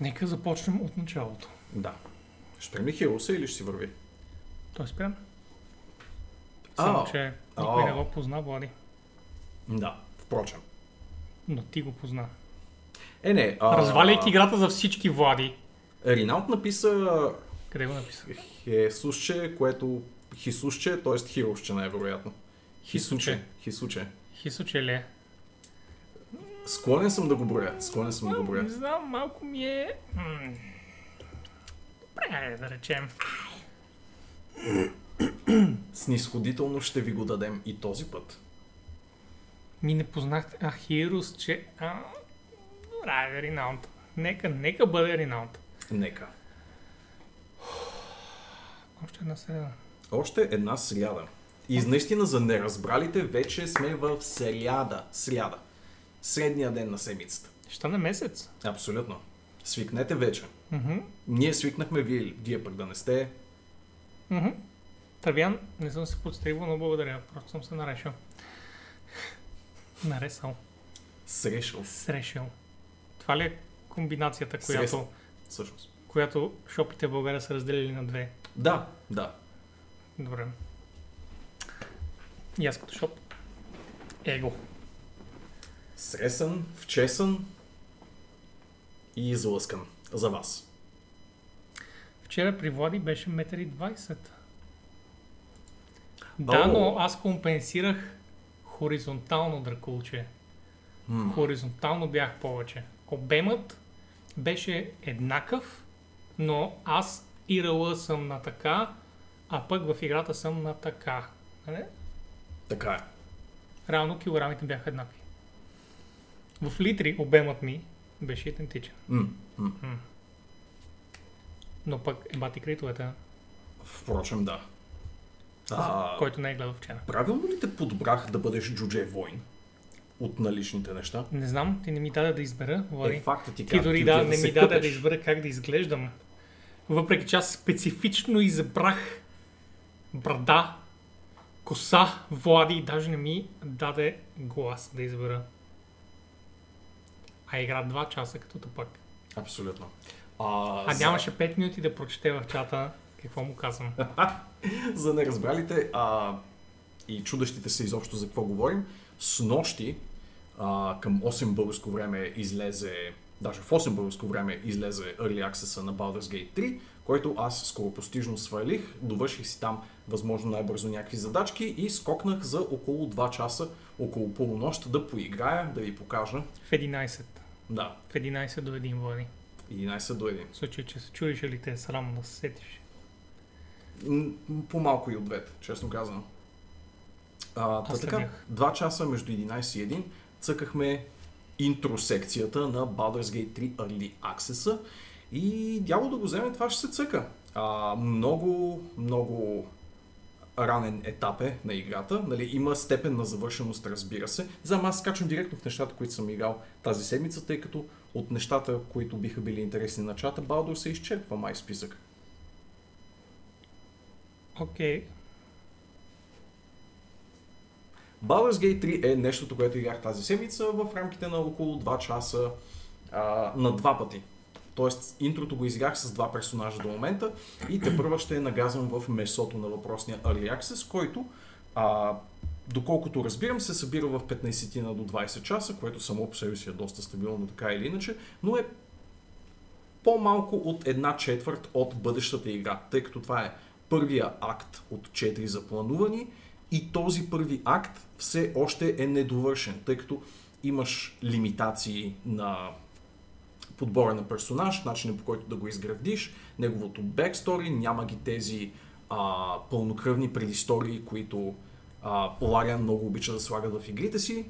Нека започнем от началото. Да. Ще спрем ли Хироса или ще си върви? Той е спрям. Само, че никой не го позна, Влади. Да, впрочем. Но ти го позна. Е, не. А... Разваляйки играта за всички Влади. Ринаут написа Къде го написа? Хесусче, което Хисусче, т.е. Хиросче най-вероятно. Хисуче. Хисуче. Хисуче ли? е? Склонен съм да го броя. Склонен съм да го Не броя. знам, малко ми е... Добре, да речем. Снисходително ще ви го дадем и този път. Ми не познахте Ахирус, че... А... Добре, Ринаунт. Нека, нека бъде Ринаунт. Нека. Още една среда. Още една сряда. И наистина за неразбралите вече сме в сряда. Сряда. Средния ден на седмицата. Ще стане месец. Абсолютно. Свикнете вече. Мгм. Ние свикнахме, вие, вие пък да не сте. Мгм. Тървян, не съм се подстригвал, но благодаря. Просто съм се нарешил. Наресал. Срешил. Срешил. Това ли е комбинацията, която. Всъщност. която шопите в България са разделили на две? Да, да. Добре. И аз като шоп. Его. Сресан, вчесан и излъскан. За вас. Вчера при Влади беше 1,20 м. Да, но аз компенсирах хоризонтално дракулче. М. Хоризонтално бях повече. Обемът беше еднакъв, но аз ИРЛ съм на така, а пък в играта съм на така. Нали? Така е. Реално килограмите бяха еднакви. В литри обемът ми беше идентичен. М. М. Но пък ебати критовете, а? Впрочем, да. А, който не е гледал вчера. правилно ли те подбрах да бъдеш джудже войн? От наличните неща? Не знам, ти не ми даде да избера, Влади. Е, факта ти Ти дори да, отида не ми даде къпеш. да избера как да изглеждам. Въпреки че аз специфично избрах брада, коса, Влади даже не ми даде глас да избера. А игра 2 часа като тъпък. Абсолютно. А, А за- нямаше 5 минути да прочете в чата какво му казвам. За неразбралите а, и чудещите се изобщо за какво говорим, с нощи а, към 8 българско време излезе, даже в 8 българско време излезе Early Access на Baldur's Gate 3, който аз скоропостижно свалих, довърших си там възможно най-бързо някакви задачки и скокнах за около 2 часа, около полунощ да поиграя, да ви покажа. В 11. Да, В 11 до 1 Влади. 11 до 1. В случай, че се чудиш ли те е срам да се сетиш. По-малко и от двете, честно казано. А, Аз така, следях. два часа между 11 и 1 цъкахме интро секцията на Baldur's Gate 3 Early Access и дяло да го вземе, това ще се цъка. А, много, много ранен етап е на играта. Нали, има степен на завършеност, разбира се. Знам, аз скачам директно в нещата, които съм играл тази седмица, тъй като от нещата, които биха били интересни на чата, Балдор се изчерпва май списък. Окей. Baldur's Gate 3 е нещото, което играх тази седмица в рамките на около 2 часа а, на два пъти. Тоест, интрото го изиграх с два персонажа до момента и те първа ще нагазвам в месото на въпросния Early Access, който, а, доколкото разбирам, се събира в 15 на до 20 часа, което само по себе си е доста стабилно така или иначе, но е по-малко от една четвърт от бъдещата игра, тъй като това е първия акт от 4 запланувани и този първи акт все още е недовършен, тъй като имаш лимитации на подбора на персонаж, начинът по който да го изградиш, неговото бекстори, няма ги тези а, пълнокръвни предистории, които а, Лариан много обича да слага в игрите си.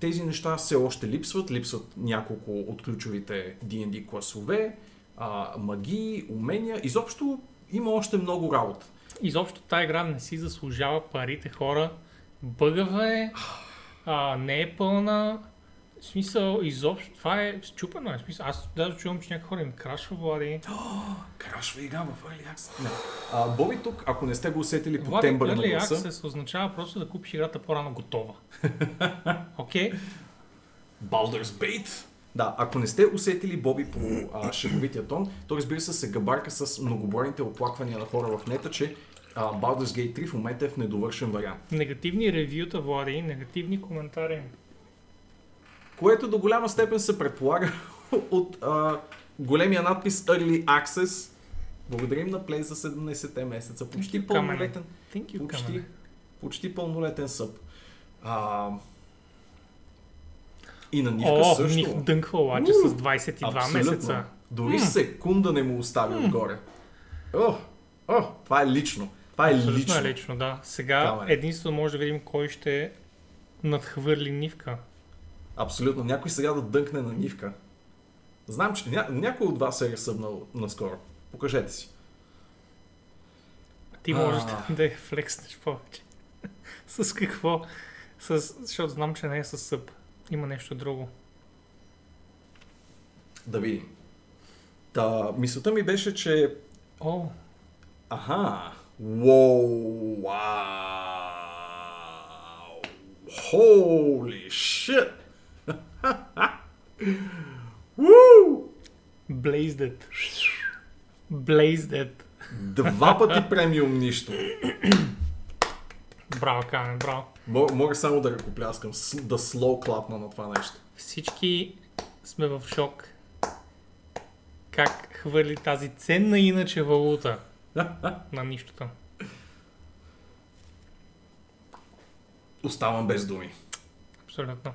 Тези неща все още липсват, липсват няколко от ключовите D&D класове, а, магии, умения, изобщо има още много работа. Изобщо тази игра не си заслужава парите хора. Бъгава е, а, не е пълна. В смисъл, изобщо, това е счупено. е. В смисъл, аз даже чувам, че някои хора им крашва, Влади. Крашва игра в Early Access. А, Боби тук, ако не сте го усетили по Влади, тембъра на Early гласа, Access означава просто да купиш играта по-рано готова. Окей? Baldur's Bait Да, ако не сте усетили Боби по а, шеговития тон, то разбира се се габарка с многобройните оплаквания на хора в нета, че а, Baldur's Gate 3 в момента е в недовършен вариант. Негативни ревюта, Влади, негативни коментари. Което до голяма степен се предполага от а, големия надпис Early Access. Благодарим на Play за 17-те месеца. Почти пълнолетен, you, почти, почти пълнолетен съп. А, и на Нивка О, също. Нив дънква Уу, с 22 Абсолютно. месеца. Дори М. секунда не му остави отгоре. О, о, това е лично. Това е Абсолютно лично. е лично, да. Сега Камене. единствено може да видим кой ще надхвърли Нивка. Абсолютно. Някой сега да дънкне на Нивка. Знам, че ня... някой от вас е разсъбнал наскоро. Покажете си. Ти можеш А. да, я флекснеш повече. с какво? С... Защото знам, че не е с съп. Има нещо друго. Да видим. Та, мисълта ми беше, че... О, Аха. Уоу, вау. Holy shit. Woo! Blazed. Blazed. Два пъти премиум нищо. Браво, Камен, браво. Мо- Мога само да ръкопляскам, с- да слоу клапна на това нещо. Всички сме в шок. Как хвърли тази ценна иначе валута на нищото. Оставам без думи. Абсолютно.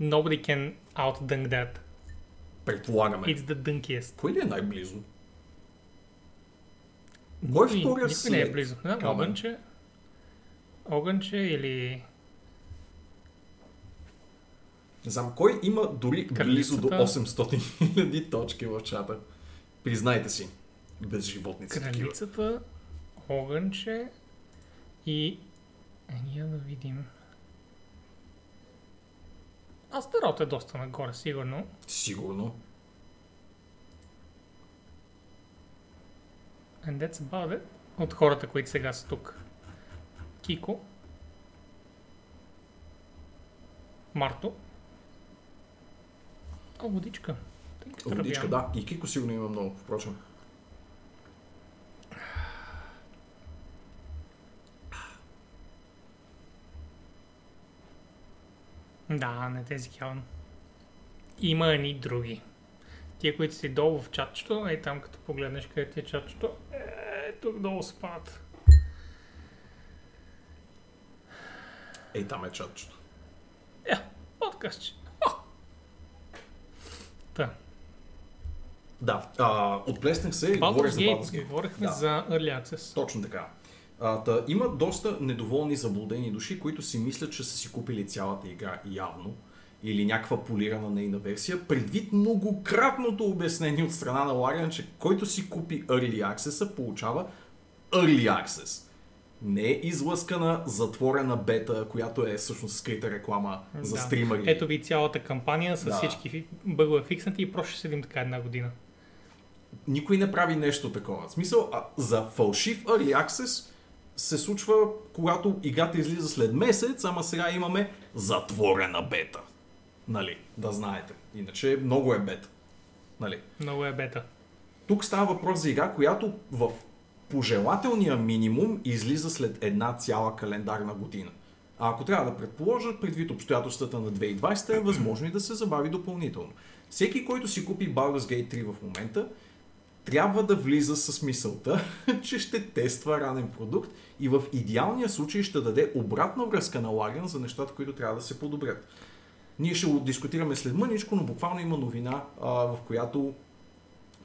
Nobody can outdunk that. Предполагаме. It's the dunkiest. Кой ли е най-близо? Кой е втория Никой не е след близо. Не, огънче. Огънче или... Не знам, кой има дори близо до Кралицата. 800 000 точки в чата? Признайте си. Безживотници такива. Кралицата, огънче и... Е, ние да видим. Астерот е доста нагоре, сигурно. Сигурно. And that's about it. От хората, които сега са тук. Кико. Марто. О, водичка. Водичка, да. И Кико сигурно има много, впрочем. Да, не тези Хелън. Има едни други. Тия, които си долу в чатчето, ей там като погледнеш къде ти е чатчето, е, тук долу спад. Ей, там е чатчето. Е, подкастче. Та, Да, а, отплеснах се и Baldur's за Baldur's Gate. говорихме Да. за Early Access. Точно така. А, та, има доста недоволни заблудени души, които си мислят, че са си купили цялата игра явно или някаква полирана нейна версия, предвид многократното обяснение от страна на Larian, че който си купи Early Access получава Early Access. Не е излъскана затворена бета, която е всъщност скрита реклама за Да. стримари. Ето ви цялата кампания с Да. всички бъгове фикснати и просто ще седим така една година. Никой не прави нещо такова. В смисъл, а, за фалшив Early Access се случва, когато играта излиза след месец, ама сега имаме затворена бета. Нали, да знаете. Иначе много е бета. Нали. Много е бета. Тук става въпрос за игра, която в пожелателния минимум излиза след една цяла календарна година. А ако трябва да предположа, предвид обстоятелствата на 2020, е възможно и да се забави допълнително. Всеки, който си купи Baldur's Gate 3 в момента, трябва да влиза с мисълта, че ще тества ранен продукт и в идеалния случай ще даде обратна връзка на Лаген за нещата, които трябва да се подобрят. Ние ще го дискутираме след мъничко, но буквално има новина, а, в която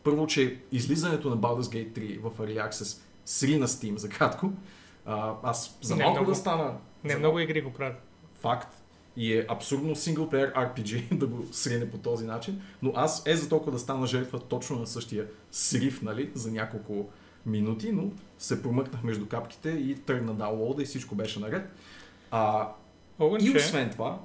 първо, че излизането на Baldur's Gate 3 в Early Access сри на Steam за кратко. А, аз за Не малко да стана Не, за много игри го правят. факт и е абсурдно синглплеер RPG да го срине по този начин, но аз е за толкова да стана жертва точно на същия срив, нали, за няколко минути, но се промъкнах между капките и тръгна даунлоуда и всичко беше наред. А, и Огънче, освен това,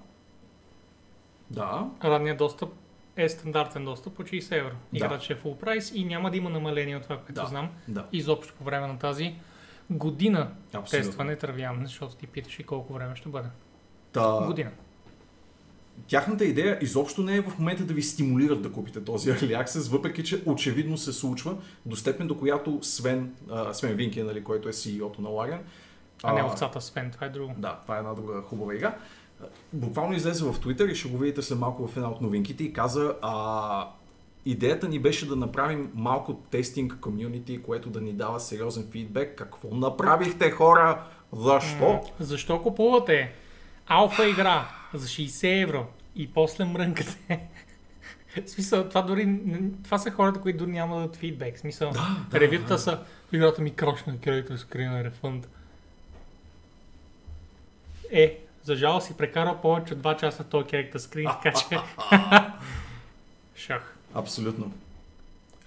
да, ранният достъп е стандартен достъп по 60 евро. Играта ще е full прайс и няма да има намаление от това, което Да. знам. да, Изобщо по време на тази година абсолютно. тестване тървям, защото ти питаш и колко време ще бъде. Та, Година. тяхната идея изобщо не е в момента да ви стимулират да купите този Early Access, въпреки че очевидно се случва до степен до която Свен, а, Свен Винки, нали, който е CEO-то на Larian, А не овцата Свен, това е друго. да, това е една друга хубава игра. Буквално излезе в Twitter и ще го видите след малко в една от новинките и каза а, идеята ни беше да направим малко тестинг комюнити, което да ни дава сериозен фидбек. Какво направихте хора? Защо? М, Защо купувате алфа игра за 60 евро и после мрънкате? В смисъл, това дори, това са хората, които дори няма да дадат фидбек. В смисъл, Да, да, ревюта да. са, играта ми крашна, кредитор скрина рефънд. Е, за жал си прекарал повече от 2 часа този character скрин, така че... Шах. Абсолютно.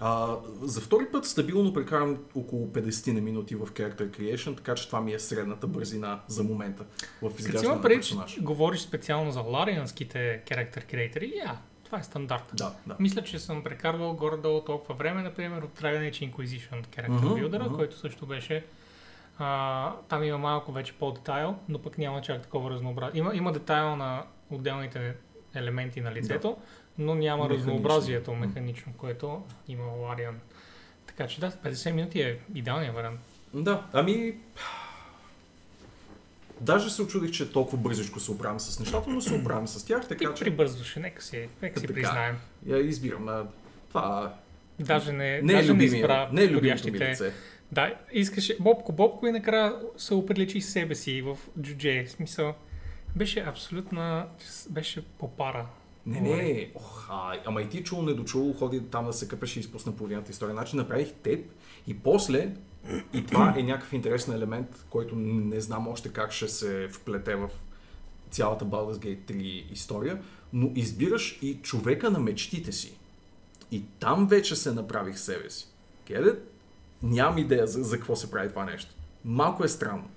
А, за втори път стабилно прекарам около 50 на минути в Character Creation, така че това ми е средната бързина за момента в изграждане на преди, персонаж. че говориш специално за ларианските character creators, я, това е стандарт. Да, да. Мисля, че съм прекарвал горе-долу толкова време, например, от Dragon Age Inquisition Character Мгм, Builder, мгм. който също беше а, там има малко вече по-детайл, но пък няма чак такова разнообразие. Има, има детайл на отделните елементи на лицето, но няма Механично. разнообразието механично, което има Larian. Така че да, 50 минути е идеалният вариант. Да, ами... Даже се очудих, че толкова бързичко се оправям с нещата, но се оправям с тях, Ти така че прибързваше, нека си, нека си Така. признаем. я избирам. А, това Даже не, не е даже не любимия, избра не е любимото ми лице. Да, искаше Бобко Бобко и накрая се оприличи себе си в джудже. Смисъл, беше абсолютно, беше попара. Не, не, ох, а, ама и ти чул, не дочул, ходи там да се къпеше и изпусна половината история. Значи направих теб и после, и това е някакъв интересен елемент, който не знам още как ще се вплете в цялата Baldur's Gate 3 история, но избираш и човека на мечтите си. И там вече се направих себе си. Кеде? Нямам идея за, за какво се прави това нещо. Малко е странно.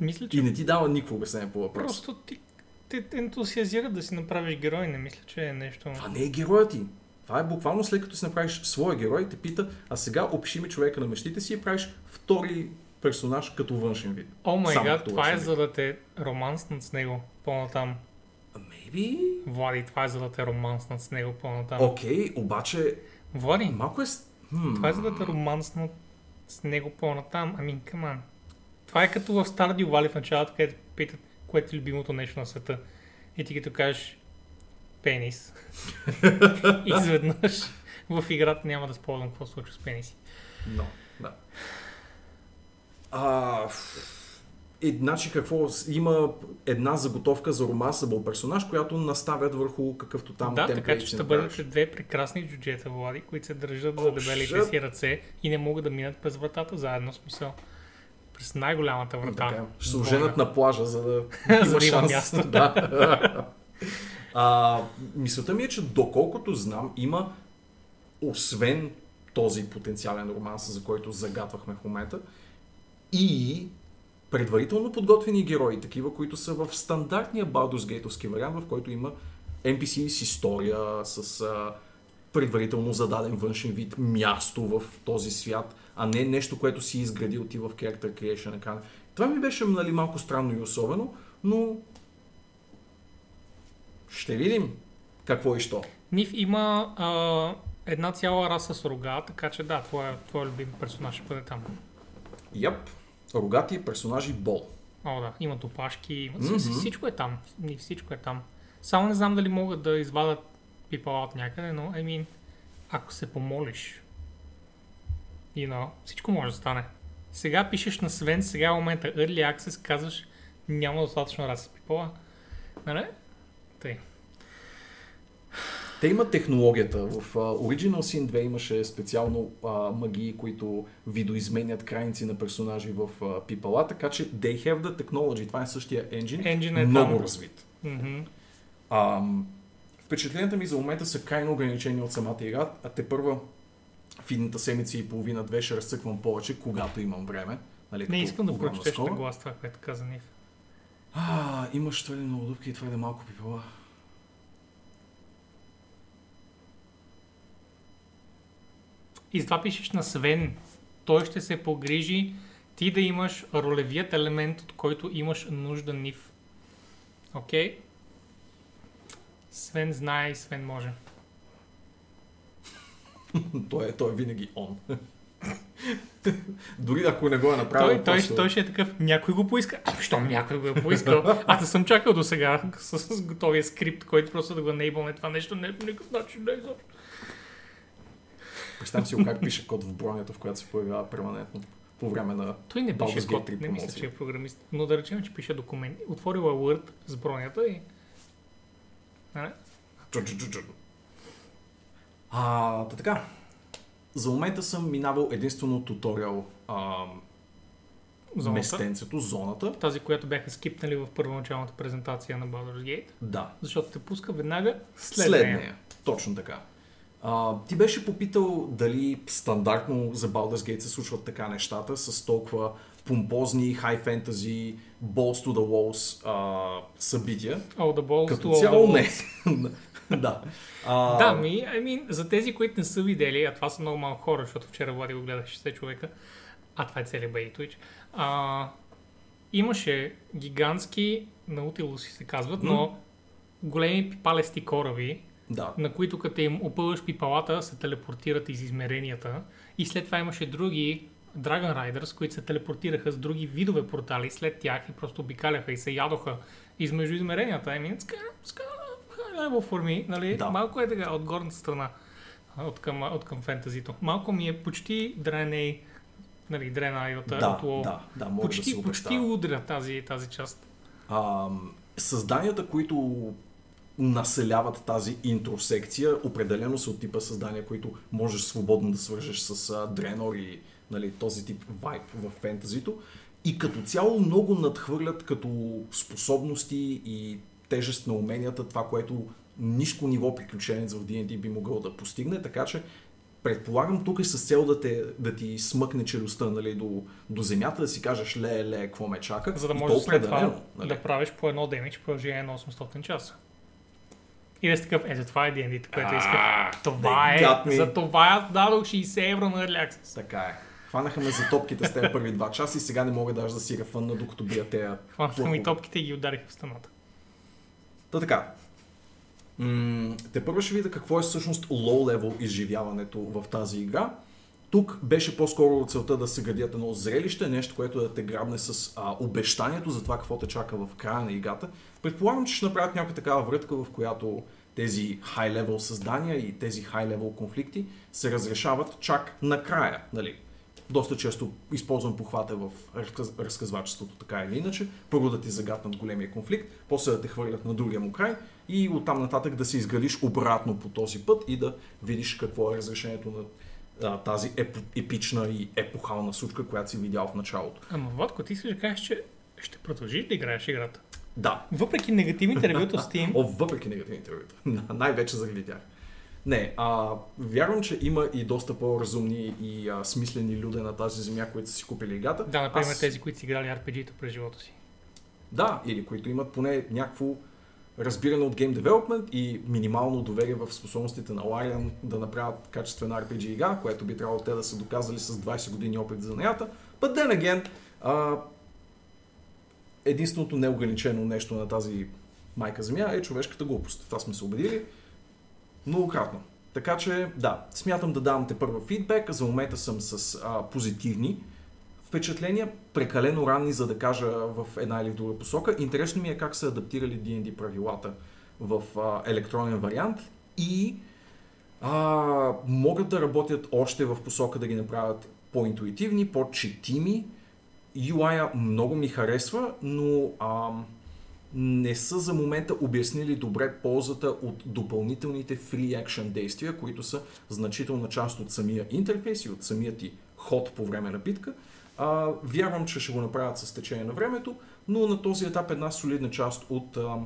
Мисля, че И не ти дава никакво обяснение по въпроса. просто ти те ентусиазира да си направиш герой. Не мисля, че е нещо... Това не е героят ти. Това е буквално след като си направиш своя герой, те пита, а сега опиши ми човека на мечтите си и правиш втори персонаж като външен вид. О май гад, това е за да те романснат с него по-натам. Maybe? Влади, това е за да те романснат с него по-натам. Окей, обаче Влади, малко е... Хм. това е за да те романснат с него по-натам. Ами, каман. Това е като в Stardew Valley в началото, където питат, което е любимото нещо на света. И ти като кажеш пенис. Изведнъж в играта няма да спомням какво случва с пениси. Но, да. А, и, значи какво? С- Има една заготовка за романсабъл персонаж, която наставят върху какъвто там да, темплейт така че ще бъдете две прекрасни джуджета, Влади, които се държат О, за дебелите shit. си ръце и не могат да минат през вратата заедно, в смисъл. През най-голямата врата. Така, ще се оженят на плажа, за да има шанс. място. да. а, мисълта ми е, че доколкото знам, има освен този потенциален романс, за който загатвахме в момента, и предварително подготвени герои, такива, които са в стандартния Baldur's Gate-овски вариант, в който има NPC с история, с а, предварително зададен външен вид, място в този свят, а не нещо, което си изградил ти в Character Creation екрана. Това ми беше нали, малко странно и особено, но ще видим какво и що. Нив има а, една цяла раса с рога, така че да, твоя, твоя любим персонаж ще бъде там. Яп, рогати персонажи бол. О, да, има опашки, има... Мгм. Mm-hmm. Всичко е там. Ни- Всичко е там. Само не знам дали могат да извадат пипала от някъде, но, I mean, ако се помолиш, you know, всичко може да стане. Сега пишеш на Свен, сега е момента Early Access, казваш, няма достатъчно раса с пипала. Нали? Тъй. Те имат технологията. В а, Original Sin 2 имаше специално а, магии, които видоизменят крайници на персонажи в а, пипала, така че they have the technology. Това е същия engine, Engine е много там. развит. Мгм. Ам, впечатленията ми за момента са крайно ограничени от самата игра, а те първа в идната седмица и половина-две ще разцъквам повече, когато имам време. Нали, Не искам да прочетеш на глас това, което каза Нив. А, имаш твърде много дупки и твърде малко пипала. И затова пишеш на Свен. Той ще се погрижи ти да имаш ролевият елемент, от който имаш нужда Нив. Окей? Свен знае и Свен може. той, е, той е винаги он. Дори ако не го е направил. Той, той, просто... той ще е такъв, някой го поиска. А, що някой го е поискал? Аз не съм чакал до сега с, с готовия скрипт, който просто да го нейбълне това нещо. Не по никакъв начин не е изобщо. Представям си как пише код в бронята, в която се появява перманентно по време на Той не Gate код, 3 не мисля, промоция. че е програмист. Но да речем, че пише документи. Отворила Word с бронята и... Нали? А, та така. За момента съм минавал единствено туториал а, Зоната. местенцето, зоната. Тази, която бяха скипнали в първоначалната презентация на Baldur's Gate. Да. Защото те пуска веднага след, След нея. нея. Точно така. А, ти беше попитал дали стандартно за Baldur's Gate се случват така нещата с толкова помпозни, high fantasy, balls to the walls а, събития. All the balls to Като all цяло the не. да. А, Да, ми, I mean, за тези, които не са видели, а това са много малко хора, защото вчера Влади го гледах 60 човека, а това е целият Бей Twitch, а, имаше гигантски, наутилуси се казват, но големи пипалести кораби, да. на които като им опъваш пипалата, се телепортират из измеренията. И след това имаше други Dragon Riders, които се телепортираха с други видове портали след тях и просто обикаляха и се ядоха измежду измеренията. I mean, it's kind of, it's kind level for me, нали? Да. Малко е така от горната страна, от към, от към фентазито. Малко ми е почти дреней, нали, дрена от, Да, от да, да, мога да си почти, го почти удря тази, тази част. А, създанията, които населяват тази интросекция, определено са от типа създания, които можеш свободно да свържеш с а, Дренор и нали, този тип вайб в фентазито. И като цяло много надхвърлят като способности и тежест на уменията това, което ниско ниво приключенец в D&D би могъл да постигне, така че предполагам тук е с цел да, те, да ти смъкне челюстта нали, до, до земята, да си кажеш ле, ле, какво ме чака. За да можеш след това определено, нали. да правиш по едно демидж в продължение на 800 часа. И да си такъв, ето това е D&D, което исках. Това е, за това аз дадох 60 евро на Early Access. Така е. Хванаха ме за топките с тези първи два часа и сега не мога даже да си рефънна, докато бия тея. Хванаха ми топките и ги ударих в стената. Та така. М- те първо ще видя какво е всъщност low-level изживяването в тази игра. Тук беше по-скоро целта да се градят едно зрелище, нещо, което да те грабне с а, обещанието за това какво те чака в края на играта. Предполагам, че ще направят някаква такава врътка, в която тези high-level създания и тези high-level конфликти се разрешават чак накрая. Нали? Доста често използвам похвата в разказ... разказвачеството, така или иначе. Първо да ти загатнат големия конфликт, после да те хвърлят на другия му край и оттам нататък да се изградиш обратно по този път и да видиш какво е разрешението на а, тази еп... епична и епохална случка, която си видял в началото. Ама Владко, ти искаш да кажеш, че ще продължиш да играеш играта. Да, Въпреки негативните ревюта в Steam, О, въпреки негативните ревюта. Най-вече заради тях. Не, а, вярвам, че има и доста по-разумни и а, смислени люди на тази земя, които са си купили играта. да, например, Аз- тези, които си играли RPG-та през живота си. Да, или които имат поне някакво разбиране от гейм девелопмент и минимално доверие в способностите на Larian да направят качествена RPG игра, което би трябвало те да са доказали с 20 години опит за неята. But then again, а, единственото неограничено нещо на тази майка земя е човешката глупост. Това сме се убедили многократно. Така че, да, смятам да давам те първа фидбек. За момента съм с а, позитивни впечатления, прекалено ранни, за да кажа в една или друга посока. Интересно ми е как са адаптирали D&D правилата в а, електронен вариант и а, могат да работят още в посока да ги направят по-интуитивни, по-четими. UI-а много ми харесва, но а, не са за момента обяснили добре ползата от допълнителните free action действия, които са значителна част от самия интерфейс и от самия ти ход по време на битка. А, вярвам, че ще го направят с течение на времето, но на този етап една солидна част от, а,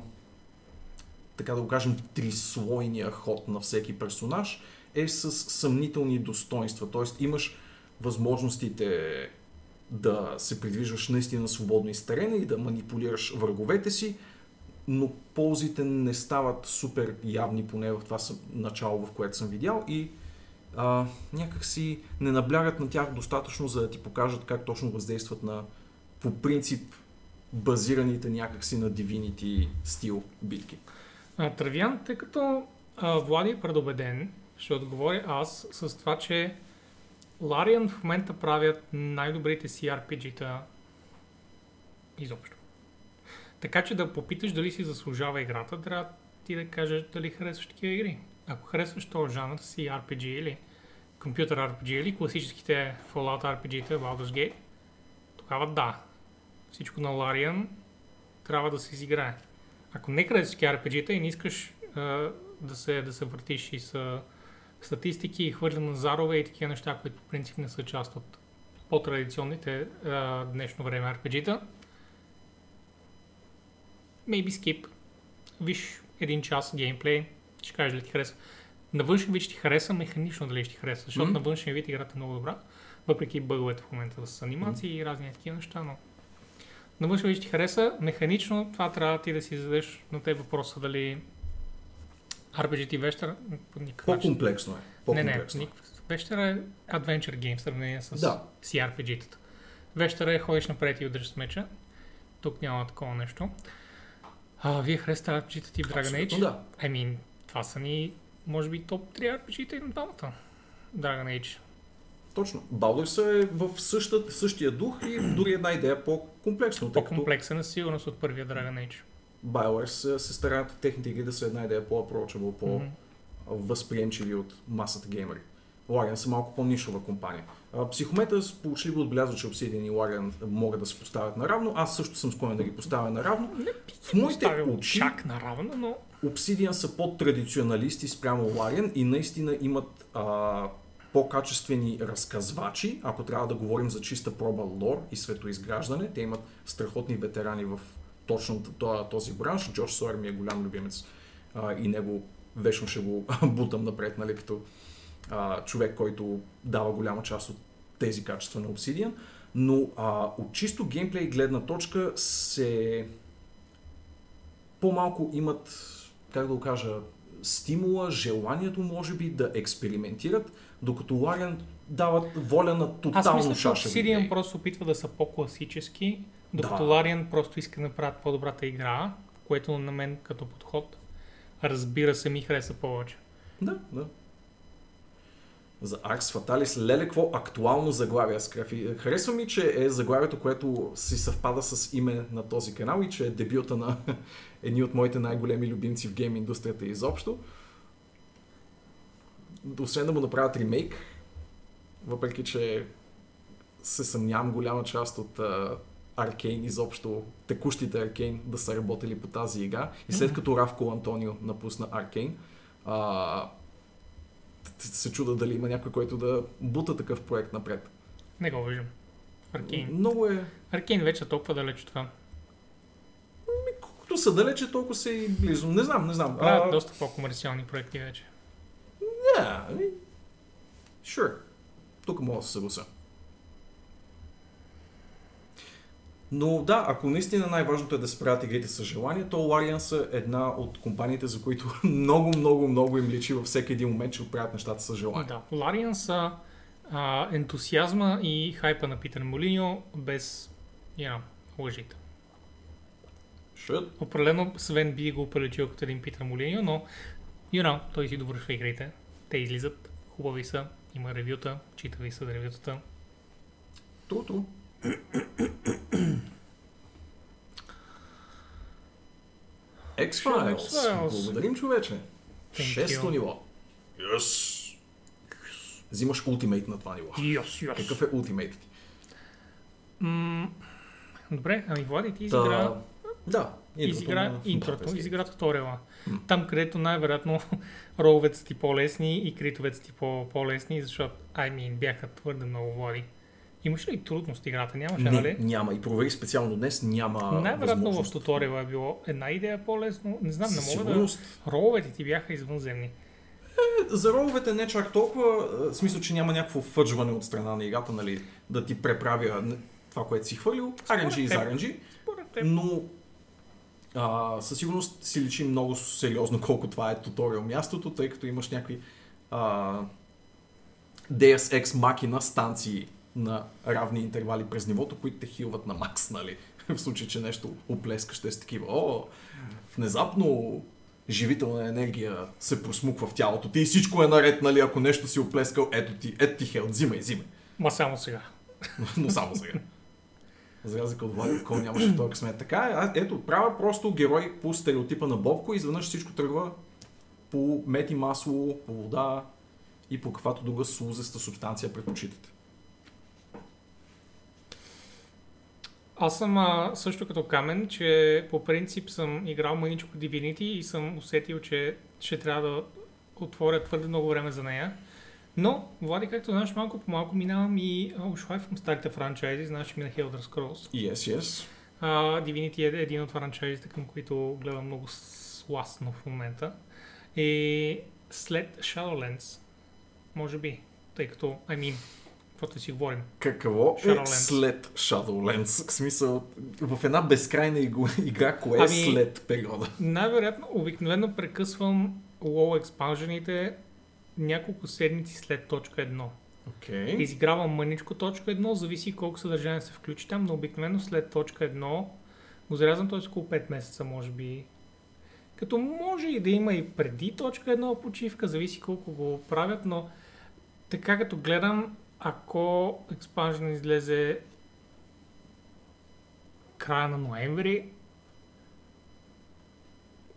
така да го кажем, трислойния ход на всеки персонаж е с съмнителни достоинства. Тоест имаш възможностите да се придвижваш наистина свободно из терена и да манипулираш враговете си, но ползите не стават супер явни, поне в това начало, в което съм видял и а, някак си не наблягат на тях достатъчно, за да ти покажат как точно въздействат на по принцип базираните някакси на Divinity стил битки. А, Травян, тъй като а, Влади е предубеден, ще отговоря аз с това, че Larian в момента правят най-добрите CRPG-та изобщо. Така че да попиташ дали си заслужава играта, трябва ти да кажеш дали харесваш такива игри. Ако харесваш този жанр CRPG или компютър RPG или класическите Fallout RPG-та, Baldur's Gate, тогава да. Всичко на Larian трябва да се изиграе. Ако не харесваш RPG-та и не искаш а, да, се, да се въртиш и с статистики и хвърля на зарове и такива неща, които по принцип не са част от по-традиционните а, днешно време RPG-та, maybe skip. Виж един час геймплей, ще кажеш дали ти хареса. На външен вид ще ти хареса, механично дали ще ти хареса, защото Мгм. на външен вид играта е много добра, въпреки бъговете в момента с анимации и разни такива неща, но на външен вид ще ти хареса, механично това трябва ти да си зададеш на те въпроса дали RPG ти вещер по никакъв. По-комплексно е. Не, не, По-комплексно. е. Вещера е Adventure Game в сравнение с Да. CRPG-тата. Вещера е ходиш напред и удръж с меча. Тук няма такова нещо. А, вие харесате RPG-та тип Dragon Абсолютно Age? Да. I mean, това са ни, може би, топ 3 RPG-та и на двамата. Dragon Age. Точно. Baldur's е в същата, същия дух и дори една идея по-комплексно, като По-комплексен на сигурност от първия Dragon Age. BioWare се, се стараят техните игри да са една идея Мгм. по-възприемчиви от масата геймери. Larian са малко по-нишова компания. Психомета сполучливо отбелязва, че Obsidian и Larian могат да се поставят наравно. Аз също съм склонен да ги поставя наравно. В моите очи чак наравно, но Obsidian са по-традиционалисти спрямо Larian и наистина имат а, по-качествени разказвачи, ако трябва да говорим за чиста проба лор и светоизграждане. Те имат страхотни ветерани в точно този бранш. Джош Сойер ми е голям любимец а, и него вечно ще го бутам напред, нали, като а, човек, който дава голяма част от тези качества на Obsidian. Но а, от чисто геймплей гледна точка се по-малко имат, как да го кажа, стимула, желанието може би да експериментират, докато Larian дават воля на аз тотално мисля, че Obsidian просто опитва да са по-класически, докато Да. Larian просто иска да направят по-добрата игра, което на мен като подход разбира се ми хареса повече. Да, да. За Arx Fatalis, леле, какво актуално заглавие скрафи. Харесва ми, че е заглавието, което си съвпада с име на този канал и че е дебюта на едни от моите най-големи любимци в гейм индустрията изобщо. Освен да му направят ремейк, въпреки че се съмнявам голяма част от Аркейн, изобщо текущите Аркейн да са работили по тази игра. И след като Равко Антонио напусна Аркейн, а, се чуда дали има някой, който да бута такъв проект напред. Не го виждам. Аркейн. Много е... Аркейн вече е толкова далеч от това. Колкото са далече, толкова са и близо. Не знам, не знам. Правят А, доста по-комерциални проекти вече. Yeah, ами, sure. Тук мога да се съгласа. Но да, ако наистина най-важното е да се правят игрите с желание, то Larian са една от компаниите, за които много, много, много им личи във всеки един момент, че оправят нещата с желание. Да. Лариан са а, ентусиазма и хайпа на Питър Молиньо без know, лъжите. Should. Определено Свен би го приличил като един Питър Молиньо, но you know, той си довършва игрите. Те излизат, хубави са, има ревюта, читави са ревютата. Тру, тру. X-Files. X-Files. Благодарим, човече. Шесто ниво. Yes. Взимаш ултимейт на това ниво. Йос, йос. Какъв е ултимейтът ти? М- Добре, ами Влади, ти Та, изигра, Да. изигра на интрото, Fantasy. изигра туториала. Там, където най-вероятно роловете са ти по-лесни и критовете са ти по- по-лесни, защото, I mean, бяха твърде много Влади. Имаш ли трудност играта? Нямаше, Не, нали? няма. И провери специално днес няма Най-вероятно в туториала е било една идея по-лесно. Не знам, Със не мога да... сигурност. Роловете ти бяха извънземни. За роловете не чак толкова, а, в смисъл, че няма някакво фъджване от страна на играта, нали, да ти преправя това, което си хвърлил. RNG и за. RNG. Но а, със сигурност си личи много сериозно колко това е туториал мястото, тъй като имаш някакви а, Deus Ex Machina станции на равни интервали през нивото, които те хилват на макс, нали? В случай, че нещо оплескаш, те са такива. О, внезапно живителна енергия се просмуква в тялото ти и всичко е наред, нали, ако нещо си оплескал, ето ти, ето ти хелт, взимай, взимай. Ма само сега. Но само сега. За разлика от Влади, кой нямаше този късмет. Така е, ето, правя просто герой по стереотипа на Бобко и изведнъж всичко тръгва по мет и масло, по вода и по каквато друга сузеста субстанция предпочитате. Аз съм а, също като камен, че по принцип съм играл мъничко Divinity и съм усетил, че ще трябва да отворя твърде много време за нея. Но, Влади, както знаеш, малко по малко минавам и ушлайфвам старите франчайзи, знаеш, че мина Elder Scrolls. Yes, yes. А, Divinity е един от франчайзите, към които гледам много сластно в момента. И след Shadowlands, може би, тъй като, I mean, каквото си говорим. Какво е Shadowlands. след Shadowlands? В смисъл, в една безкрайна игра, кое е Ами- след периода? Най-вероятно, обикновено прекъсвам WoW експанжените няколко седмици след точка 1. Окей. Изигравам мъничко точка 1, зависи колко съдържание се включи там, но обикновено след точка 1 го зарязвам т.е. около 5 месеца, може би. Като може и да има и преди точка 1 почивка, зависи колко го правят, но така като гледам, ако експанжен излезе края на ноември,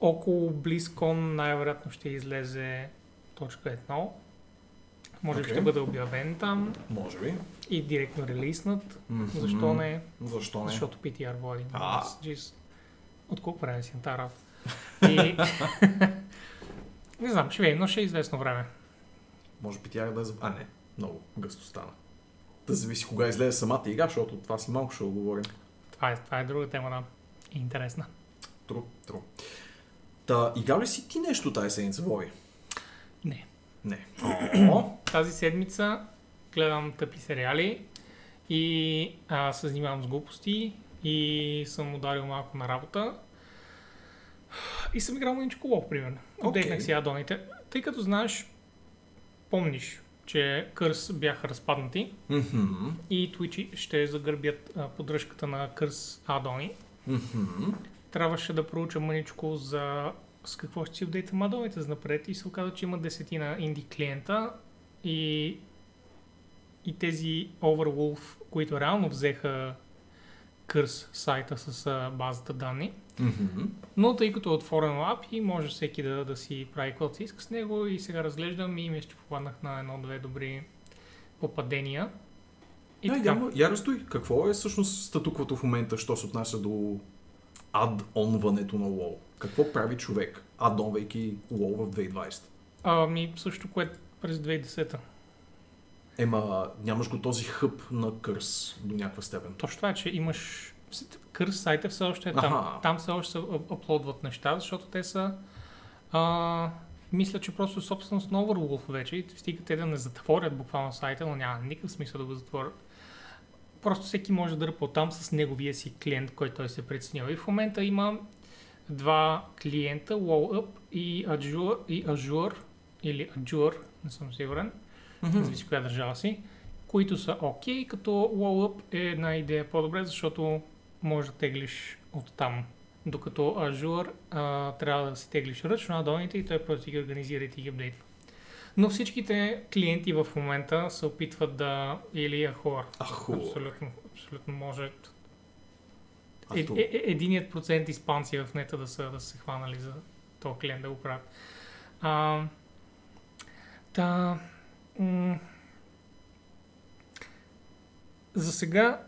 около BlizzCon най-вероятно ще излезе точка 1. Може би Окей. ще бъде обявен там Може би. и директно релиснат. Мгм. Защо не? Защо не? Защото PTR води. Аз, Джиз, От колко време си работа? И... не знам, ще видим, но ще е известно време. Може би тя да е... А, не. Много гъсто стана. Да зависи кога излезе самата игра, защото това си малко ще оговорим. Това е, това е друга тема, да. Интересна. Тру, тру. Та, играл ли си ти нещо тази седмица, Вой? Не. Не. О, Тази седмица гледам тъпи сериали и а, се занимавам с глупости и съм ударил малко на работа. И съм играл мъничко лов, примерно. Отдехнах Окей. си адоните. Тъй като знаеш, помниш, че Кърс бяха разпаднати Мгм. и Twitch ще загърбят а, поддръжката на Кърс адони. Мгм. Трябваше да проуча мъничко за с какво ще си апдейтам адоните за напред и се оказа, че има десетина инди клиента и, и тези Overwolf, които реално взеха Кърс сайта с а, базата данни. Мгм. Но тъй като е отворено API, може всеки да, да си прави каквото си иска с него и сега разглеждам и мисля, че попаднах на едно-две добри попадения. И И така. я разстой. Какво е всъщност статуквото в момента, що се отнася до ад-онването на WoW? Какво прави човек, адонвайки WoW в 2020? Ами, също което през 2010-та. Ема, нямаш го този хъб на кърс до някаква степен. Точно това е, че имаш... Кърс сайта все още е там. Аха. Там все още се ап- аплодват неща, защото те са... А, мисля, че просто собственост на Overwolf вече и стига те да не затворят буквално сайта, но няма никакъв смисъл да го затворят. Просто всеки може да дърпа там с неговия си клиент, който той се преценява. И в момента има два клиента, WoWUp и Azure, и Azure или Azure, не съм сигурен, зависи коя държава си, които са окей, като WoWUp е една идея по-добре, защото може да теглиш от там. Докато Azure а, трябва да си теглиш ръчно адоните и той просто ти ги организира и ти ги апдейтва. Но всичките клиенти в момента се опитват да... Или Ахор. Ахо. Абсолютно, абсолютно може. Е, е, е, единият процент испанци в нета да са, да са се хванали за този клиент да го правят. А, та, м- за сега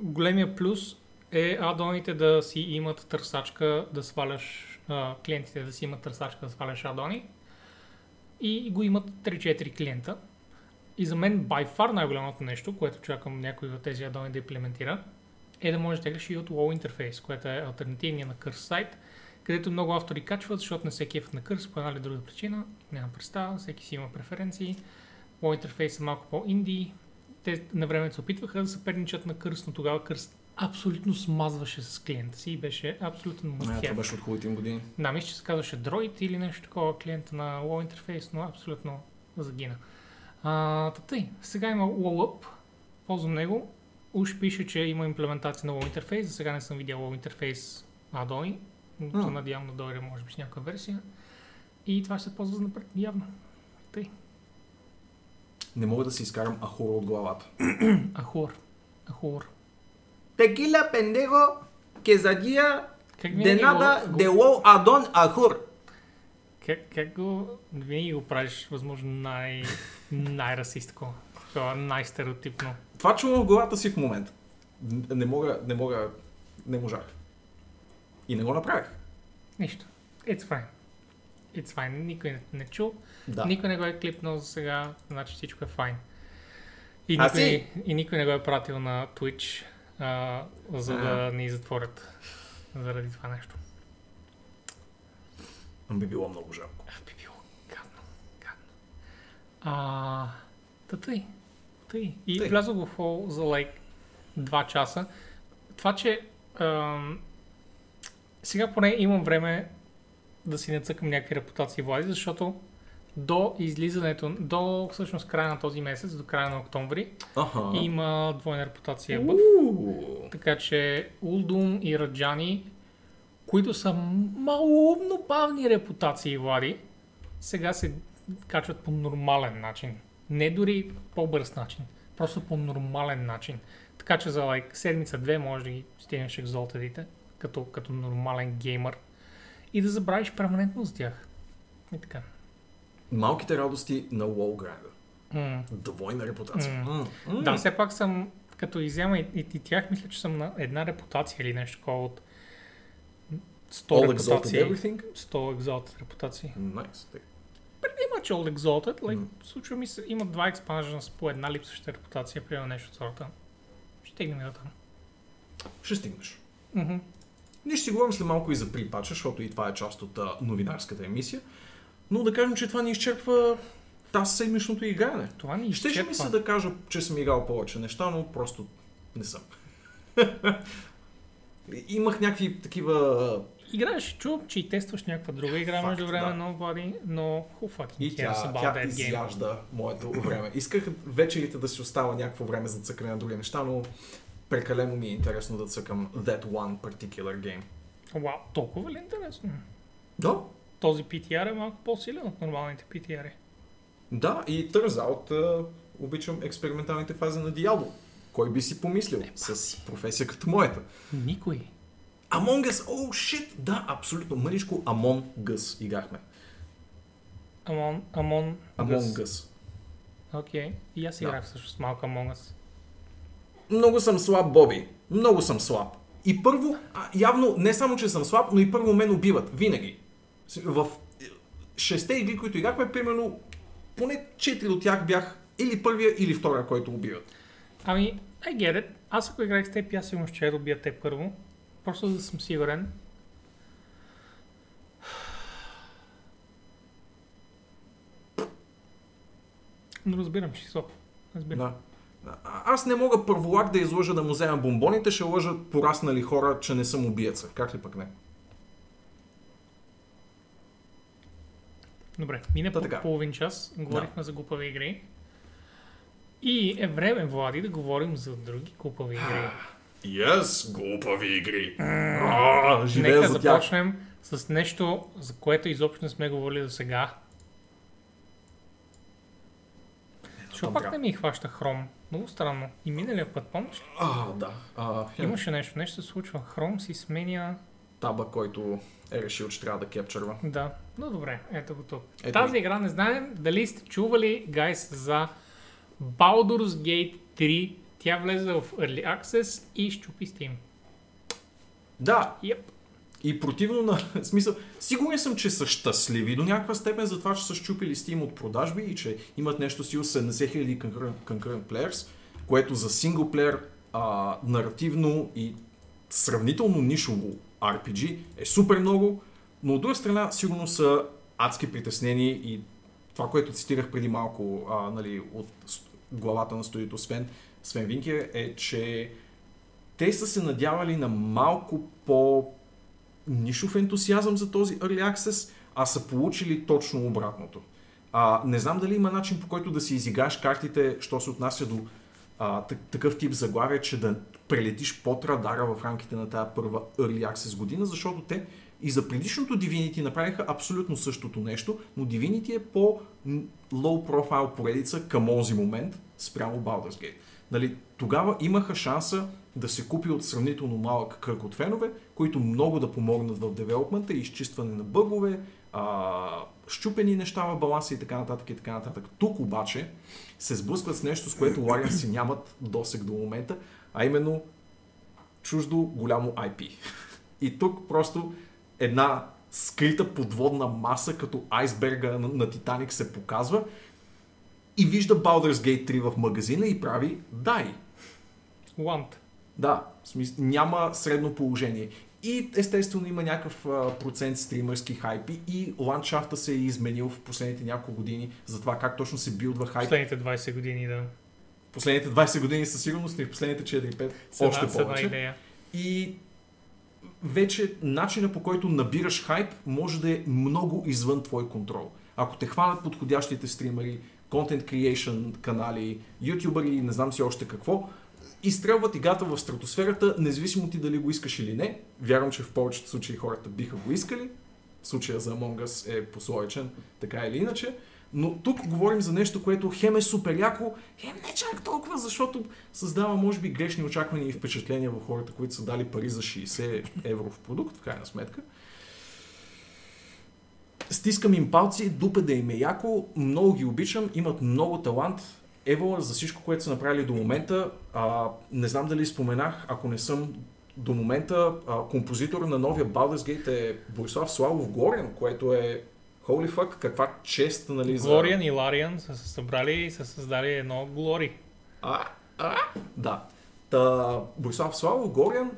големия плюс е адоните да си имат търсачка да сваляш, клиентите да си имат търсачка да сваляш адони и го имат 3-4 клиента. И за мен by far най-голямото нещо, което чакам някой от тези адони да имплементира, е да можеш да теглиш и от WoW интерфейс, което е альтернативния на Curse сайт, където много автори качват, защото не се кефят на Curse по една или друга причина. Няма представа, всеки си има преференции. WoW интерфейс е малко по-инди. Те на времето се опитваха да съперничат на Curse, но тогава Curse абсолютно смазваше с клиента си и беше абсолютно А, това мътхев. беше от хубавите им години. Да, мисля, че се казваше Droid или нещо такова клиента на WoW интерфейс, но абсолютно загина. А, тъй, сега има WoWUp, ползвам него. Уж пише, че има имплементация на WoW интерфейс, за сега не съм видял WoW интерфейс адони, но се А. надявам да дойде, може би, с някаква версия. И това ще се ползва за напред, явно. Тъй. Не мога да си изкарам ахура от главата. Ахур. Ахур. Текила, пендего, кезадия, Как винаги го, го, дело, адон, ахур. как, как го, винаги го правиш, възможно, най, най-расистко. Това най-стереотипно. Това чувам в главата си в момента. Не мога, не мога, не можах. И не го направих. Нищо. It's fine. It's fine. Никой не, не чул. Да. Никой не го е клипнал за сега, значи всичко е файн. И А никой, си- и никой не го е пратил на Twitch, а, за да ни затворят заради това нещо. Би било много жалко. А, би било гадно. гадно. А, та тъй. Тъй. И Тъй. влязох в хол за лайк 2 часа. Това, че ам, сега поне имам време да си нацъкам някакви репутации влади, защото до излизането, до всъщност края на този месец, до края на октомври, Аха. има двойна репутация бъв. Така че Улдум и Раджани, които са малумно бавни репутации, Влади, сега се качват по нормален начин. Не дори по-бърз начин, просто по нормален начин. Така че за like, седмица-две може да ги стигнеш екзолтедите, като, като нормален геймър. И да забравиш перманентно за тях. И така. Малките радости на WoW града. М. Двойна репутация. М. М. Да, все пак съм, като изяма и, и, и тях, мисля, че съм на една репутация или нещо такова от 100 All exalted репутации. everything. 100 exalted репутации. Nice. Pretty much all exalted. Like, М. Случва ми се, има два експанжена с по една липсваща репутация, примерно нещо от сорта. Ще стигнем и до там. Ще стигнеш. Мгм. Ние ще си говорим след малко и за припача, защото и това е част от а, новинарската емисия. Но да кажем, че това ни изчерпва тази седмичното игране. Това ни Щеше ми изчерпва. се да кажа, че съм играл повече неща, но просто не съм. Имах някакви такива... Играеш, чувам, че и тестваш някаква друга игра Факт, между време, да. но Влади, но who fucking И cares тя, about тя that game? изяжда моето време. Исках вечерите да си остава някакво време за цъкане на други неща, но прекалено ми е интересно да цъкам that one particular game. Вау, толкова ли интересно? Да, Този PTR е малко по-силен от нормалните PTR. да, и turns out, а, обичам експерименталните фази на Diablo. Кой би си помислил с професия като моята? Никой. Among Us, о, oh, shit, да, абсолютно, мъничко Among Us играхме. Амон, Амон, Among Us. Окей. И аз Да. играх всъщност малко Among Us. Много съм слаб, Боби. Много съм слаб. И първо, а, явно не само, че съм слаб, но и първо мен убиват. Винаги. В шесте игри, които играхме, примерно, поне четири от тях бях или първия, или втория, който убиват. Ами, I get it. Аз ако играх с теб, аз сигурно ще я добия те първо. Просто за да съм сигурен. Но разбирам, си слаб. Разбирам. Да. Аз не мога първолак да излъжа да му взема бомбоните, ще лъжат пораснали хора, че не съм убиеца. Как ли пък не? Добре, мина по половин час, говорихме за глупави игри. И е време, Влади, да говорим за други глупави игри. Yes, глупави игри. А, живея Нека за тях. започнем с нещо, за което изобщо не сме говорили до сега. Защо пак не ми хваща хром? Много странно. И миналия път, помниш ли? А, да. А, Имаше нещо, нещо се случва. Хром си сменя... таба, който е решил, че трябва да кепчърва. Да, но добре, ето го тук. Ето Тази ги. игра не знаем дали сте чували, гайс, за Baldur's Gate 3. Тя влезе в Early Access и щупи Steam. Да, Yep. И противно на смисъл, сигурен съм, че са щастливи до някаква степен за това, че са щупили Steam от продажби и че имат нещо стил 70 000 concurrent, concurrent players, което за синглплеер, а, наративно и сравнително нишово RPG е супер много, но от друга страна сигурно са адски притеснени и това, което цитирах преди малко а, нали, от главата на студиото Свен, Свен Винкер е, че те са се надявали на малко по нишов ентусиазъм за този Early Access, а са получили точно обратното. А, не знам дали има начин по който да си изиграеш картите, що се отнася до а, так- такъв тип заглавие, че да прелетиш под радара в рамките на тази първа Early Access година, защото те И за предишното Divinity направиха абсолютно същото нещо, но Divinity е по low profile поредица към онзи момент спрямо Baldur's Gate. Нали, тогава имаха шанса да се купи от сравнително малък кръг от фенове, които много да помогнат в девелопмента и изчистване на бъгове, а, щупени неща в баланса и така нататък и така нататък. Тук обаче се сблъскват с нещо, с което Larian си нямат досег до момента, а именно чуждо голямо IP. И тук просто една скрита подводна маса, като айсберга на, на Титаник се показва и вижда Baldur's Gate 3 в магазина и прави дай. Want. Да, в смисъл, няма средно положение. И естествено има някакъв а, процент стримърски хайпи и ландшафта се е изменил в последните няколко години за това как точно се билдва хайп. Последните 20 години, да. Последните 20 години със сигурност и в последните 4-5 С една- още една повече. идея. И вече начина по който набираш хайп може да е много извън твой контрол. Ако те хванат подходящите стримери, content creation канали, ютубъри, не знам си още какво, изстрелват играта в стратосферата, независимо ти дали го искаш или не. Вярвам, че в повечето случаи хората биха го искали. Случая за Among Us е пословичен, така или иначе. Но тук говорим за нещо, което хем е супер яко, хем не чак толкова, защото създава, може би, грешни очаквания и впечатления в хората, които са дали пари за 60 евро в продукт, в крайна сметка. Стискам им палци, дупе да им е яко, много ги обичам, имат много талант. Ево за всичко, което са направили до момента. А, не знам дали споменах, ако не съм до момента, а, композитор на новия Baldur's Gate е Борислав Славов Горен, което е Holy fuck, каква чест, нали, за... Глориан и Лариан са се събрали и са създали едно Глори. А, а, да. Та, Борислав Славов Горян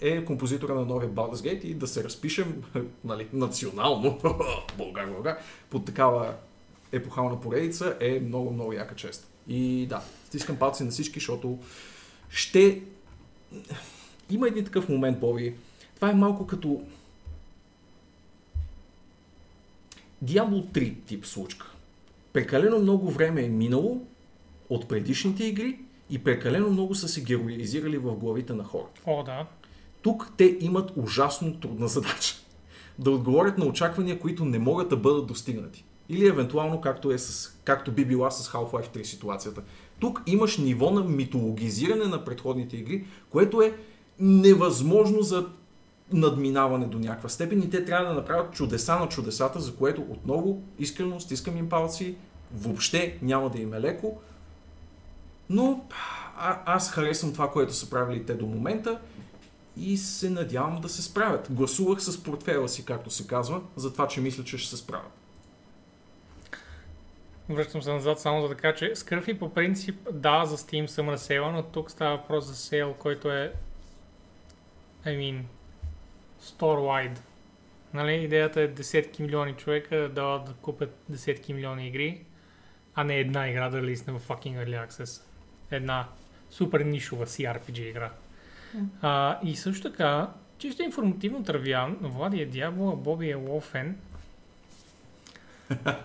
е композитора на новия Baldur's Gate и да се разпишем нали, национално, Българ, Българ, под такава епохална поредица е много, много яка чест. И да, стискам палци на всички, защото ще... Има един такъв момент, Боби. Това е малко като Diablo 3 тип случка. Прекалено много време е минало от предишните игри и прекалено много са се героизирали в главите на хората. О, да. Тук те имат ужасно трудна задача. Да отговорят на очаквания, които не могат да бъдат достигнати. Или евентуално, както, е с, както би била с Half-Life 3 ситуацията. Тук имаш ниво на митологизиране на предходните игри, което е невъзможно за надминаване до някаква степен и те трябва да направят чудеса на чудесата, за което отново искрено стискам им палци, въобще няма да им е леко, но а, аз харесвам това, което са правили те до момента и се надявам да се справят. Гласувах с портфела си, както се казва, за това, че мисля, че ще се справят. Връщам се назад само за да кажа, че Скърфи по принцип да, за Steam съм Sale, но тук става въпрос за сейл, който е I mean, store-wide. Нали, идеята е десетки милиони човека да да купят десетки милиони игри, а не една игра да лисне в fucking Early Access. Една супер нишова CRPG игра. А, и също така, чисто информативно тървян, Влади е Дявол, а Боби е Лофен.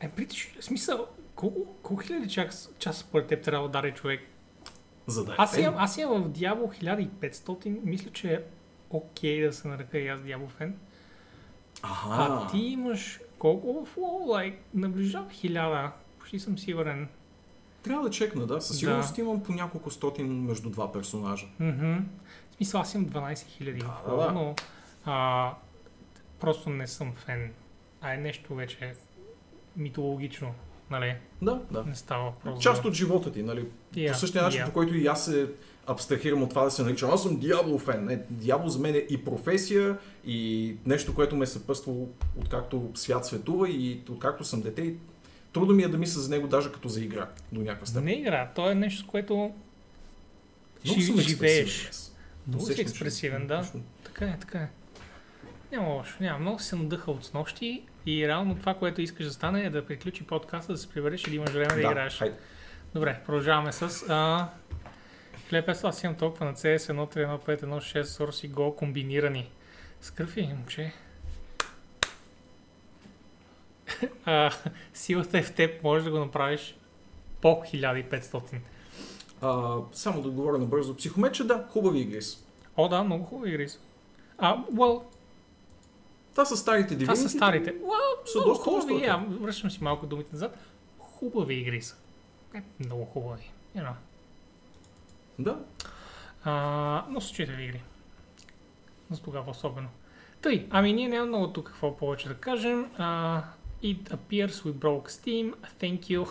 Е, притиш, смисъл, колко, колко хиляди час, час според теб трябва да удари човек? За да е Аз имам, аз имам в Diablo 1500, мисля, че окей да се нарека и аз Diablo фен. Аха. А ти имаш колко в? Like, наближава хиляда. Почти съм сигурен. Трябва да чекна, да. Със Да. сигурност имам по няколко стотин между два персонажа. Мгм. В смисъл, аз имам 12 хиляди Да, в да, да. но а, просто не съм фен. А е нещо вече митологично, нали? Да, да. Не става въпрос Част от живота ти, нали? Yeah, По същия начин, yeah. по който и аз се абстрахирам от това да се наричам. Аз съм Диабло фен. Не, Диабло за мен е и професия, и нещо, което ме е съпъствало откакто свят светува и откакто съм дете. И трудно ми е да мисля за него даже като за игра до някаква степен. Не игра, то е нещо, с което Много жи- живееш. Много си експресивен, да. точно. Така е, така е. Няма лошо, няма. Много се надъха от снощи и реално това, което искаш да стане е да приключи подкаста, да се прибереш и да имаш време да, Да, играеш. хайде. Добре, продължаваме с... А... Хлеб, аз имам толкова на CS 1.3.1.5.1.6 Source и Go комбинирани. Скърфи, момче. а, силата е в теб, можеш да го направиш по 1500. А, само да отговоря набързо. Психомече, да, хубави игри са. О, да, много хубави игри са. А, well, Това са старите Това Divinity. са старите. Са доста хубави. Я, връщам си малко думите назад. Хубави игри са. Не, много хубави. You know. Да. А, но са читави игри. За тогава особено. Тъй, ами ние няма много тук какво повече да кажем. А, it appears we broke Steam. Thank you.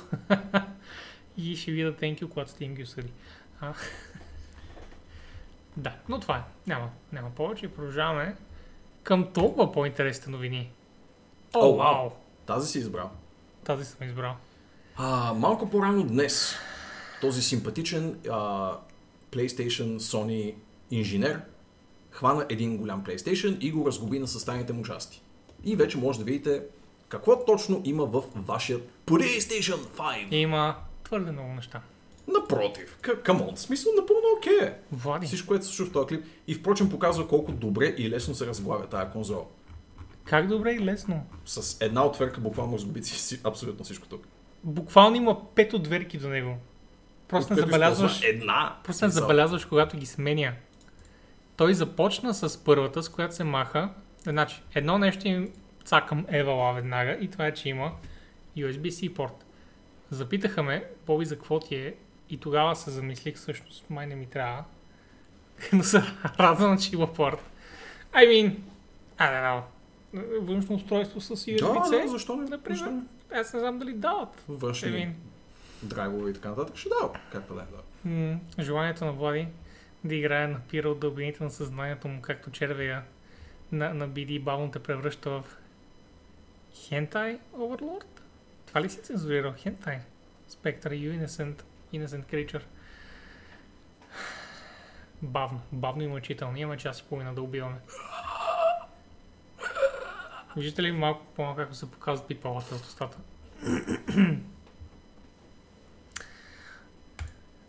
И ще видя thank you, когато Steam ги осъди. Да, но това е. Няма, няма повече продължаваме към толкова по-интересните новини. О, О, вау! Тази си избрал. Тази съм избрал. А, малко по-рано днес този симпатичен а, PlayStation Sony инженер хвана един голям PlayStation и го разгуби на съставените му части. И вече може да видите какво точно има в вашия PlayStation 5. Има твърде много неща. Напротив, камон, в смисъл напълно окей. Влади, Всичко, което се случва в този клип и впрочем показва колко добре и лесно се разглавя тази конзола. как добре и лесно. С една отверка буквално разгуби си абсолютно всичко тук. Буквално има пет отверки до него. Просто не забелязваш, Една. просто не забелязваш, когато ги сменя. Той започна с първата, с която се маха. Значи, едно нещо им цакам евала веднага и това е, че има USB-C порт. Запитаха ме, Боби, за какво ти е и тогава се замислих, всъщност, май не ми трябва. Но се радвам, че има порт. I mean, I don't know. Външно устройство с USB-C. Да, да, защо не? Например. Защо не? Аз не знам дали дават. Външни I mean, драйвове и така нататък ще дава. Как да не да. М, желанието на Влади да играе на пира от дълбините на съзнанието му, както червея на, на BD бавно те превръща в Hentai Overlord? Това ли си цензурирал? Hentai? Spectre, you innocent, innocent creature. Бавно, бавно и мъчително. Имаме час и половина да убиваме. Виждате ли малко по-малко как се показват пипалата от устата?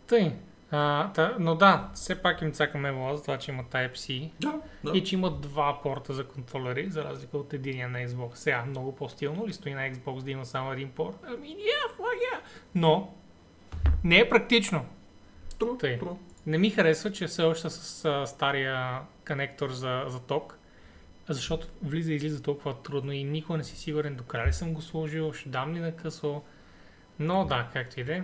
Тъй. А, та, но да, все пак им цакаме вола за това, че има Type-C Да, да. и че има два порта за контролери, за разлика от единия на Xbox. Сега, много по-стилно ли стои на Xbox да има само един порт? Ами, yeah, fuck yeah. Но, не е практично. Тру, Тъй. тру. Не ми харесва, че все още с а, стария конектор за, за ток, защото влиза и излиза толкова трудно и никога не си сигурен до края ли съм го сложил, ще дам ли на късо. Но да, както и да е.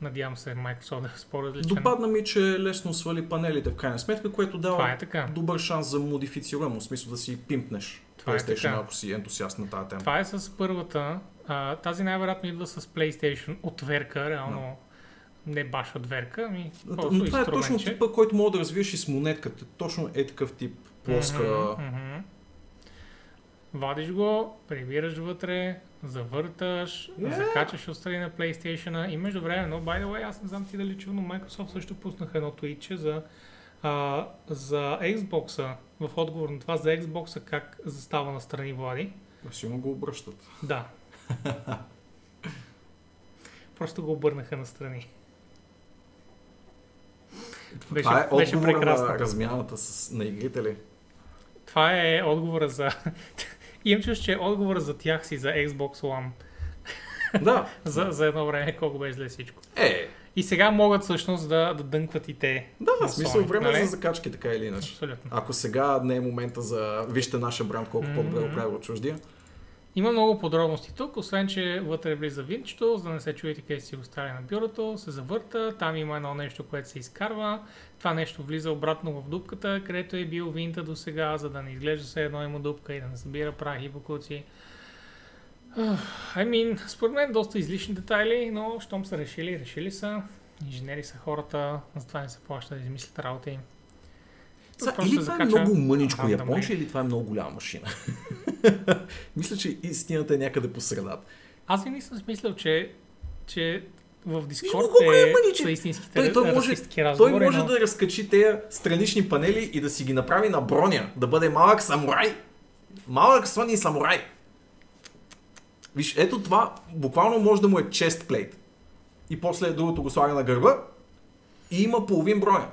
Надявам се Microsoft да е с по-различен. Допадна ми, че лесно свали панелите в крайна сметка, което дава е така. добър шанс за модифицируемо, в смисъл да си пимпнеш Това е така. ако си ентусиаст на тази тема. Това е с първата. А, тази най-вероятно идва с PlayStation отверка, реално не баш отверка, ами Но това е точно типа, който мога да развиеш и с монетката. Точно е такъв тип плоска. Мгм, мгм. Вадиш го, прибираш вътре, завърташ, Yeah. закачаш отстрани на PlayStation и между време, но by the way, аз не знам ти дали чул, но Microsoft също пуснаха едно твитче за, а, за Xbox-а, в отговор на това за Xbox-а как застава на страни Влади. Сигурно го обръщат. Да. Просто го обърнаха на страни. Беше, това е беше прекрасно. на размяната с, на игрите ли? Това е отговора за... Имам чувство, че е отговора за тях си за Xbox One. да. За, за едно време колко беше зле всичко. Е, И сега могат всъщност да, да дънкват и те. да, в смисъл Sony, време е нали? за закачки, така или иначе. Абсолютно. Ако сега не е момента за вижте нашия бранд колко по-добре Мгм. го прави от чуждия. Има много подробности тук, освен че вътре влиза винчето, за да не се чуете къде си го оставя на бюрото, се завърта, там има едно нещо, което се изкарва, това нещо влиза обратно в дупката, където е бил винта до сега, за да не изглежда се едно има дупка и да не събира прах и букуци. Уф, I mean, според мен доста излишни детайли, но щом са решили, решили са. Инженери са хората, затова не се плаща да измислят работа им. Са, или това е закача много мъничко японче, или това е много голяма машина. Мисля, че истината е някъде по средата. Аз винаги съм смислял, че, че в Дискорд е е, са истинските Той- той може- расистски Той разговори, може но... да разкачи тези странични панели и да си ги направи на броня. Да бъде малък самурай. Малък Сони самурай. Виж, ето това буквално може да му е чест плейт. И после другото го слага на гърба и има половин броня.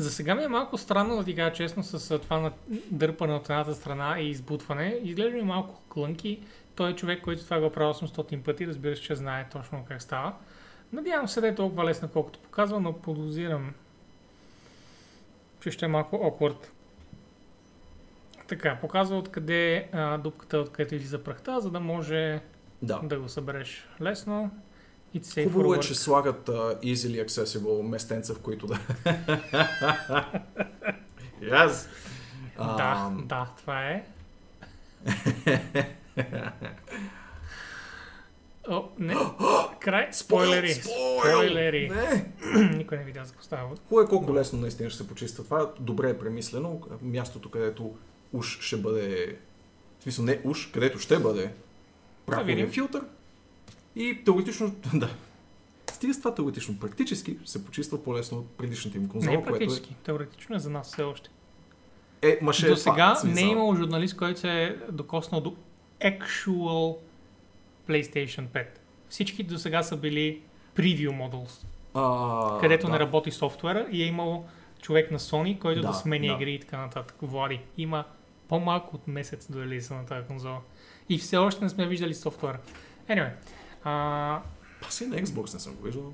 За сега ми е малко странно, да ти кажа честно, с това на дърпане от едната страна и избутване. Изглежда ми малко клънки. Той е човек, който това го е правил 800 пъти, разбира се, че знае точно как става. Надявам се да е толкова лесно, колкото показва, но подозирам, че ще е малко awkward. Така, показва откъде а, дупката, откъдето излиза прахта, за да може Да. да го събереш лесно. It's safe Хубаво е, че слагат uh, easily accessible местенца, в които да... yes! Да, да, това е. О, не. Край. Спойлери. Спойлери. Не! Никой не видя за какво става. Хубаво е колко лесно наистина ще се почиства. Това добре е премислено. Мястото, където уж ще бъде... В смисъл не уж, където ще бъде праховия видим. филтър. И теоретично, да. Стига с това теоретично. Практически се почиства по-лесно от предишната им Не конзола, е което е... практически. Теоретично е за нас все още. Е, ма ще е До сега смисъл. не е имало журналист, който се е докоснал до actual PlayStation 5. Всички до сега са били preview models, А, където да. не работи софтуера и е имало човек на Sony, който да, Да, сменя да. игри и така нататък. Влади, има по-малко от месец до релиза на тази конзола. И все още не сме виждали софтуера. Anyway, а, Аз и на Xbox не съм го виждал.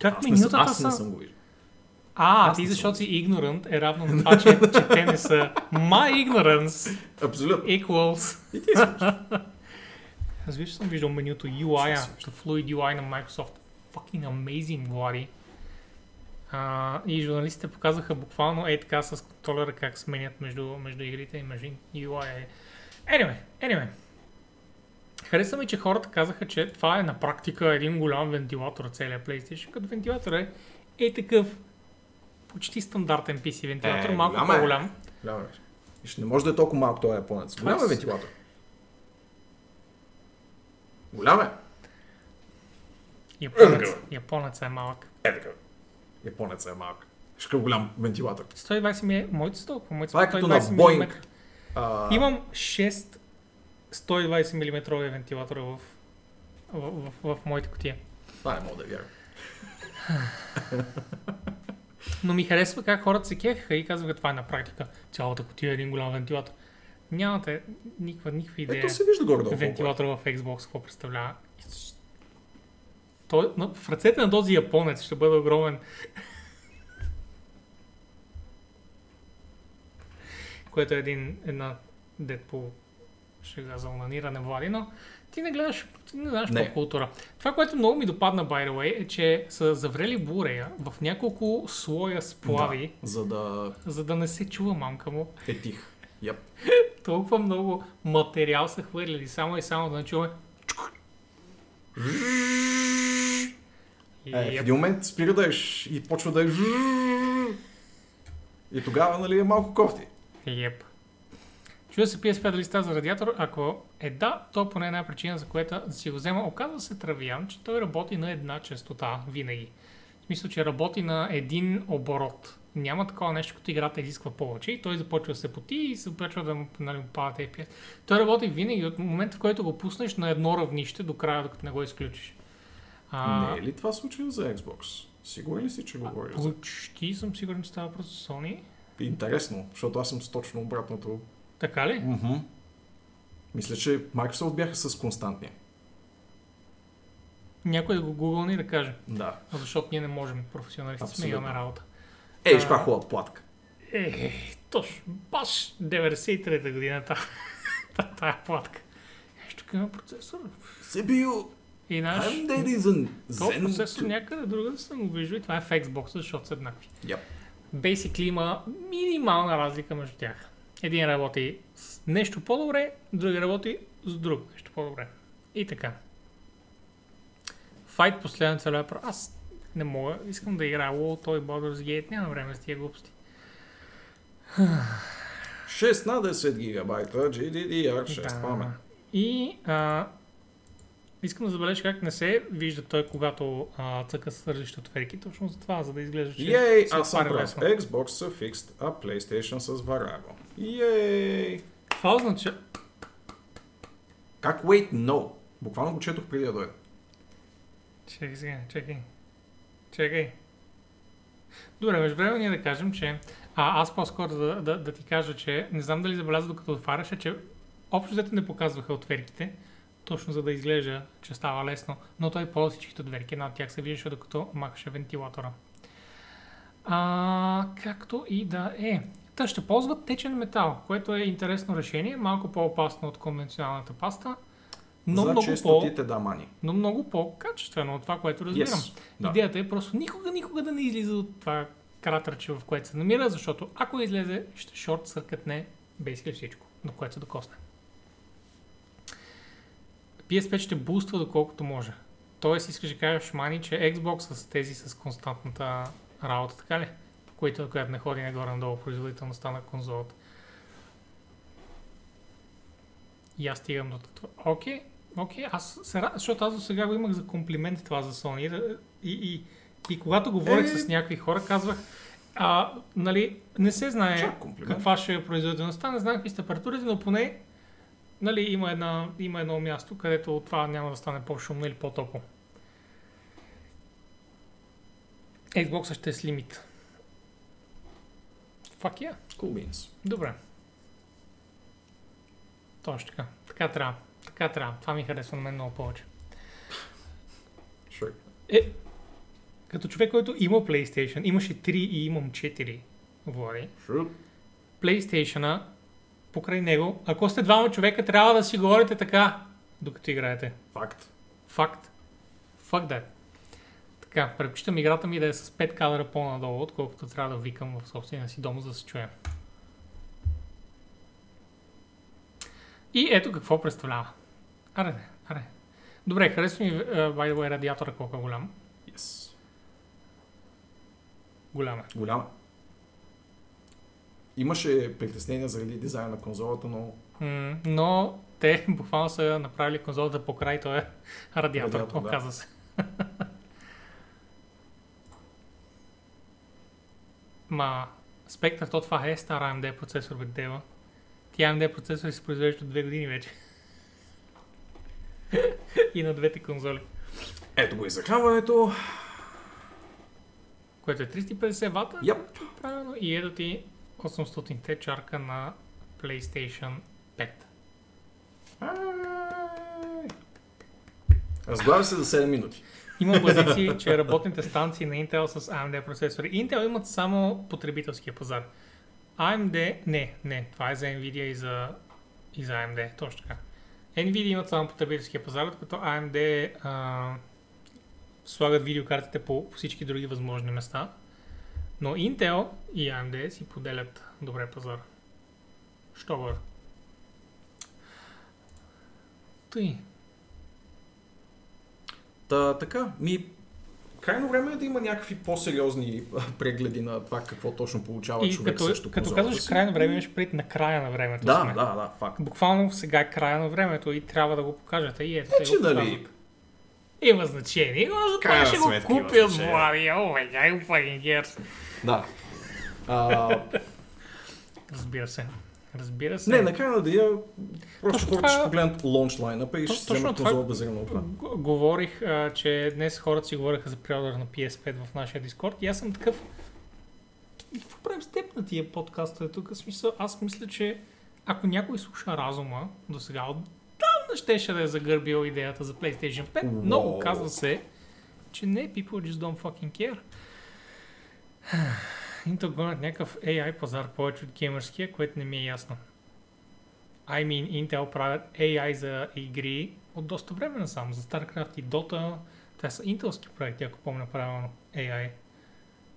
как Аз не, съм, менютата аз не съм го виждал. А, Аз ти не защото си игнорант е равно на това, че, че те не са. My ignorance Абсолютно. equals И ти си. Аз виж съм виждал менюто UI-а, Fluid UI на Microsoft. Fucking amazing, Влади. А, и журналистите показаха буквално е така с контролера как сменят между, между игрите и между UI. Anyway, anyway. Хареса ми, че хората казаха, че това е на практика един голям вентилатор целият PlayStation, като вентилатор е, е такъв почти стандартен PC вентилатор, Е, малко голям е. по-голям. Голямо е. Виж, не може да е толкова малък този японец. Голям е е вентилатор. Голям е. Японец, японец е малък. Е така. Японец е малък. Какъв голям вентилатор. 120 ми моите са толкова, моите са Това е като 120 на Boeing. мм. А, Имам 6 120 мм вентилатора в, в, в, в, в моите котия. Това не мога да вярвам. Но ми харесва как хората се кефиха и казваха, това е на практика. Цялата котия е един голям вентилатор. Нямате никаква, никаква идея. Ето се вижда горе-долу. колко е. вентилатора в Xbox какво представлява. Той, в ръцете на този японец ще бъде огромен. Което е един, една Дедпул шега за онаниране, Влади, но ти не гледаш, ти не знаеш Не. по култура. Това, което много ми допадна, by the way, е, че са заврели бурея в няколко слоя сплави, Да, за да за да не се чува мамка му. е тих. Yep. Толкова много материал са хвърляли, само и само да не чуваме. Е, в е, един момент спира да еш и почва да е И тогава, нали, е малко кофти. Еп. Чуда се PSP дали става за радиатор. Ако е да, то поне една причина, за която да си го взема. Оказва се травян, че той работи на една частота винаги. В смисъл, че работи на един оборот. Няма такова нещо, като играта изисква повече и той започва да се поти и се започва да му нали, му падат FPS. Той работи винаги от момента, в който го пуснеш на едно равнище до края, докато не го изключиш. А, Не е ли това случая за Xbox? Сигурен ли си, че говориш за... Почти съм сигурен, че става въпрос за Sony. Интересно, защото аз съм с точно обратното. Така ли? Мгм. Мисля, че Microsoft бяха с константния. Някой да го гугълне и да каже. Да. Защото ние не можем, професионалисти сме, имаме работа. Виж А. каква хубава платка. Е, точно, баш 93-та година та, та, тая платка. Нещо тук има процесор. CPU, И наш... I'm dead is Zen процесор 2. някъде друга да съм го виждал и това е в Xbox, защото са еднакви. Yep. Basically има минимална разлика между тях. Един работи с нещо по-добре, други работи с друго нещо по-добре. И така. Файт последен целия про... Аз не мога, искам да играя WoW, той Baldur's Gate, няма време с тия глупости. 16 гигабайта GDDR6 Да. памет. И а, искам да забележа как не се вижда той, когато а, цъка с отверки, точно за това, за да изглежда, че Ей, се аз съм прав. Xbox са fixed, а PlayStation с Varago. Ей! Това означава... Как wait no? Буквално го четох преди да дойда. Чакай сега, чакай. Чакай. Добре, между време ние да кажем, че а, аз по-скоро да, да, да ти кажа, че не знам дали забеляза докато отваряше, че общо взето не показваха отверките, точно за да изглежда, че става лесно, но той ползва всичките отверки. Една от тях се виждаше докато махаше вентилатора. А, както и да е. Та ще ползват течен метал, което е интересно решение, малко по-опасно от конвенционалната паста, но, За много, по, да мани. но много по-качествено от това, което разбирам. Yes. Да. Идеята е просто никога, никога да не излиза от това кратерче, в което се намира, защото ако излезе, ще шорт съркътне basically всичко, до което се докосне. PS5 ще буства доколкото може. Тоест, искаш да кажеш, Мани, че Xbox с тези с константната работа, така ли? Които, която не ходи нагоре-надолу производителността на конзолата. И аз стигам до това. Окей, окей, аз се радвам, защото аз до сега го имах за комплимент това за Sony. И, и, и когато говорих Е. с някакви хора, казвах, а, нали, не се знае каква ще е производителността, не знам какви са температурите, но поне нали, има, една, има едно място, където това няма да стане по-шумно или по-топло. Xbox ще е с лимит. Fuck yeah. Cool beans. Добре. Точно така. Така трябва. Така трябва. Това ми харесва на мен много повече. Sure. Е, като човек, който има PlayStation, имаше 3 и имам 4, Влади. Sure. PlayStation-а, покрай него, ако сте двама човека, трябва да си говорите така, докато играете. Факт. Факт. Fuck that. Така, предпочитам играта ми да е с 5 кадра по-надолу, отколкото трябва да викам в собствения си дом, за да се чуя. И ето какво представлява. Аре, аре. Добре, харесва ми, uh, by the way, радиатора колко е голям. Yes. Голям е. Голям. е. Имаше притеснения заради дизайна на конзолата, но но те буквално са направили конзолата по край, той е радиатор, Радиатор, да. оказа се. Ма, Spectre, то това е стар AMD процесор, бе, дева. Ти AMD процесори се произвеждат от две години вече. и на двете конзоли. ето го и захранването. Което е 350 вата. Яп. Правилно. И ето ти 800-те чарка на PlayStation 5. Ай. Разглавя се за 7 минути. Има позиции, че работните станции на Intel с AMD процесори. Intel имат само потребителския пазар. AMD, не, не, това е за Nvidia и за, и за AMD, точно така. Nvidia имат само потребителския пазар, докато AMD а, слагат видеокартите по, по всички други възможни места. Но Intel и AMD си поделят добре пазар. Що бъде? Тъй. Та, така, ми крайно време е да има някакви по-сериозни прегледи на това какво точно получава И човек като, срещу като казваш си. крайно време, имаш пред на края на времето. Да, сме. да, да, факт. Буквално сега е края на времето и трябва да го покажете. И ето, Е, че го дали-. Има значение. Може това ще го значение. Влади. О, май гад? Да. А, Разбира се. Разбира се. не, накрая на деня просто Точно хората това- ще погледнат лаунч лайнапа и ще точно вземат това- базирано това. Г- Говорих, а, че днес хората си говореха за преодър на PS5 в нашия Дискорд и аз съм такъв... Какво правим с теб на тия подкаста? Тук в смисъл, аз мисля, че ако някой слуша разума до сега, отдавна щеше да е загърбил идеята за PlayStation 5, но Уау. оказва се, че не, people just don't fucking care. Intel гонят някакъв AI пазар повече от геймърския, което не ми е ясно. I mean, Intel правят AI за игри от доста време насам. За StarCraft и Dota. Това са интелски проекти, ако помня правилно. AI.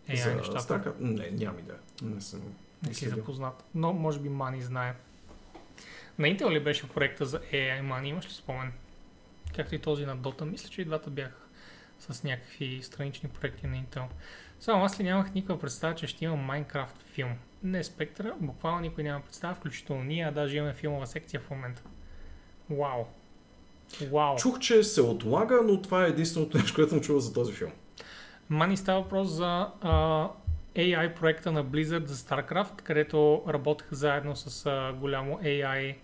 AI За нещата. Starcraft? Не, нямам идея. Не съм Не си запознат. Но може би Мани знае. На Intel ли беше проекта за AI Мани? Имаш ли спомен? Както и този на Dota. Мисля, че и двата бяха с някакви странични проекти на Intel. Само аз ли нямах никаква представа, че ще има Minecraft филм. Не Спектра, буквално никой няма представа, включително ние, а даже имаме филмова секция в момента. Вау. Вау. Чух, че се отлага, но това е единственото нещо, което съм чувал за този филм. Мани става въпрос за а, AI проекта на Blizzard за StarCraft, където работеха заедно с а, голямо AI,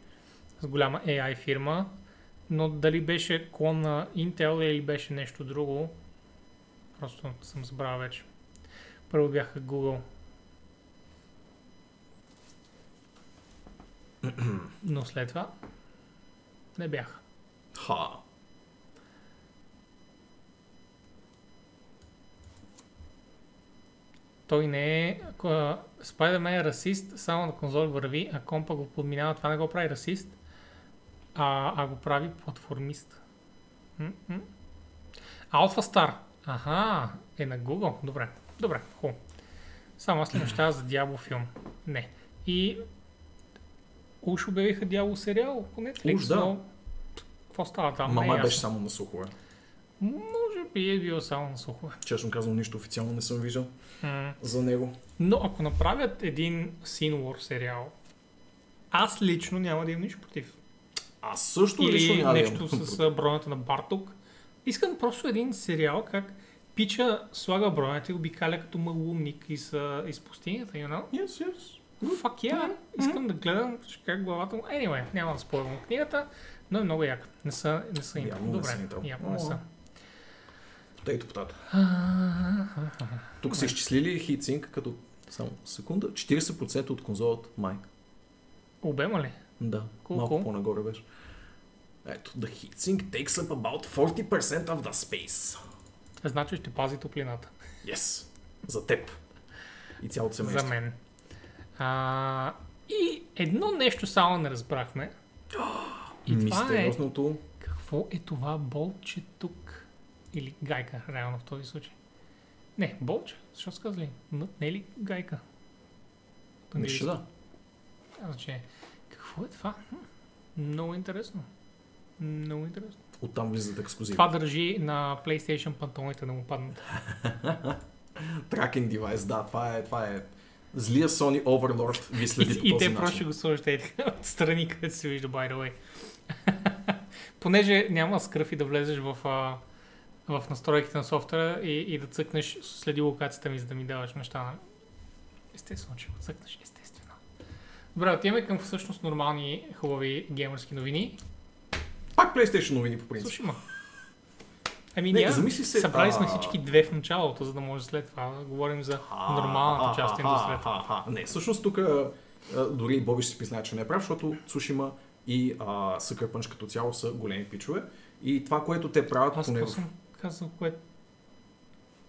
с голяма AI фирма, но дали беше клон на Intel или беше нещо друго, просто съм забравил вече. Първо бяха Google. Но след това не бяха. Ха. той не е... ако Spider-Man е расист, само на конзоли върви, а компа го подминава. Това не го прави расист, а, а го прави платформист. М-м. Alpha Star. Аха, е на Google. Добре, добре, хубаво. Само аз ли неща за Дявол филм? Не. И уж обявиха Дявол сериал по Netflix, Уж, да. но какво става там? Ма не е беше само на слухове. Може би е било само на слухове. Честно казвам, нищо официално не съм виждал М. за него. Но ако направят един Sin War сериал, аз лично няма да имам нищо против. Аз също лично Или няма да нещо имам с бронята на Барток. Искам просто един сериал, как Пича слага бронята и обикаля като малумник из, из пустинята, you know? Yes, yes. Fuck yeah! Искам да гледам как главата му... Anyway, няма да спорвам книгата, но е много як. Не са, не са им. Явно не Добре, там. явно не са. Тъй потата. Тук са изчислили хитсинк като само секунда. 40% от конзолата май. Обема ли? Да, Колко? малко по-нагоре беше. Ето, the heatsink takes up about 40% of the space. Значи ще пази топлината. Yes. За теб. И цялото семейство. За мен. А, и едно нещо само не разбрахме. И това е Мистериозното. какво е това болче тук? Или гайка, реално в този случай. Не, болче. Защо са казали? Не е ли гайка? Мисля, английски. да. Значи, какво е това? Много интересно. Много интересно. Оттам влизат ексклюзиви. Това държи на PlayStation пантоните да му паднат. Тракинг девайс, да, това е, това е злия Sony Overlord ви следи по И, и този те просто ще начин. го сложат е отстрани, където се вижда, by the way. Понеже няма скръфи да влезеш в, а, в настройките на софтуера и, и да цъкнеш следи локацията ми, за да ми даваш неща. Естествено, че го цъкнеш, естествено. Добре, отиваме към всъщност нормални, хубави геймърски новини. Пак PlayStation новини по принцип. Слушай ма. Ами Не, ние замисли се, събрали сме всички две в началото, за да може след това да говорим за нормалната част от индустрията. Не, всъщност тук дори Боби ще си призна, че не е прав, защото Цушима и Sucker Punch като цяло са големи пичове. И това, което те правят Аз поне съм казал, което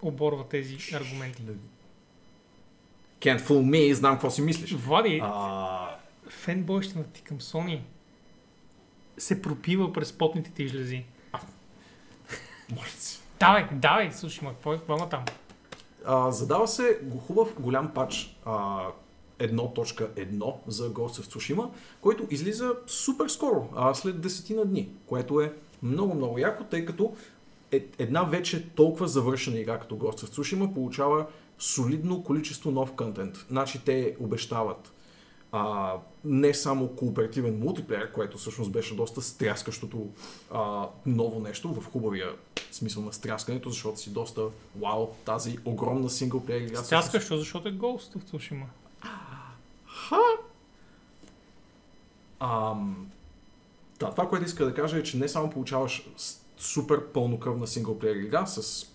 оборва тези аргументи? Can't fool me, знам какво си мислиш. Влади, А, фенбойщината ти към Sony се пропива през потните ти жлези. моля се. Давай, давай, слушай, ма, какво е, какво има там? А, задава се хубав голям пач а, 1.1 за Ghost of Tsushima, който излиза супер скоро, а, след десетина дни, което е много, много яко, тъй като е, една вече толкова завършена игра като Ghost of Tsushima получава солидно количество нов контент. Значи те обещават а, не само кооперативен мултиплеер, което всъщност беше доста стряскащото а, ново нещо в хубавия смисъл на стряскането, защото си доста вау, тази огромна синглплеер игра. Стяскащо, защото е Ghost of Tsushima. Ам, да, това, което иска да кажа е, че не само получаваш супер пълнокръвна синглплеер игра с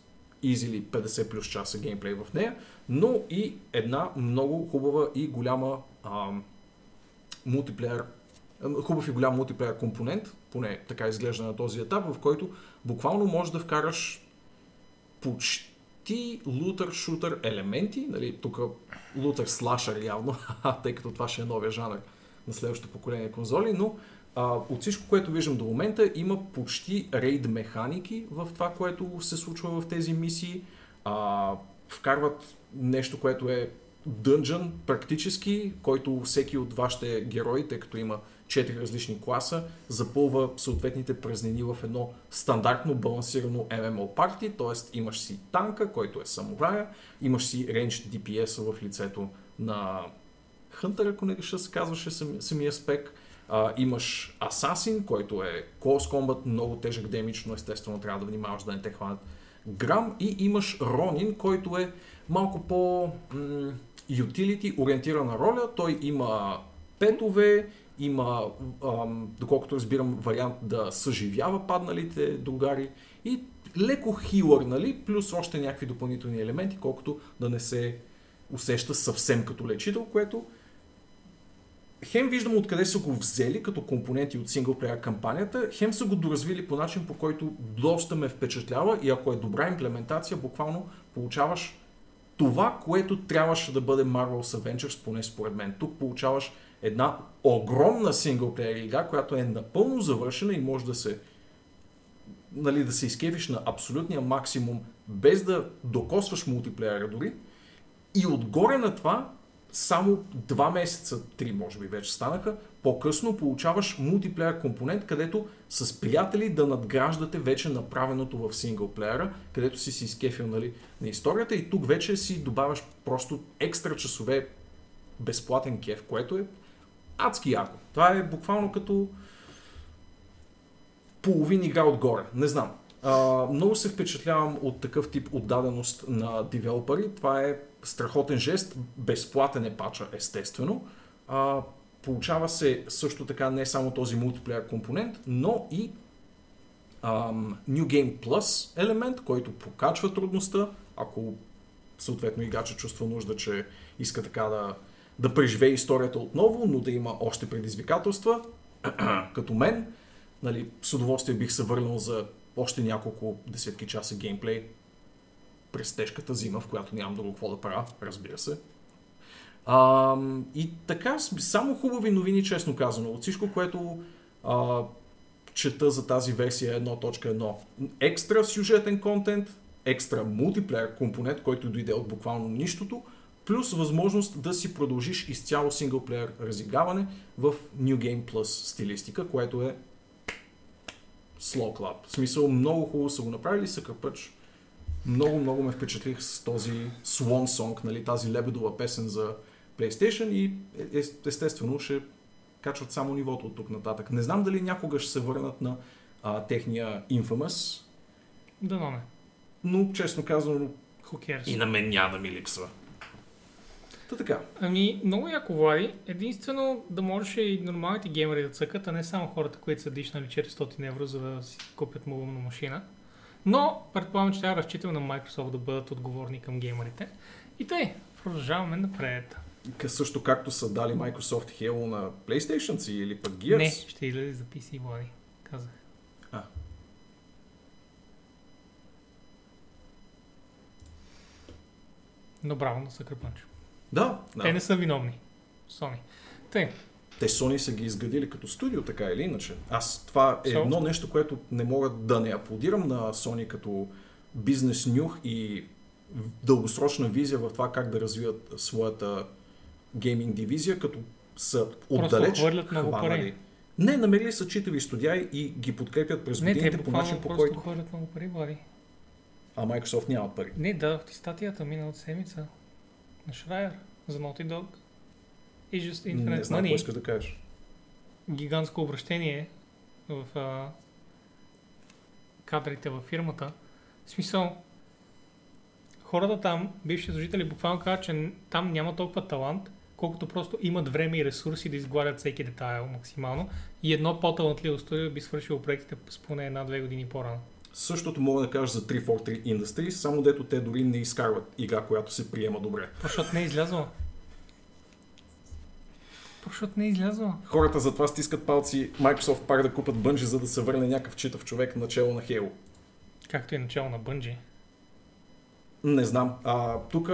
easily 50 плюс часа геймплей в нея, но и една много хубава и голяма ам, мултиплеер, хубав и голям мултиплеер компонент, поне така изглежда на този етап, в който буквално можеш да вкараш почти лутър-шутър елементи, нали, тук лутър слашър явно, тъй като това ще е новия жанр на следващото поколение конзоли, но а, от всичко, което виждам до момента, има почти рейд механики в това, което се случва в тези мисии. А, вкарват нещо, което е дънжън практически, който всеки от вашите герои, тъй като има 4 различни класа, запълва съответните празнини в едно стандартно балансирано MMO парти, т.е. имаш си танка, който е самурая, имаш си рейндж DPS в лицето на Хънтър, ако не реша се казваше сами- самия спек. А, имаш Асасин, който е Close Combat, много тежък демидж, но естествено трябва да внимаваш да не те хванат грам. И имаш Ронин, който е малко по м- utility ориентирана роля. Той има петове, има, ам, доколкото разбирам, вариант да съживява падналите другари и леко хилър, нали? плюс още някакви допълнителни елементи, колкото да не се усеща съвсем като лечител, което хем виждам откъде са го взели като компоненти от синглплеер кампанията, хем са го доразвили по начин, по който доста ме впечатлява и ако е добра имплементация, буквално получаваш това, което трябваше да бъде Marvel's Avengers, поне според мен. Тук получаваш една огромна синглплеер игра, която е напълно завършена и може да се нали, да се изкефиш на абсолютния максимум, без да докосваш мултиплеера дори. И отгоре на това, само два месеца, три може би вече станаха, по-късно получаваш мултиплеер компонент, където с приятели да надграждате вече направеното в синглплеера, където си си изкефил нали, на историята и тук вече си добавяш просто екстра часове безплатен кеф, което е адски яко. Това е буквално като половин игра отгоре. Не знам. А, много се впечатлявам от такъв тип отдаденост на девелопери. Това е страхотен жест. Безплатен е пача, естествено. А, получава се също така не само този мултиплеер компонент, но и ам, New Game Plus елемент, който покачва трудността, ако съответно играча чувства нужда, че иска така да, да преживее историята отново, но да има още предизвикателства, като мен. Нали, с удоволствие бих се върнал за още няколко десетки часа геймплей през тежката зима, в която нямам друго какво да правя, разбира се. А, и така, само хубави новини, честно казано. От всичко, което а, чета за тази версия 1.1. Екстра сюжетен контент, екстра мултиплеер компонент, който дойде от буквално нищото, плюс възможност да си продължиш изцяло синглплеер разиграване в New Game Plus стилистика, което е slow club. В смисъл, много хубаво са го направили, са кърпъч. Много, много ме впечатлих с този Swan Song, нали, тази лебедова песен за PlayStation и е, е, естествено ще качват само нивото от тук нататък. Не знам дали някога ще се върнат на а, техния Infamous. Да, но не. Но, честно казано, и на мен няма да ми липсва. Та така. Ами, много яко, Влади. Единствено да можеш и нормалните геймери да цъкат, а не само хората, които са дишнали 400 евро, за да си купят мобилна машина. Но, предполагам, че трябва да разчитаме на Microsoft да бъдат отговорни към геймерите. И тъй, продължаваме напред. Също както са дали Microsoft Halo на PlayStation си или пък Gears? Не, ще излезе за PC, Влади, казах. А. Но браво на Punch. Да, да. Те не са виновни. Sony. Тъй. Те Sony са ги изградили като студио, така или иначе. Аз това е едно нещо, което не мога да не аплодирам на Sony като бизнес нюх и дългосрочна визия в това как да развият своята гейминг дивизия, като са отдалеч хвърлят много пари. Не, намерили са читави студия и ги подкрепят през годините не, те по начин по който... хвърлят много пари, Влади. А Microsoft няма пари. Не, да, в статията миналата седмица на Шрайер за Naughty Dog. И just Infinite Не знам, какво искаш да кажеш. Гигантско обращение в а, кадрите във фирмата. В смисъл, хората там, бивши служители, буквално казват, че там няма толкова талант, колкото просто имат време и ресурси да изгладят всеки детайл максимално. И едно по-талантливо студио би свършило проектите с поне една-две години по-рано. Същото мога да кажа за 343 Industries, само дето те дори не изкарват игра, която се приема добре. Защото не е излязла. Защото не е излязла. Хората затова стискат палци Microsoft пак да купат Bungie, за да се върне някакъв читав човек начало на Halo. Както и начало на Bungie. Не знам. А, тук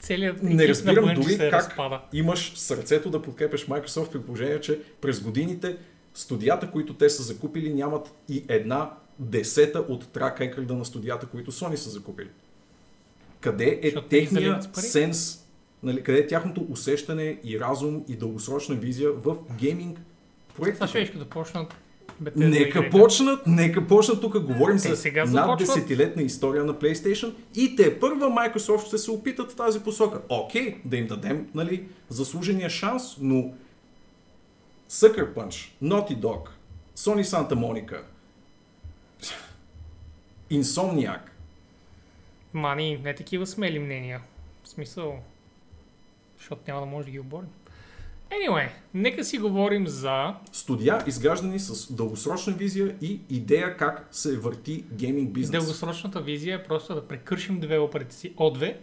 Целият не разбирам на дори как разпада. имаш сърцето да подкрепеш Microsoft при положение, че през годините студията, които те са закупили, нямат и една десета от трак рекорда на студията, които Sony са закупили. Къде е техния сенс, нали, къде е тяхното усещане и разум и дългосрочна визия в гейминг проекта? Това ще да почнат Нека почнат, нека почнат тук, говорим те за над започват. десетилетна история на PlayStation и те първа Microsoft ще се опитат в тази посока. Окей, да им дадем нали, заслужения шанс, но Sucker Punch, Naughty Dog, Sony Santa Monica, Insomniac. Мани, не такива смели мнения. В смисъл, защото няма да може да ги оборим. Anyway, нека си говорим за... Студия, изграждани с дългосрочна визия и идея как се върти гейминг бизнес. Дългосрочната визия е просто да прекършим девелоперите си от две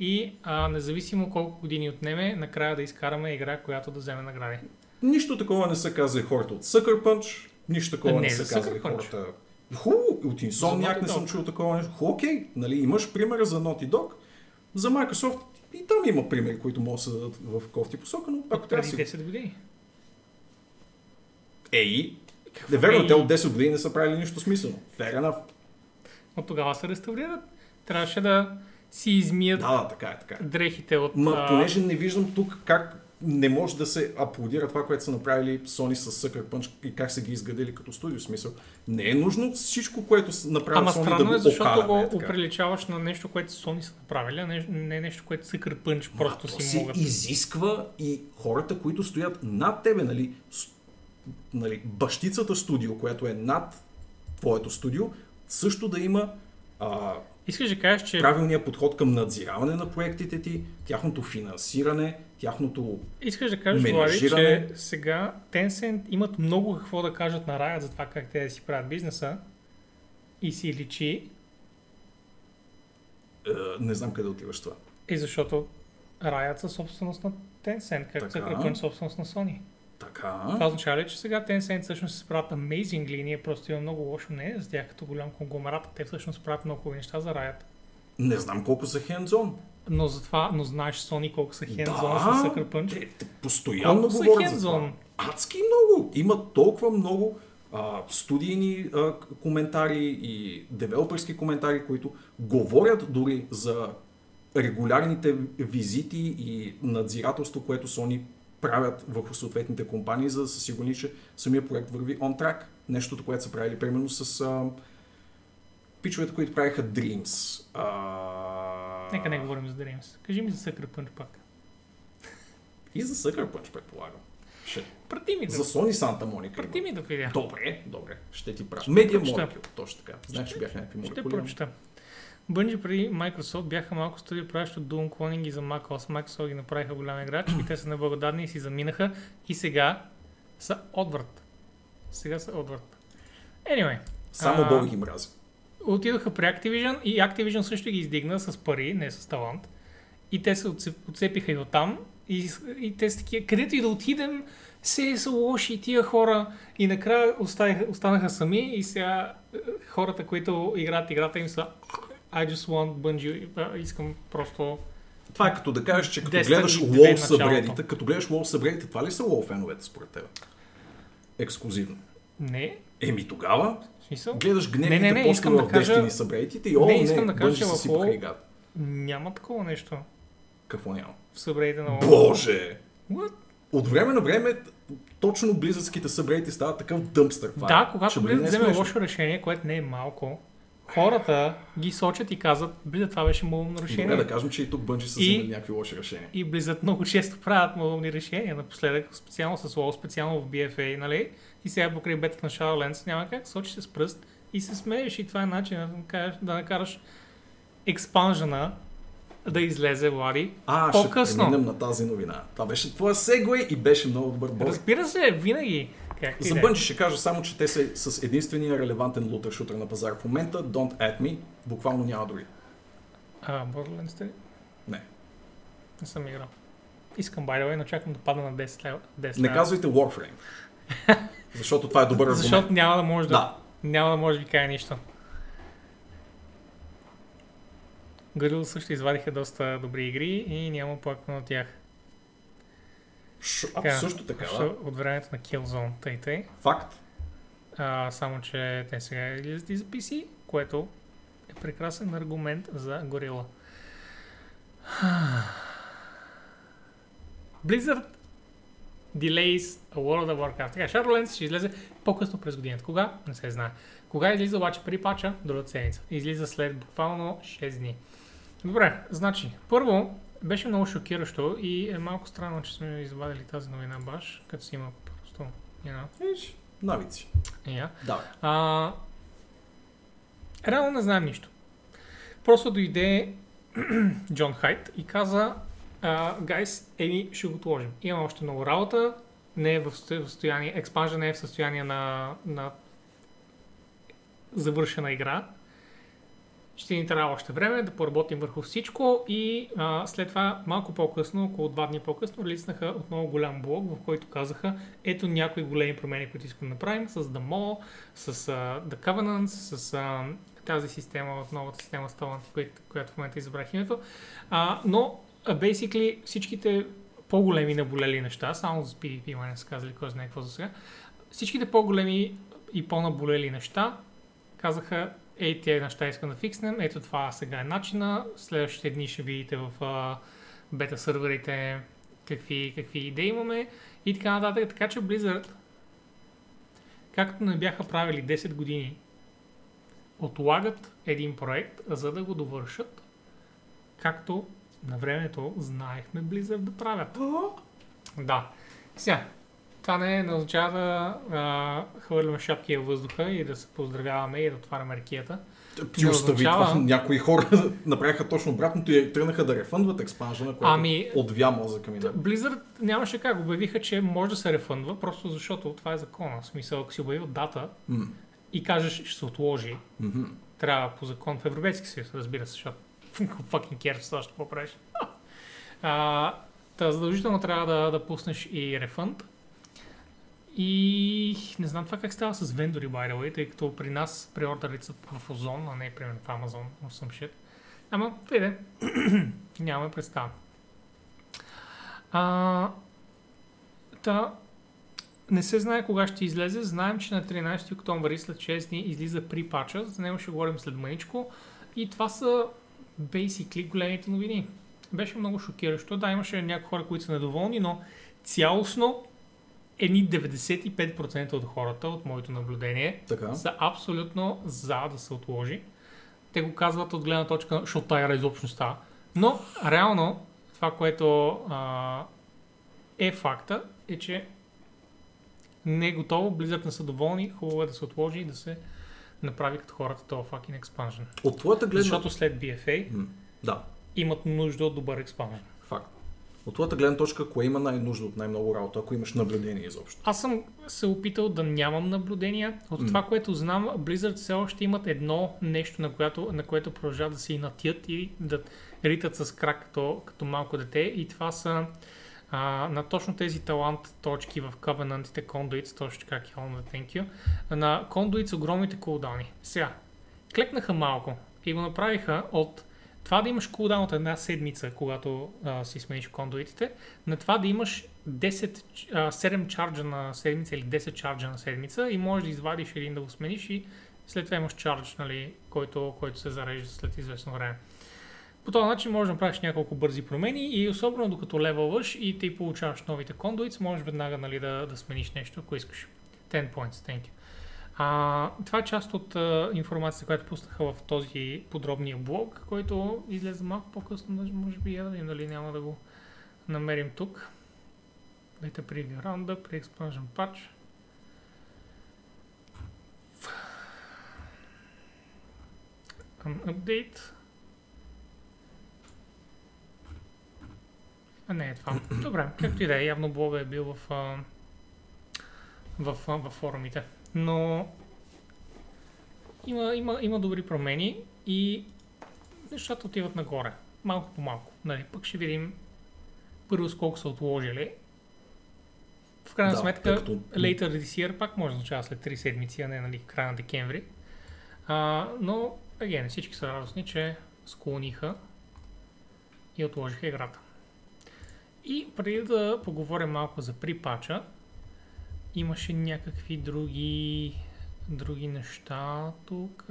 и а, независимо колко години отнеме, накрая да изкараме игра, която да вземе награди. Нищо такова не са казали хората от Sucker Punch, нищо такова не, не са казали хората. Хубаво, от Insomniac не съм чул такова нещо. Окей, нали, имаш примера за Naughty Dog, За Microsoft и там има примери, които могат да се дадат в кофти посока, но ако трябва да си... 10 години. Ей, не верно, те от 10 години не са правили нищо смислено. Fair enough. От тогава се реставрират. Трябваше да си измият Да, да, така е, така е. дрехите от... Ма, понеже не виждам тук как не може да се аплодира това, което са направили Sony с Sucker Punch и как са ги изградили като студио. В Смисъл, не е нужно всичко, което направят Ама Sony странно да го е, защото окараме, го е оприличаваш на нещо, което Sony са направили, а не, не нещо, което Sucker Punch просто А, то си се могат. изисква и хората, които стоят над тебе, нали, с, нали, бащицата студио, която е над твоето студио, също да има а, Искаш да кажеш, че правилния подход към надзираване на проектите ти, тяхното финансиране, тяхното... Искаш да кажеш, менажиране. че сега Tencent имат много какво да кажат на Riot за това как те да си правят бизнеса и си личи, Е, не знам къде отиваш това. и защото Riot са собственост на Tencent, както. Sucker Punch собственост на Sony. Така. Това означава ли, че сега Tencent всъщност се справят amazingly и ние просто имаме много лошо мнение за тях като голям конгломерат, те всъщност правят много хубави неща за Riot. Не знам колко са hands-on. Но затова, но знаеш Sony колко са hands-on Да, с Sucker Punch. Те, те постоянно Колко говорят за това. Адски много. Има толкова много а, студийни а, коментари и девелоперски коментари, които говорят дори за регулярните визити и надзирателство, което Sony правят върху съответните компании, за да са сигурни, че самия проект върви on track. Нещото, което са правили примерно с а, пичовете, които правиха Dreams. А... Нека не говорим за Dreams. Кажи ми за Sucker Punch пак. И за Sucker Punch, предполагам. Ще. Прати ми да, За Sony Santa Monica. прати ми да видя. Добре, добре. Ще ти правя. Ще Медиа молекул, точно така. Знаеш, че бях някакви Ще молекули. прочета. Bungie преди Microsoft бяха малко студио, правещо Doom клонинги за macOS. Microsoft ги направиха голям играч и те са неблагодарни и си заминаха и сега са отвърт. Сега са отвърт. Anyway, Само А, Бог ги мрази. Отидоха при Activision и Activision също ги издигна с пари, не с талант. И те се отцеп- отцепиха и оттам. И, и те са такива, където и да отидем, се са лоши тия хора. И накрая оставиха, останаха сами и сега е, хората, които играят играта им са I just want Bungie, искам просто... Това е като да кажеш, че като гледаш 2 WoW началото. събредите, като гледаш WoW събредите, това ли са WoW феновете според теб? Ексклюзивно. Не, Еми тогава смисъл, гледаш гневните Не, не, не, искам да в кажа- Destiny събредите и о, Не, не, искам да кажа, че в играта. няма такова нещо Какво няма? в събредите на WoW. Боже! What? От време на време точно близъцките събредите стават такъв дъмстър. Да, когато бъде Близък вземе лошо решение, което не е малко, хората ги сочат и казват, Близък, това беше малумно решение. Добре, да кажем, че и тук Bungie са И- взимали някакви лоши решения. И Blizzard много често правят малумни решения напоследък, специално с WoW, специално в BFA, нали? И сега покрай бетата на Shadowlands няма как, сочи се с пръст и се смееш и това е начин да накараш, да накараш експанжена да излезе, Влади. А, По-късно. ще преминем на тази новина. Това беше твоя сегуей и беше много добър бой. Разбира се, винаги. Как За Bungie ще кажа само, че те са с единствения релевантен лутър шутър на пазара в момента. Don't at me. Буквално няма дори. А, Borderlands 3? Не. Не съм играл. Искам, by the way, но чакам да падна на 10 лева. 10 Не лева. казвайте Warframe. Защото това е добър аргумент. Защото няма да може да, Да. няма да може да ви кажа нищо. Горил също извадиха доста добри игри и няма плакано от тях. Ш... Така, също така, да. От времето на Killzone, тъй тъй. Факт. А, само, че те сега излизат и за PC, което е прекрасен аргумент за Горила. Blizzard delays a World of Warcraft. Така, Shadowlands ще излезе по-късно през годината. Кога? Не се знае. Кога излиза обаче при пача? Другата седмица. Излиза след буквално 6 дни. Добре, значи, първо беше много шокиращо и е малко странно, че сме извадили тази новина баш, като си има просто, you know, навици. yeah. Да. А, реално не знаем нищо. Просто дойде Джон Хайт и каза, гайс, еми ще го отложим. Имаме още много работа, не е в сто- в състояние, експанжа не е в състояние на, на завършена игра. Ще ни трябва още време да поработим върху всичко и а, след това малко по-късно, около два дни по-късно, лиснаха отново голям блог, в който казаха ето някои големи промени, които искам да направим с The с uh, The Covenant, с uh, тази система, от новата система Stolant, която, в момента избрах името. А, но, basically, всичките по-големи наболели неща, само за PvP ма не са казали кой знае какво за сега, всичките по-големи и по-наболели неща казаха, ей, тези неща искам да фикснем, ето това сега е начина, следващите дни ще видите в а, бета сървърите какви, какви идеи имаме и така нататък. Така че Blizzard, както не бяха правили 10 години, отлагат един проект, за да го довършат, както на времето знаехме Blizzard да правят. Да. Сега, това не, не означава да а, хвърляме шапки във въздуха и да се поздравяваме и да отваряме ракията. Ти остави означава- това. Някои хора направиха точно обратното и тръгнаха да рефъндват експанжена, което Ами- отвя мозъка ми. Да. Blizzard нямаше как. Обявиха, че може да се рефъндва, просто защото това е закона. В смисъл, ако си обявил дата М. и кажеш, ще се отложи, Мгм. трябва по закон в Европейски съюз, разбира се, защото fucking cares това ще какво правиш. Та задължително трябва да, да пуснеш и рефънд. И не знам това как става с вендори, by the way, тъй като при нас преордерите са в Озон, а не примерно в Amazon, or some. Ама, виде, нямаме представа. А, та, не се знае кога ще излезе. Знаем, че на 13 октомври след 6 дни излиза при пача. За него ще говорим след мъничко. И това са basically големите новини. Беше много шокиращо. Да, имаше някои хора, които са недоволни, но цялостно едни 95% от хората, от моето наблюдение, Така. са абсолютно за да се отложи. Те го казват от гледна точка, защото тая изобщо става. Но, реално, това, което а, е факта, е, че не е готово, Blizzard не са доволни, хубаво е да се отложи и да се направи като хората този fucking expansion. От твоята гледна... Защото след BFA М. Да, имат нужда от добър expansion. факт. От твоята гледна точка, кое има най-нужда от най-много работа, ако имаш наблюдение изобщо? Аз съм се опитал да нямам наблюдения. От М. това, което знам, Blizzard все още имат едно нещо, на, което, на което продължават да се инатят и да ритат с крак като, като малко дете. И това са а, на точно тези талант точки в Covenantите, Conduits, точно така Хелна, thank you. На Conduits огромните кулдауни. Сега, клекнаха малко и го направиха от това да имаш кулдаун от една седмица, когато а, си смениш кондуитите, на това да имаш 10, а, 7 чарджа на седмица или 10 чарджа на седмица и можеш да извадиш един да го смениш и след това имаш чардж, нали, който, който се зарежда след известно време. По този начин можеш да направиш няколко бързи промени и особено докато левелваш и ти получаваш новите кондуитс, можеш веднага нали, да, да смениш нещо, ако искаш. 10 points, thank you. А, това е част от а, информацията, която пуснаха в този подробния блог, който излезе малко по-късно, може би я дали няма да го намерим тук. Data Preview Roundup, Pre-Expansion Patch. An update. А не е това. Добре, както и да е, явно блога е бил в, в, а, в форумите. Но има, има, има добри промени и нещата отиват нагоре. Малко по малко. Нали, пък ще видим първо с колко са отложили. В крайна Да, сметка, като- later this year пак може да означава след 3 седмици, а не нали, края на декември. А, но, again, всички са радостни, че склониха и отложиха играта. И преди да поговорим малко за припача, имаше някакви други, други неща тук.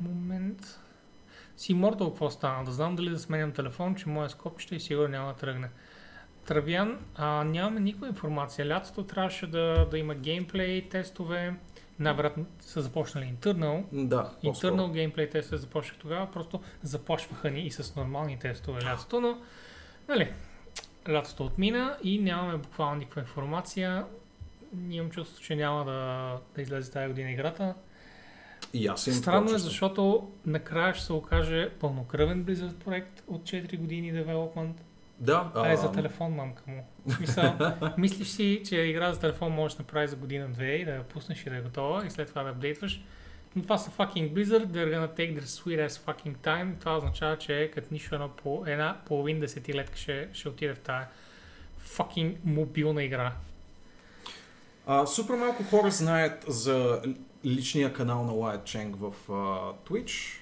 Момент. С Immortal какво стана? Да знам дали да сменям телефон, че моя скопче и сигурно няма да тръгне. Травян, а, нямаме никаква информация. Лятото трябваше да, да има геймплей тестове. Най-вероятно са започнали Internal. Да. Internal геймплей тестове започнах тогава, просто започваха ни и с нормални тестове лятото, но нали, лятото отмина и нямаме буквално никаква информация. Имам чувство, че няма да, да излезе тази година играта. И аз имам Странно е, защото накрая ще се окаже пълнокръвен Blizzard проект от 4 години девелопмент. Да, А е за телефон, мамка му. В смисъл, мислиш си, че игра за телефон можеш да направиш за година-две и да я пуснеш и да е готова и след това да апдейтваш. Но това са fucking Blizzard, they're gonna take their sweet ass fucking time. Това означава, че като нищо едно по една половин десетилетка ще, ще отиде в тази fucking мобилна игра. А, супер малко хора знаят за личния канал на Wyatt Cheng в а, Twitch.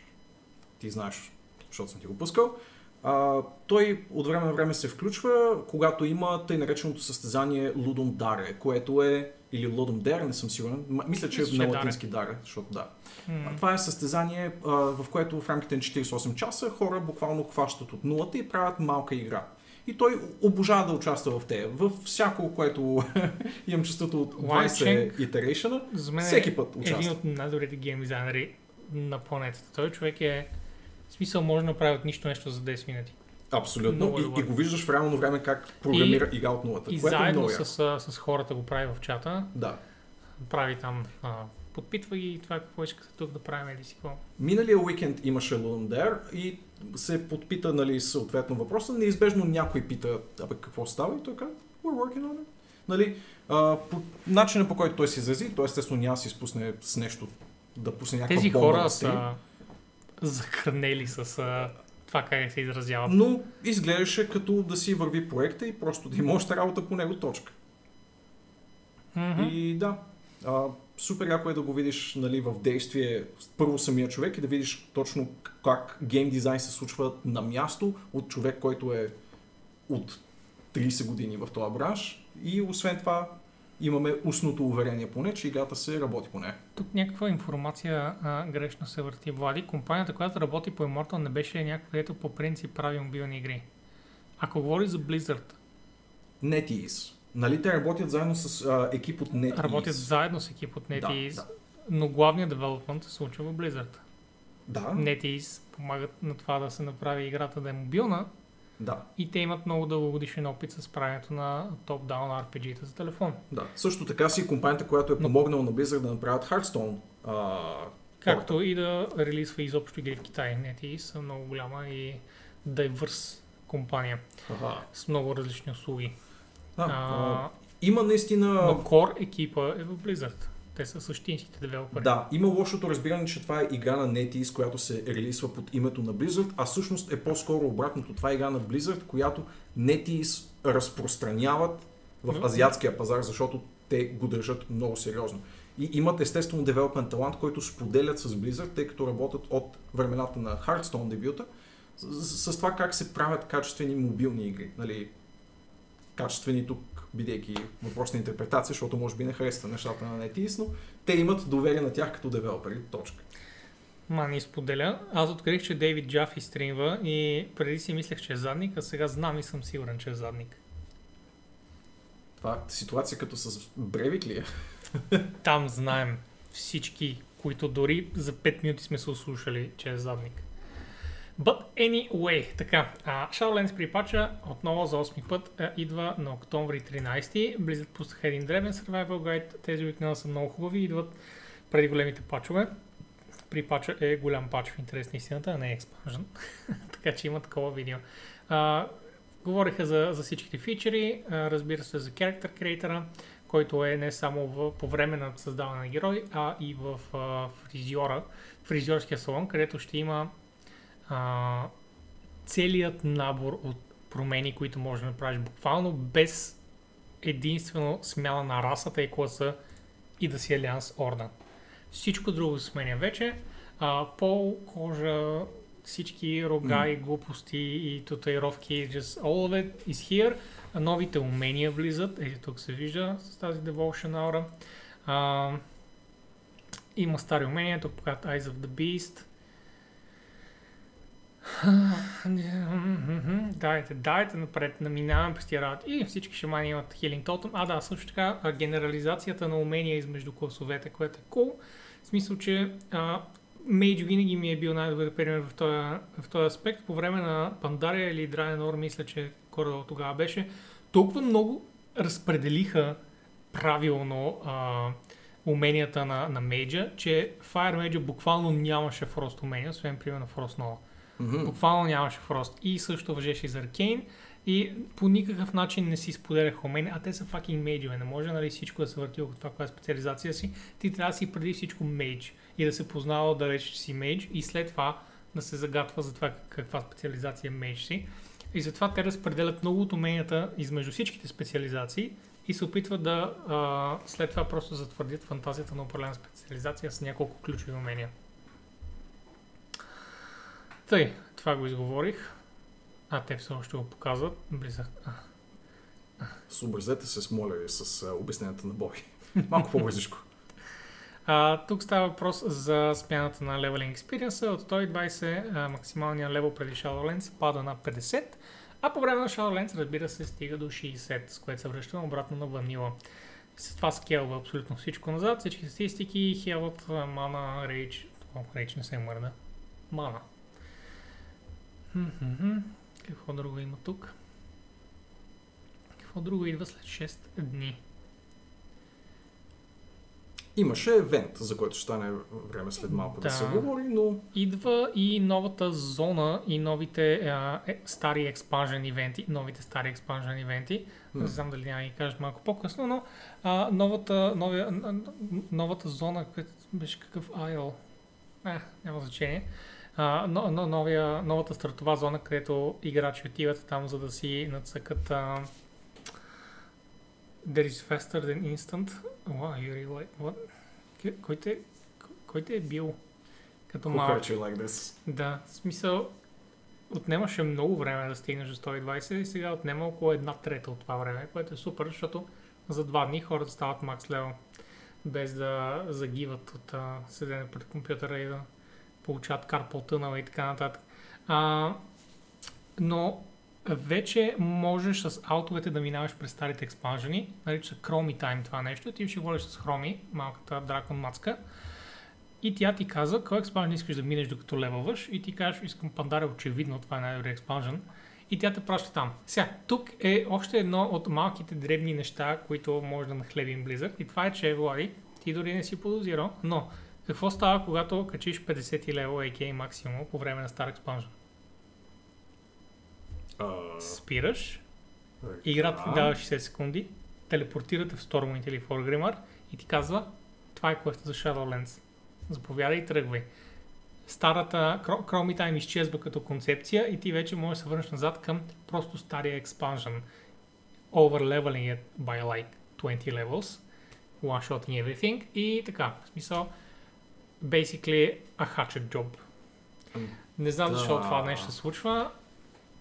Ти знаеш, защото съм ти го пускал. А, той от време на време се включва, когато има тъй нареченото състезание Ludum Dare, което е, или Ludum Dare, не съм сигурен, мисля, че Мисля, е че е на латински Dare, защото да. А, Това е състезание, а, в което в рамките на 48 часа хора буквално хващат от нулата и правят малка игра. И той обожава да участва в тея. Във всяко, което имам чувството от Wyatt 20 итерейшена, мен всеки е път един участва. от най-добрите гейм дизайнери на планетата. Той човек е... В смисъл може да направи от нищо нещо за 10 минути. Абсолютно. Много е И, и го виждаш в реално време как програмира игра от нулата. И което е заедно яко. с, с хората го прави в чата. Да. Прави там... А, подпитва ги това какво искате тук да правим или си какво. Миналия уикенд имаше Dare и се подпита, нали, съответно въпроса. Неизбежно някой пита, абе, какво става? И той каза, we're working on it. Нали, а, по начина по който той се изрази, той естествено няма да се изпусне с нещо, да пусне някаква Тези хора стрим. са закърнели с а, това как се изразяват. Но изглеждаше като да си върви проекта и просто да има още работа по него точка. Мгм. И да, а, супер яко е да го видиш нали, в действие първо самия човек и да видиш точно как гейм дизайн се случва на място от човек, който е от 30 години в този бранш. И освен това имаме устното уверение поне, че играта се работи по нея. Тук някаква информация а, грешно се върти. Влади, компанията, която работи по Immortal, не беше някаква, където по принцип прави мобилни игри. Ако говори за Blizzard, NetEase. Нали те работят заедно с а, екип от NetEase? работят заедно с екип от Да, NetEase, да. но главният девелопмент се случва в Blizzard. Да, NetEase помагат на това да се направи играта да е мобилна да, и те имат много дългогодишен опит с правенето на топ-даун RPG-та за телефон. да. Също така си компанията, която е Но- помогнала на Blizzard да направят Hearthstone. А, Както и да релизва изобщо игри в Китай. NetEase са много голяма и дайвърс компания аха. с много различни услуги. А, А, а, има наистина... но Core екипа е в Blizzard. Те са същинските девелопери. Да, има лошото разбиране, че това е игра на NetEase, която се релизва под името на Blizzard, а всъщност е по-скоро обратното. Това е игра на Blizzard, която NetEase разпространяват в азиатския пазар, защото те го държат много сериозно. И имат естествено девелопен талант, който споделят с Blizzard, тъй като работят от времената на Hearthstone дебюта, с, с това как се правят качествени мобилни игри. Нали, качествени тук, бидейки въпрос на интерпретация, защото може би не харесва нещата на NetEase, но те имат доверие на тях като девелопери. Точка. Ма не споделя. Аз открих, че Дейвид Джафи стримва и преди си мислех, че е задник, а сега знам и съм сигурен, че е задник. Това е ситуация като с Бревик ли е? Там знаем всички, които дори за 5 минути сме се услушали, че е задник. But anyway, така, Shadowlands припача отново за 8 път а, идва на октомври 13. Blizzard пуснаха един древен survival guide. Тези обикновено са много хубави идват преди големите пачове. При пача е голям пач в интерес на истината, а не е експанжен. така че има такова видео. А, говориха за, за всичките фичери, а, разбира се за Character Creator, който е не само в, по време на създаване на герой, а и в а, фризьора, фризьорския салон, където ще има а, целият набор от промени, които можеш да направиш буквално без единствено смяна на расата и класа и да си Алианс Орден. Всичко друго се сменя вече. А, пол, кожа, всички рога и глупости и татуировки, just all of it is here. А новите умения влизат, ето тук се вижда с тази Devotion Aura. А, има стари умения, тук показват Eyes of the Beast. Дайте, дайте напред, наминаваме през тия. И всички шамани имат хилинг тотем. А да, също така генерализацията на умения измежду класовете, което е cool. В смисъл, че а, винаги ми е бил най-добър пример в този, аспект. По време на Пандария или Драйнор, мисля, че Кордал тогава беше, толкова много разпределиха правилно а, уменията на, на Мейджа, че Fire Mage буквално нямаше фрост умения, освен примерно Frost Nova. Мгм. Буквално нямаше фрост. И също въжеше и за Аркейн. И по никакъв начин не си споделяха умения, а те са fucking мейджове. Не може нали, всичко да се върти около това, каква е специализация си. Ти трябва да си преди всичко мейдж и да се познава да речеш, че си мейдж и след това да се загатва за това каква специализация мейдж си. И затова те разпределят много от уменията измежду всичките специализации и се опитват да а, след това просто затвърдят фантазията на определена специализация с няколко ключови умения. Тъй, това го изговорих. А, те все още го показват. Близък. Съобразете се с моля ви с а, обясненията на Боби. Малко по-бързичко. А, тук става въпрос за смяната на Leveling Experience. От 120 а, максималния левел преди Shadowlands пада на 50, а по време на Shadowlands разбира се стига до 60, с което се връщаме обратно на ванила. С това скелва абсолютно всичко назад, всички статистики, хелът, мана, рейдж, рейдж не се мърда. Мана. Какво друго има тук? Какво друго идва след 6 дни? Имаше евент, за който ще стане време след малко да, Да. се говори, но Идва и новата зона и новите а, е, стари експанжен ивенти, новите стари експанжен ивенти. Не знам дали няма ги кажат малко по-късно, но а, новата, новия, новата зона, която беше какъв айл, е, няма значение. А, но, но, новия, новата стартова зона, където играчи отиват там, за да си нацъкат а, That is faster than instant. Wow, you really. What? Кой те, кой те е бил като who малък? like this? Да, в смисъл, отнемаше много време да стигнеш до 120 и сега отнема около една трета от това време, което е супер, защото за два дни хората стават макс левел, без да загиват от а, седене пред компютъра и да получават карпал тънала и така нататък. А, но вече можеш с аутовете да минаваш през старите експанжени, нарича Chromie Time това нещо, ти ще говориш с Хроми, малката дракон мацка, и тя ти каза, кой експанжен искаш да минеш докато левелваш и ти кажеш, искам Пандаря, очевидно, това е най-добрият експанжен. И тя те праща там. Сега, тук е още едно от малките дребни неща, които може да нахлебим близък. И това е, че, Влади, ти дори не си подозирал, но какво става, когато качиш 50 лево AK максимум по време на стар експанжен? А, Спираш, играта ти дава 60 секунди, телепортирате в Stormwind или в Orgrimmar и ти казва, това е квеста за Shadowlands. Заповядай и тръгвай. Старата Chromie Time изчезва като концепция и ти вече можеш да се върнеш назад към просто стария expansion. Overleveling it by like 20 levels. One-shotting everything и така. В смисъл, basically a hatchet job. М, Не знам да. защо това нещо се случва.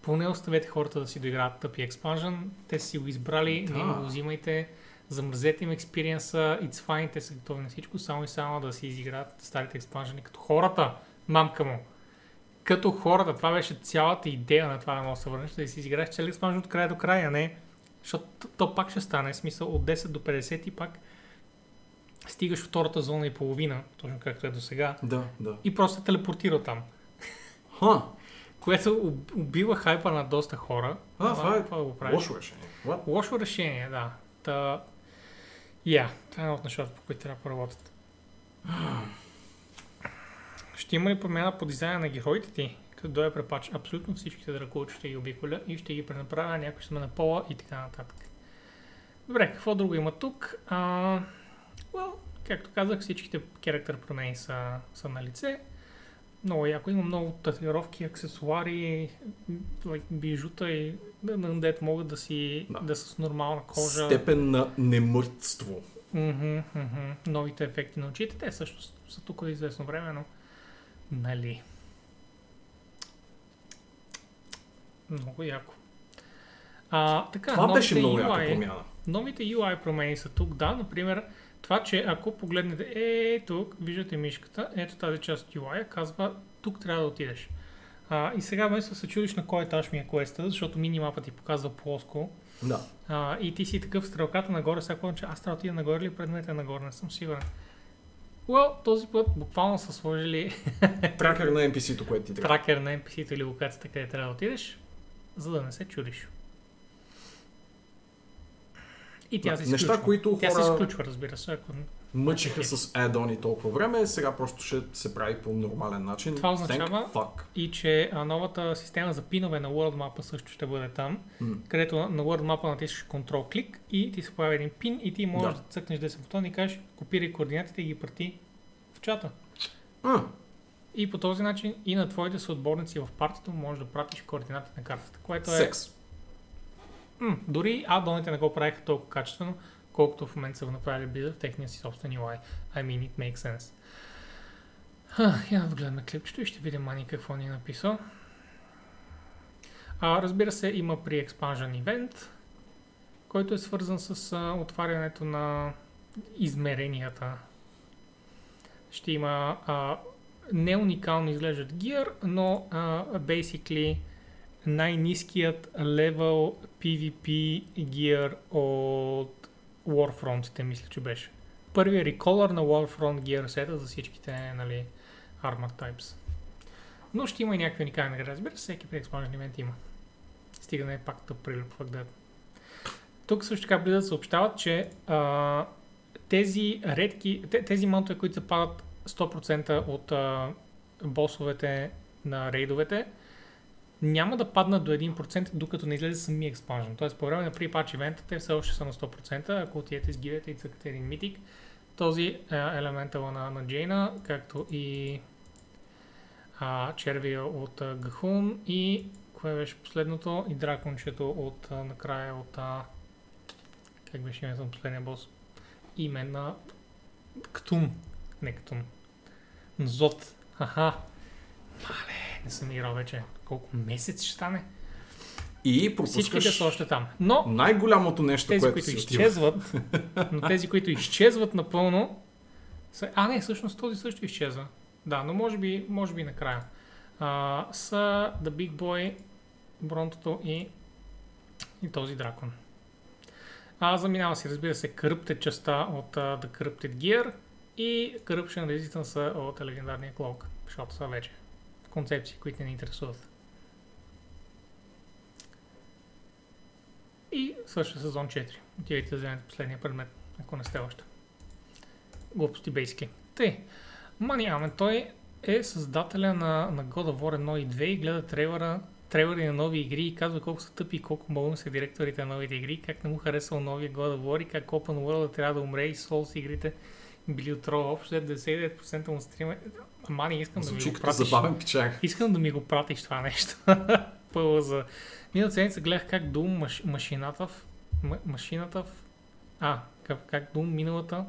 Поне оставете хората да си доиграят тъпи експанжен. Те си го избрали, Да. не им го взимайте. Замръзете им експириенса, it's fine, те са готови на всичко, само и само да си изиграят старите експанжени като хората, мамка му. Като хората, това беше цялата идея на това да може да се върнеш, да си изиграеш цели експанжен от края до края, не защото то, пак ще стане, смисъл от 10 до 50 и пак стигаш втората зона и половина, точно както е до сега, Да, да. и просто се телепортира там Ха, което уб- убива хайпа на доста хора. а, това е да го правиш? лошо решение. What? Лошо решение, да. Та... Я, това е едно от нещата, по които трябва да поработят. Ще има ли промяна по дизайна на героите ти? Като дойде препач, абсолютно всичките дракулчи ще ги обиколя и ще ги пренаправя, някой ще сме на пола и така нататък. Добре, какво друго има тук? А, well, както казах, всичките характер промени са, са на лице. Много яко. Има много татуировки, аксесуари, like, бижута и undead могат да си Да. да. са с нормална кожа. Степен на немъртство. Мгм, мгм. Новите ефекти на очите, те също са тук известно време, но нали. Много яко. А, така, Това беше много яка UI промяна. Новите UI промени са тук, да, например, това, че ако погледнете, е тук, виждате мишката, ето тази част от UI, казва, тук трябва да отидеш. А, и сега вместо се чудиш на кой етаж ми е квеста, защото минимапа ти показва плоско, Да. а, и ти си такъв стрелката нагоре, сега помня, че аз трябва да отида нагоре или предметът е нагоре, не съм сигурен. Well, този път буквално са сложили Тракер на NPC-то, което ти трябва. тракер на NPC-то или локацията, къде трябва да отидеш, за да не се чудиш. И тя Да, се Неща, изключва. които Тя се хора изключва, разбира се. Ако... мъчиха с add толкова време, сега просто ще се прави по нормален начин. Това означава-. И че новата система за пинове на World Map също ще бъде там, М. където на- World Map натискаш контрол клик и ти се появи един пин и ти можеш Да. да, цъкнеш десен бутон и кажеш копирай координатите и ги прати в чата. А, И по този начин и на твоите съотборници в партито можеш да пратиш координати на картата, което е... секс. М- дори аддоните не го правиха толкова качествено, колкото в момента са го направили Blizzard в техния си собствен UI. I mean, it makes sense. Ха, я да гледаме клипчето и ще видим Мани какво ни е написал. А, разбира се, има при Expansion Event, който е свързан с а, отварянето на измеренията. Ще има а, не уникално изглеждат гир, но а, basically най-низкият левел PvP гир от Warfront, мисля, че беше. Първият реколър на Warfront гир сета за всичките нали, Armor Types. Но ще има и някакви уникални награди. Разбира се, всеки Expansion Event има. Стига не е пак да прилюпвах да. Тук също така да съобщават, че а, тези редки, тези монтове, които се падат 100% от а, босовете на рейдовете, няма да паднат до 1%, докато не излезе самия експанжен. Тоест по време на pre-patch ивента те все още са на 100%, ако отидете с гидете и цъкате един митик. Този е елементъл на, на Джейна, както и а, червия от а, Гахун и кое беше последното? И дракончето от а, накрая от а, как беше името на последния бос? Име на Ктум. Не Ктум. Нзот. Аха. Мале, не съм играл вече. Колко месец ще стане? И пропускаш Всичките са още там. Но най-голямото нещо, тези, което които изчезват, но тези, които изчезват напълно, са... А, не, всъщност този също изчезва. Да, но може би, може би накрая. А, са The Big Boy, Бронтото и, и този дракон. А, заминава си, разбира се, Corrupted частта от uh, The Corrupted Gear и Corruption Resistance от легендарния Cloak, защото са вече концепции, които не ни интересуват. И също сезон 4. Отивайте да вземете последния предмет, ако не сте още. Глупости бейски. Тъй, Мани Амен, той е създателя на, на God of War 1 и 2 и гледа трейлера, трейлери на нови игри и казва колко са тъпи и колко малум са директорите на новите игри, как не му харесал новия God of War и как Open World трябва да умре и Souls игрите били отрова. Общо 99% му стрима. Мани, искам да ми Звучи го пратиш. забавен печак. Искам да ми го пратиш това нещо. Пълно за... Миналата седмица гледах как Doom маш... машината в... М... машината в... А, как, как Doom миналата...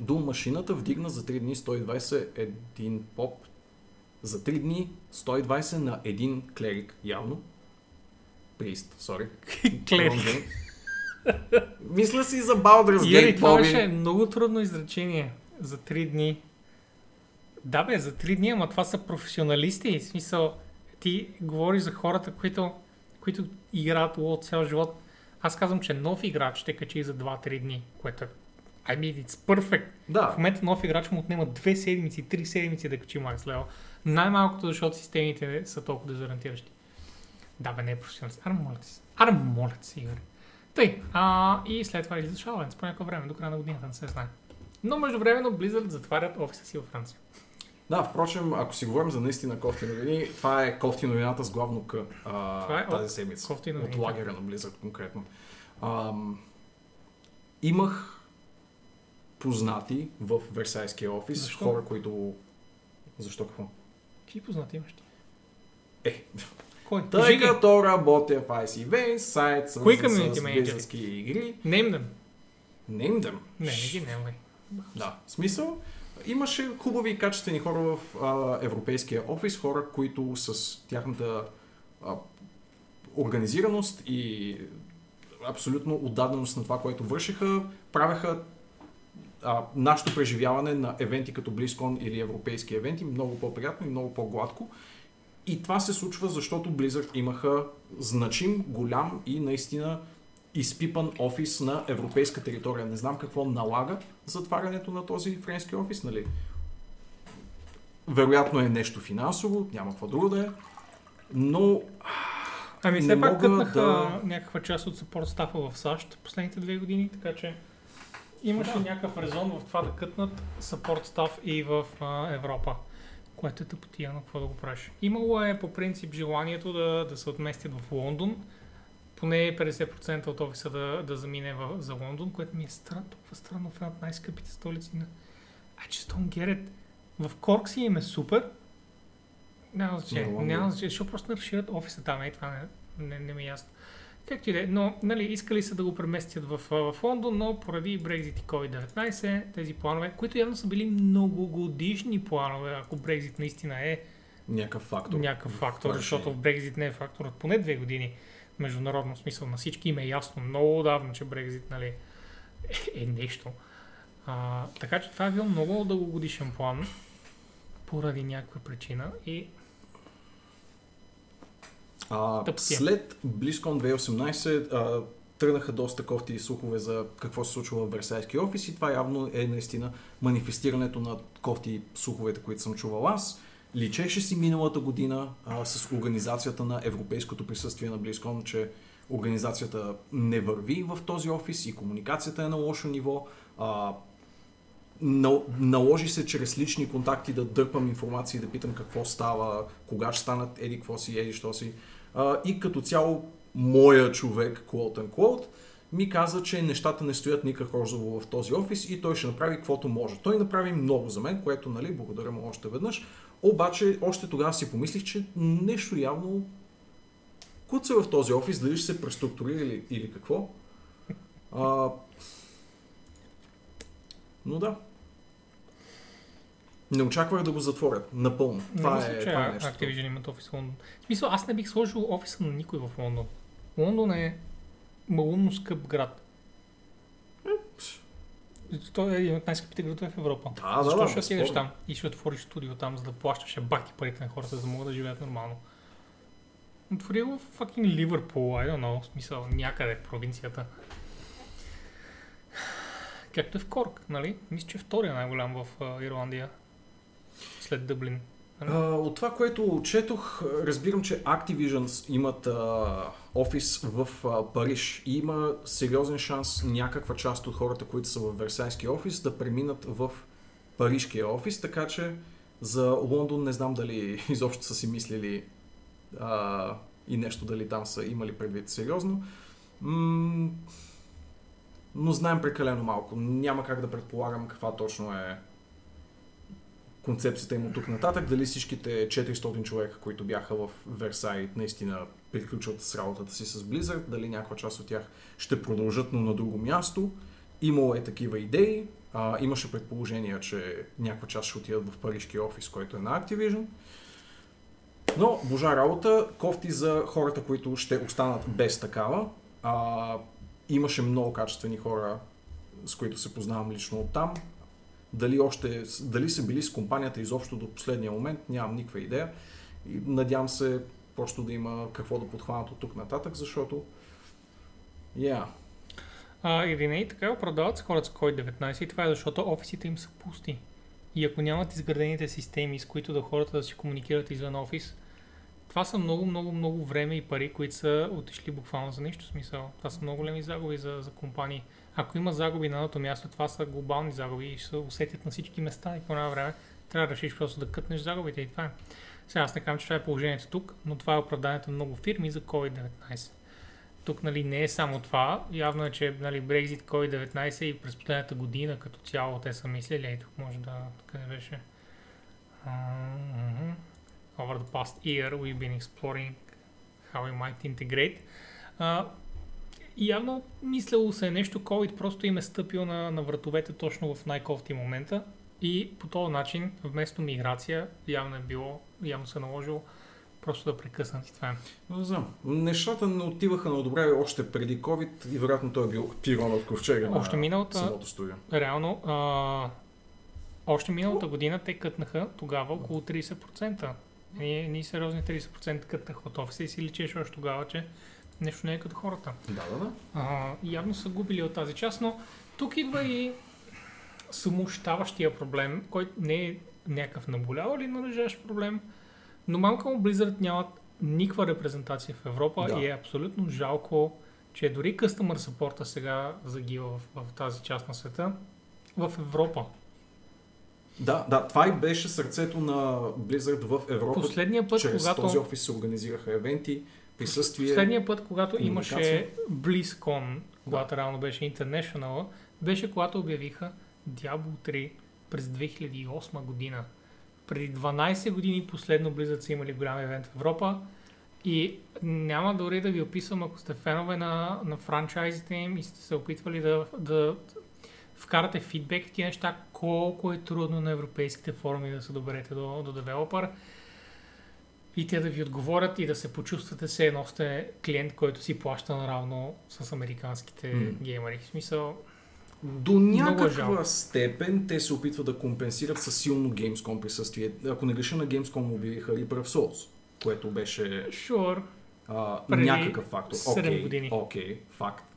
До машината вдигна за 3 дни 120 един поп. За 3 дни 120 на един клерик, явно. Прист, сори. Клерик. Мисля си за Baldur's Gate, това Боби. беше много трудно изречение. За 3 дни. Да бе, за 3 дни, ама това са професионалисти. В смисъл, ти говориш за хората, които, които играят WoW цял живот. Аз казвам, че нов играч ще качи за 2-3 дни, което е I mean, it's perfect. В Да, момента нов играч му отнема 2 седмици, 3 седмици да качи Max Level. Най-малкото, защото системите са толкова дезориентиращи. Да, бе, не е професионалист. Аре, моля се. Аре, моля се, Игорь. Тъй, а, и след това излиза Shadowlands по някакво време, до края на годината, не се знае. Но междувременно Blizzard затварят офиса си във Франция. Да, впрочем, ако си говорим за наистина кофти новини, това е кофти новината с главно К а, Това е тази седмица. кофти От лагера на Blizzard конкретно. Ам, имах познати в Версайския офис, Защо? хора, които... Защо какво? Какви познати имаш ти? Е, Кой? Тъй Кажи като работя в IC Events, сайт Кои свързан community с близърски игри. Name them. Name them. Не, не ги немай. Да, в смисъл, имаше хубави и качествени хора в а, Европейския офис, хора, които с тяхната а, организираност и абсолютно отдаденост на това, което вършиха, правеха а, нашето преживяване на евенти като BlizzCon или европейски евенти много по-приятно и много по-гладко. И това се случва, защото Blizzard имаха значим, голям и наистина изпипан офис на европейска територия. Не знам какво налага затварянето на този френски офис, нали? Вероятно е нещо финансово, няма какво друго да е. Но Ами все пак кътнаха да- някаква част от support стафа в САЩ последните две години, така че имаше Да. някакъв резон в това да кътнат support стаф и в а, Европа, което е тъпотия, но какво да го правиш. Имало е по принцип желанието да, да се отместят в Лондон, поне 50% от офиса да, да замине в, за Лондон, което ми е странно, толкова странно в една от най-скъпите столици на... I just don't get it. В Корк си им е супер, няма значение, няма значение, защото просто не разширят офиса там, е, това не, не, не ми е ясно. Както и да е, но нали, искали са да го преместят в, в Лондон, но поради Брекзит и COVID-19 тези планове, които явно са били многогодишни планове, ако Брекзит наистина е Някакъв фактор. някакъв фактор, защото. Брекзит не е фактор от поне две години. Международно смисъл на всички им е ясно много отдавна, че Брекзит нали, е, е нещо. А, така че това е бил много дългогодишен план поради някаква причина и А, е. след BlizzCon 2018 а, тръгнаха доста кофти слухове за какво се случва в Версайския офис и това явно е наистина манифестирането на кофти слуховете, които съм чувал аз. Личеше си миналата година а, с организацията на европейското присъствие на BlizzCon, че организацията не върви в този офис и комуникацията е на лошо ниво. А, на- наложи се чрез лични контакти да дърпам информация и да питам какво става, кога ще станат еди какво си, еди що си. А, и като цяло моя човек, quote unquote, ми каза, че нещата не стоят никак розово в този офис и той ще направи каквото може. Той направи много за мен, което, нали, благодаря му още веднъж. Обаче, още тогава си помислих, че нещо явно куца в този офис, дали ще се преструктурира или, или какво. А, но да. Не очаквах да го затворят. Напълно. Това не мисля, е, че това е нещо. Activision имат офис в Лондон. В смисъл, аз не бих сложил офиса на никой в Лондон. Лондон е малумно скъп град. Той е един от най-скъпите градове в Европа. Да, да, Защо да, ще отидеш безспорно. там и ще отвориш студио там, за да плащаш бахти парите на хората, за да могат да живеят нормално? Отвори го в fucking Ливърпул, I don't know, в смисъл някъде в провинцията. Както е в Корк, нали? Мисля, че е втория най-голям в Ирландия. След Дъблин. От това, което четох, разбирам, че Activision имат а, офис в а, Париж и има сериозен шанс някаква част от хората, които са в Версайския офис, да преминат в Парижкия офис, така че за Лондон не знам дали изобщо са си мислили а, и нещо дали там са имали предвид сериозно. М- но знаем прекалено малко. Няма как да предполагам каква точно е концепцията им от тук нататък, дали всичките 400 човека, които бяха в Версай, наистина приключват с работата си с Blizzard, дали някаква част от тях ще продължат, но на друго място. Имало е такива идеи, а, имаше предположения, че някаква част ще отидат в парижкия офис, който е на Activision. Но, божа работа, кофти за хората, които ще останат без такава. А, имаше много качествени хора, с които се познавам лично от там. Дали, още, дали са били с компанията изобщо до последния момент, нямам никаква идея. И надявам се просто да има какво да подхванат от тук нататък, защото... Yeah. А, или не и така оправдават се хората с COVID-19 и това е защото офисите им са пусти. И ако нямат изградените системи, с които да хората да си комуникират извън офис, това са много, много, много време и пари, които са отишли буквално за нищо смисъл. Това са много големи загуби за, за компании. Ако има загуби на едното място, това са глобални загуби и ще се усетят на всички места и по едно време трябва да решиш просто да кътнеш загубите и това е. Сега аз не казвам, че това е положението тук, но това е оправданието на много фирми за COVID-19. Тук нали, не е само това. Явно е, че нали, Brexit, COVID-19 и през последната година като цяло те са мислили. Ей, тук може да... Къде беше? Uh-huh. Over the past year we've been exploring how we might integrate. Uh, и явно мислело се е нещо, COVID просто им е стъпил на, на вратовете точно в най-кофти момента и по този начин, вместо миграция, явно е било, явно се е наложило просто да прекъснат и това е. Не знам. Нещата не отиваха на добре още преди COVID и вероятно той е бил пирона в ковчега Още на миналата- самото студио. Реално, а, още миналата година те кътнаха тогава около 30%. Ние, ние сериозни 30% кътнаха от офиса и си личеше още тогава, че нещо не е като хората. Да, да, да. А, явно са губили от тази част, но тук идва и самоощаващия проблем, който не е някакъв наболял или належащ проблем, но малко Blizzard нямат никаква репрезентация в Европа Да. и е абсолютно жалко, че дори Customer Support сега загива в, в тази част на света в Европа. Да, да, това и беше сърцето на Blizzard в Европа. Последния път, Чрез когато... този офис се организираха евенти, присъствие. Последния път, когато имаше BlizzCon, когато реално беше International, беше когато обявиха Diablo 3 през 2008 година. Преди 12 години последно Blizzard са имали голям евент в Европа И няма дори да ви описвам, ако сте фенове на, на франчайзите им и сте се опитвали да, да вкарате фидбек в тия неща, колко е трудно на европейските форуми да се доберете до, до девелопър и те да ви отговорят и да се почувствате се едно сте клиент, който си плаща наравно с американските М. геймери. В смисъл, До е някаква жалко. степен те се опитват да компенсират със силно Gamescom присъствие. Ако не греша на Gamescom обявиха Reaper of Souls, което беше sure, а, Преди някакъв фактор. Окей, години. Окей, факт, факт.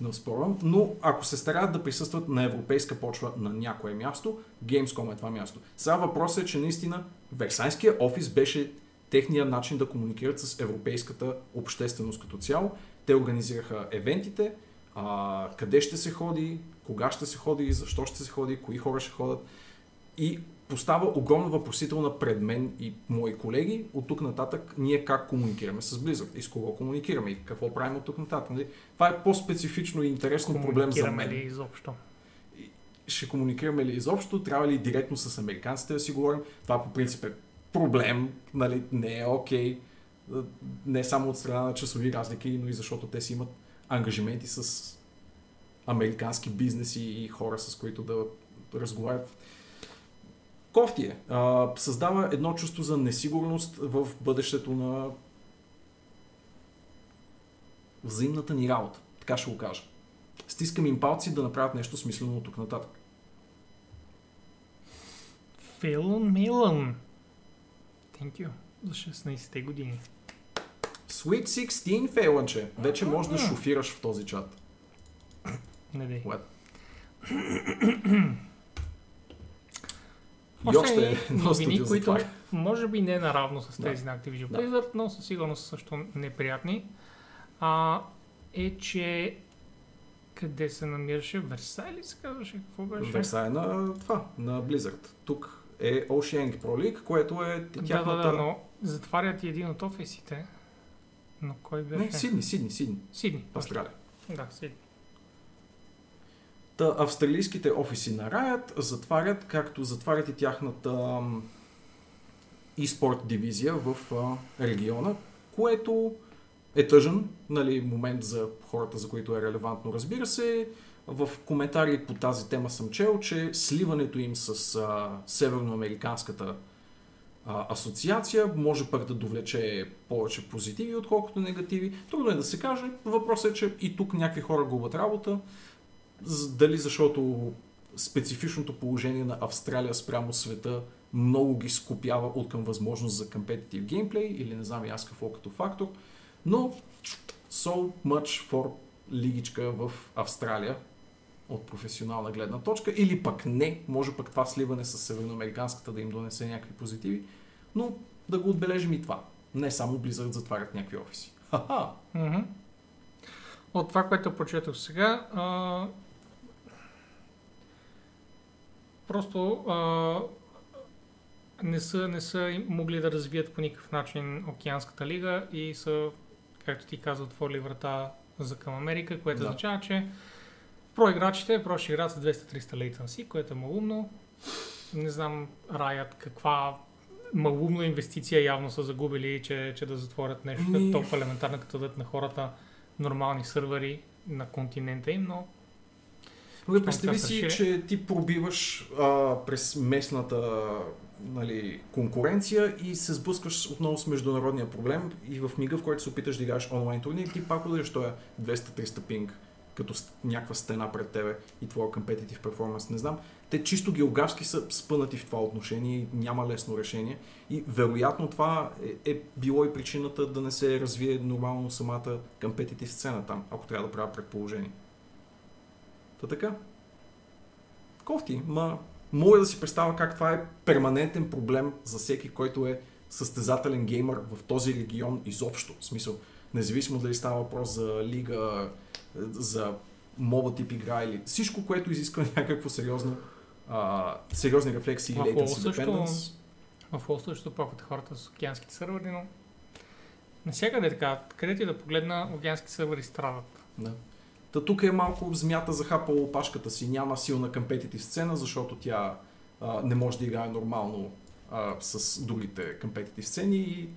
Не оспорвам, но ако се стараят да присъстват на европейска почва на някое място, Gamescom е това място. Сега въпросът е, че наистина Версайския офис беше техния начин да комуникират с европейската общественост като цяло. Те организираха евентите, а, къде ще се ходи, кога ще се ходи, защо ще се ходи, кои хора ще ходят. И поставя огромна въпросителна пред мен и мои колеги от тук нататък ние как комуникираме с Blizzard и с кого комуникираме и какво правим от тук нататък. Нали? Това е по-специфично и интересно проблем за комуникираме мен. ли изобщо. Ще комуникираме ли изобщо, трябва ли директно с американците да си говорим. Това по принцип е проблем, нали? не е окей. Не само от страна на часови разлики, но и защото те си имат ангажименти с американски бизнеси и хора, с които да разговарят. Кофти е. А, създава едно чувство за несигурност в бъдещето на взаимната ни работа. Така ще го кажа. Стискам им палци да направят нещо смислено от тук нататък. Филон Милън. Thank you за 16-те години. Sweet 16, Фейлънче. Вече можеш да шофираш в този чат. Не дей. What? И Още новини, които може би не наравно с Да. тези на Activision Да. Blizzard, но със сигурност също неприятни, а, е, че къде се намираше? Версай ли се казваше? Какво беше? Версай на това, на Blizzard. Тук е Oceanic Pro League, което е Да, тяхната... да, да, но затварят и един от офисите. Но кой беше? Не, Сидни, Сидни, Сидни. Сидни. Австралия. Да, Сидни. Та, австралийските офиси на Riot затварят, както затварят и тяхната e-спорт дивизия в региона, което е тъжен нали, момент за хората, за които е релевантно. Разбира се, в коментари по тази тема съм чел, че сливането им с а, северноамериканската а, асоциация може пък да довлече повече позитиви, отколкото негативи. Трудно е да се каже. Въпросът е, че и тук някакви хора губят работа. Дали защото специфичното положение на Австралия спрямо света много ги скопява от към възможност за компетитив геймплей или не знам и аз какво като фактор. Но so much for лигичка в Австралия от професионална гледна точка или пък не, може пък това сливане с северноамериканската да им донесе някакви позитиви, но да го отбележим и това. Не само Blizzard затварят някакви офиси. Ха-ха! От това, което прочетох сега. Просто а... не, са, не са могли да развият по никакъв начин Океанската лига и са, както ти каза, отворили врата за към Америка, което Да. означава, че проиграчите просто ще играят с 200-300 latency, което е малумно. Не знам Riot каква малумна инвестиция явно са загубили, че, че да затворят нещо Ми- толкова елементарно, като дадат на хората нормални сървъри на континента им, но Добре, представи си, че ти пробиваш а, през местната нали, конкуренция и се сблъскваш отново с международния проблем и в мига, в който се опиташ да играеш онлайн турнир, ти пак удариш този 200-300 пинг като някаква стена пред тебе и твоя competitive performance, не знам. Те чисто географски са спънати в това отношение и няма лесно решение. И вероятно това е, е било и причината да не се развие нормално самата competitive сцена там, ако трябва да правя предположение. Та така. Кофти, ма мога да си представя как това е перманентен проблем за всеки, който е състезателен геймър в този регион изобщо. В смисъл, независимо дали става въпрос за лига, за моба тип игра или всичко, което изисква някакво сериозно а, сериозни рефлексии и latency също- dependence. в WoW също паквате хората с океанските сървъри, но навсякъде е така. Където и да погледна, океански сървъри страдат. Да. Та тук е малко змята захапала опашката си. Няма силна компетитив сцена, защото тя а, не може да играе нормално а, с другите компетитив сцени и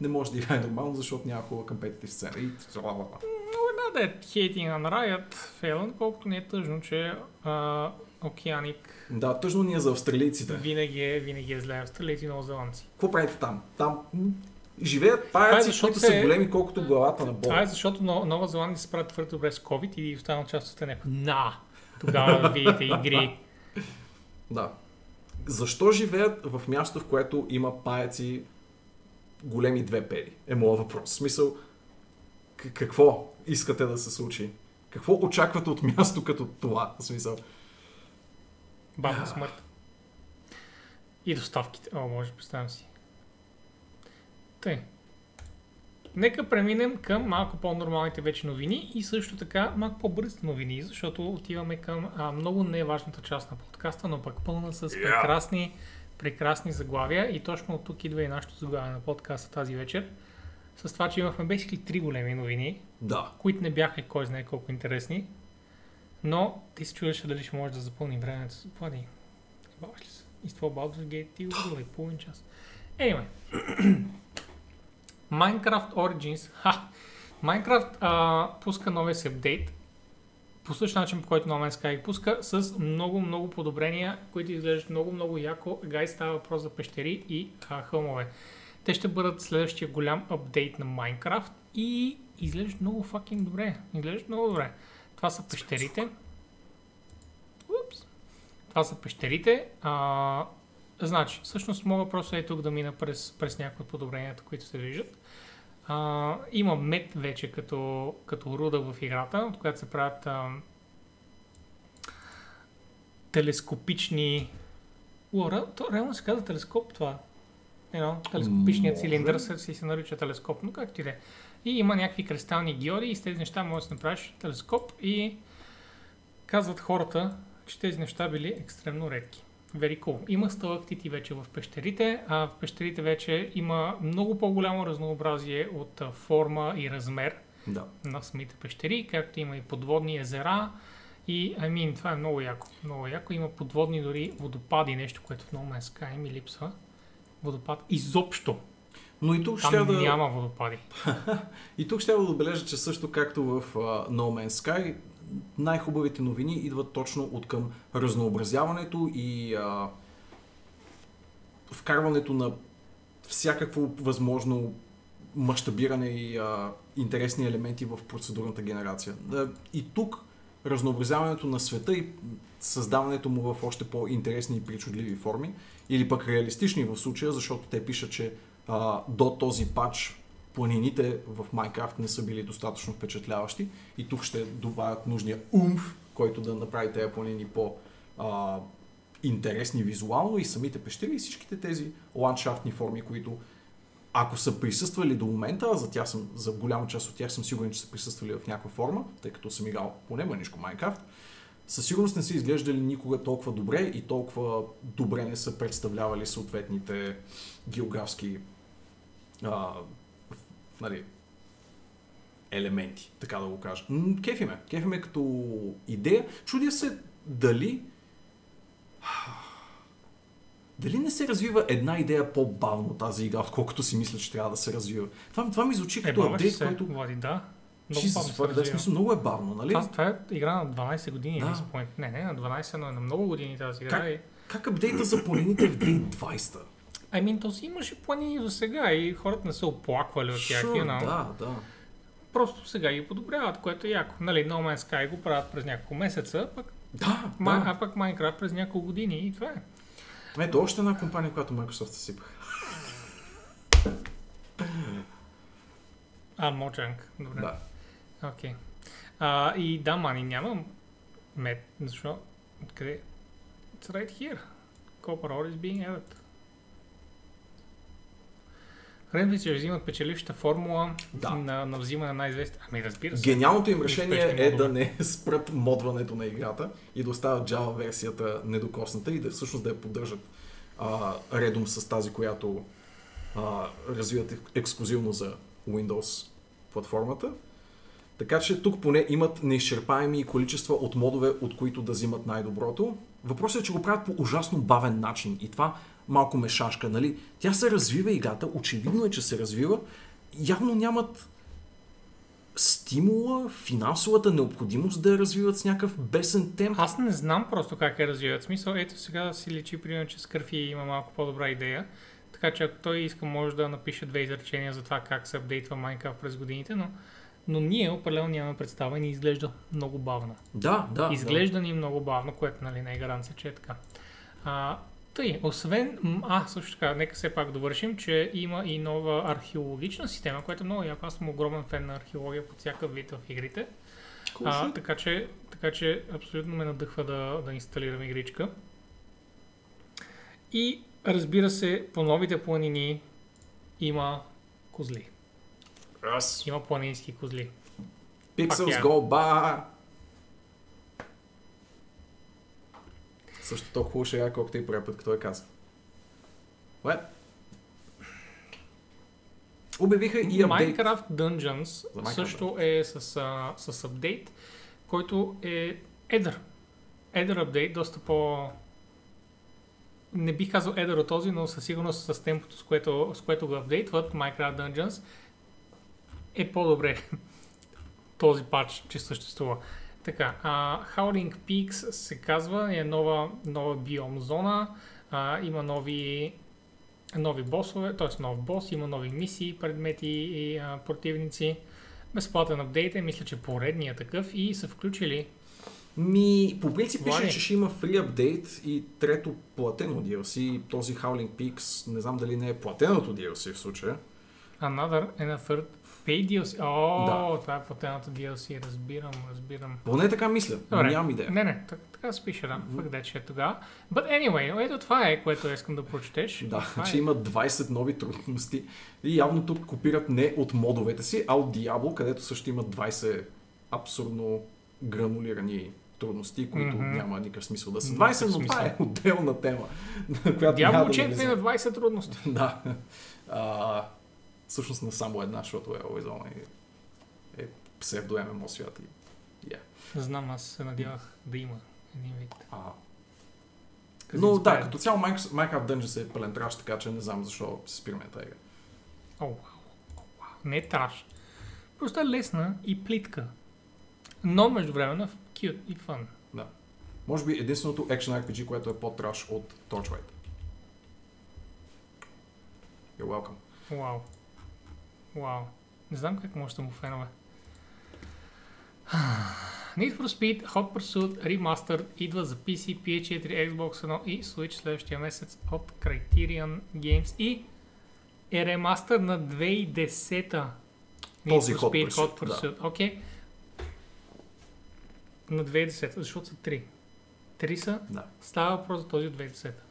не може да играе нормално, защото няма хубава компетитив сцена. И... Много да е хейтинг на Riot Phelan, колкото не е тъжно, че а, Океаник Да, тъжно ни е за австралийците. винаги е, винаги е зле. Австралийци и новозеландци. Какво правите там? Там живеят е паяци, защото които са големи колкото главата на Бог. Това е защото Но- Нова Зеландия се справя твърде добре с COVID и останал част от някакво на. Тогава видите игри. Да. Защо живеят в място, в което има паяци големи две пери? Е моят въпрос. В смисъл, к- какво искате да се случи? Какво очаквате от място като това? В смисъл, Бавна смърт. И доставките. О, може, представям си. Тъй. Нека преминем към малко по-нормалните вече новини и също така малко по-бързите новини, защото отиваме към а, много неважната част на подкаста, но пък пълна с прекрасни, прекрасни заглавия и точно от тук идва и нашето заглавие на подкаста тази вечер. С това, че имахме basically три големи новини, да. които не бяха кой знае колко интересни, но ти се чудеше дали ще може да запълни времето Влади. Баваш ли се? И с това Baldur's Gate ти половин час. Anyway. Minecraft Origins. Ха! Minecraft а, пуска новия си апдейт по същия начин, по който No Man's Sky пуска, с много, много подобрения, които изглеждат много, много яко. Гай става въпрос за пещери и а, хълмове. Те ще бъдат следващия голям апдейт на Minecraft и изглеждат много fucking добре. Изглеждат много добре. Това са пещерите. Упс. Това са пещерите. А, значи, всъщност мога просто е тук да мина през, през някои от подобренията, които се виждат. А, има мед вече като, като руда в играта, от която се правят а, телескопични... О, то реално се казва телескоп това. You know, телескопичният Може. цилиндър се, си се нарича телескоп, но както и да е. И има някакви кристални геоди и с тези неща може да направиш телескоп и казват хората, че тези неща били екстремно редки. Very cool. Има сталактити вече в пещерите, а в пещерите вече има много по-голямо разнообразие от форма и размер Да. на самите пещери, както има и подводни езера. И, I mean, това е много яко. Много яко. Има подводни дори водопади, нещо, което в No Man's Sky ми липсва. Водопад изобщо. Но и тук ще Там да... няма водопади. И тук ще да отбележа, че също както в uh, No Man's Sky, най-хубавите новини идват точно от към разнообразяването и uh, вкарването на всякакво възможно мащабиране и а, интересни елементи в процедурната генерация. И тук разнообразяването на света и създаването му в още по-интересни и причудливи форми, или пък реалистични в случая, защото те пишат, че а, до този пач планините в Майнкрафт не са били достатъчно впечатляващи и тук ще добавят нужния умф, който да направи тези планини по а, интересни визуално и самите пещери и всичките тези ландшафтни форми, които ако са присъствали до момента, а за, тях съм, за голяма част от тях съм сигурен, че са присъствали в някаква форма, тъй като съм играл поне мънишко Майнкрафт, със сигурност не са изглеждали никога толкова добре и толкова добре не са представлявали съответните географски а, нали, елементи, така да го кажа. М, Кефи ме. Кефи ме като идея. Чудя се дали дали не се развива една идея по-бавно тази игра, отколкото си мисля, че трябва да се развива. Това, това ми звучи Е, като апдейт, се, който... Влади, да. Много Jesus, това, да, смисъл, много е бавно, нали? Това, това е игра на 12 години. Да. Не, не, на 12, но е на много години тази игра. Как? И... Как апдейта за планините в 2020? I mean, то си имаше планини до сега и хората не са оплаквали от тях. Sure, you know. да, да. Просто сега ги подобряват, което е яко. Нали, No Man's Sky го правят през няколко месеца, пък, Да, да. да. а пък Minecraft през няколко години и това е. Ето още една компания, която Microsoft съсипаха. А, Mojang. Добре. Да. Окей. А, и да, мани, нямам мед, защо? Откъде? It's right here. Copper ore is being added. Че взимат печелившата формула Да. на, на взимане на най-известни. Ами разбира се. Гениалното им решение е да не спрат модването на играта и да оставят Java версията недокосната и да всъщност да я поддържат а, редом с тази, която а, развиват ек- ексклюзивно за Windows платформата. Така че тук поне имат неизчерпаеми количества от модове, от които да взимат най-доброто. Въпросът е, че го правят по ужасно бавен начин и това малко мешашка, нали? Тя се развива играта, очевидно е, че се развива. Явно нямат стимула, финансовата необходимост да я развиват с някакъв бесен темп. Аз не знам просто как я развиват. Смисъл, ето сега си личи, примерно, че Скърфи има малко по-добра идея. Така че ако той иска, може да напише две изречения за това как се апдейтва Minecraft през годините, но, но ние определено нямаме представа и ни изглежда много бавно. Да, да. Изглежда ни много бавно, което нали, не е гаранция, че е така. А, тъй, освен, а, също така, нека все пак довършим, че има и нова археологична система, която е много яко. Аз съм огромен фен на археология под всякакъв вид в игрите. А, така, че, така че абсолютно ме надъхва да, да инсталирам игричка. И разбира се, по новите планини има козли. Раз. Има планински козли. Pixels go by. Също толкова хубаво ще е, колкото и първи път, като я каза. What? Обявиха и апдейт. Minecraft Dungeons Minecraft също е с, а, с апдейт, който е едър. Едър апдейт, доста по... Не бих казал едър от този, но със сигурност с темпото, с което, с което го апдейтват, Minecraft Dungeons, е по-добре този патч, че съществува. Така, а, Howling Peaks се казва, е нова, нова биом зона, а, има нови нови босове, т.е. нов бос, има нови мисии, предмети и а, противници. Безплатен апдейт е, мисля, че поредния такъв и са включили. Ми, по принцип пише, че ще има фри апдейт и трето платено DLC. Този Howling Peaks, не знам дали не е платеното DLC в случая. Another and a third paid DLC. О, Да. това е платената DLC, разбирам, разбирам. Поне така мисля, Добре. нямам идея. Не, не, так, така се пише, да. Фак да, че е тогава. But anyway, ето това е, което искам да прочетеш. Да, това че е. има 20 нови трудности и явно тук копират не от модовете си, а от Diablo, където също има 20 абсурдно гранулирани трудности, които Мгм. няма никакъв смисъл да са Никакъв 20, но това е отделна тема, която Дявол да на 20 трудности. Да. А, всъщност на само една, защото е On е, е псевдо ММО свят. И, yeah. Знам, аз се надявах да има един вид. а, но да, като цяло Minecraft Dungeons е пълен траш, така че не знам защо се спираме на тази игра. О, вау. Не е траш. Просто е лесна и плитка. Но междувременно cute и фън. Да. Може би единственото Action RPG, което е по-траш от Torchlight. You're welcome. Вау. Вау. Не знам как може да му фенове. Need for Speed Hot Pursuit Remastered идва за PC, PS4, Xbox One и Switch следващия месец от Criterion Games и е ремастър на 2010-та. Need Този for Hot Pursuit, Hot Pursuit. Окей. На 2010-та, защото са три. Три са. Да. Става въпрос за този от 2010-та.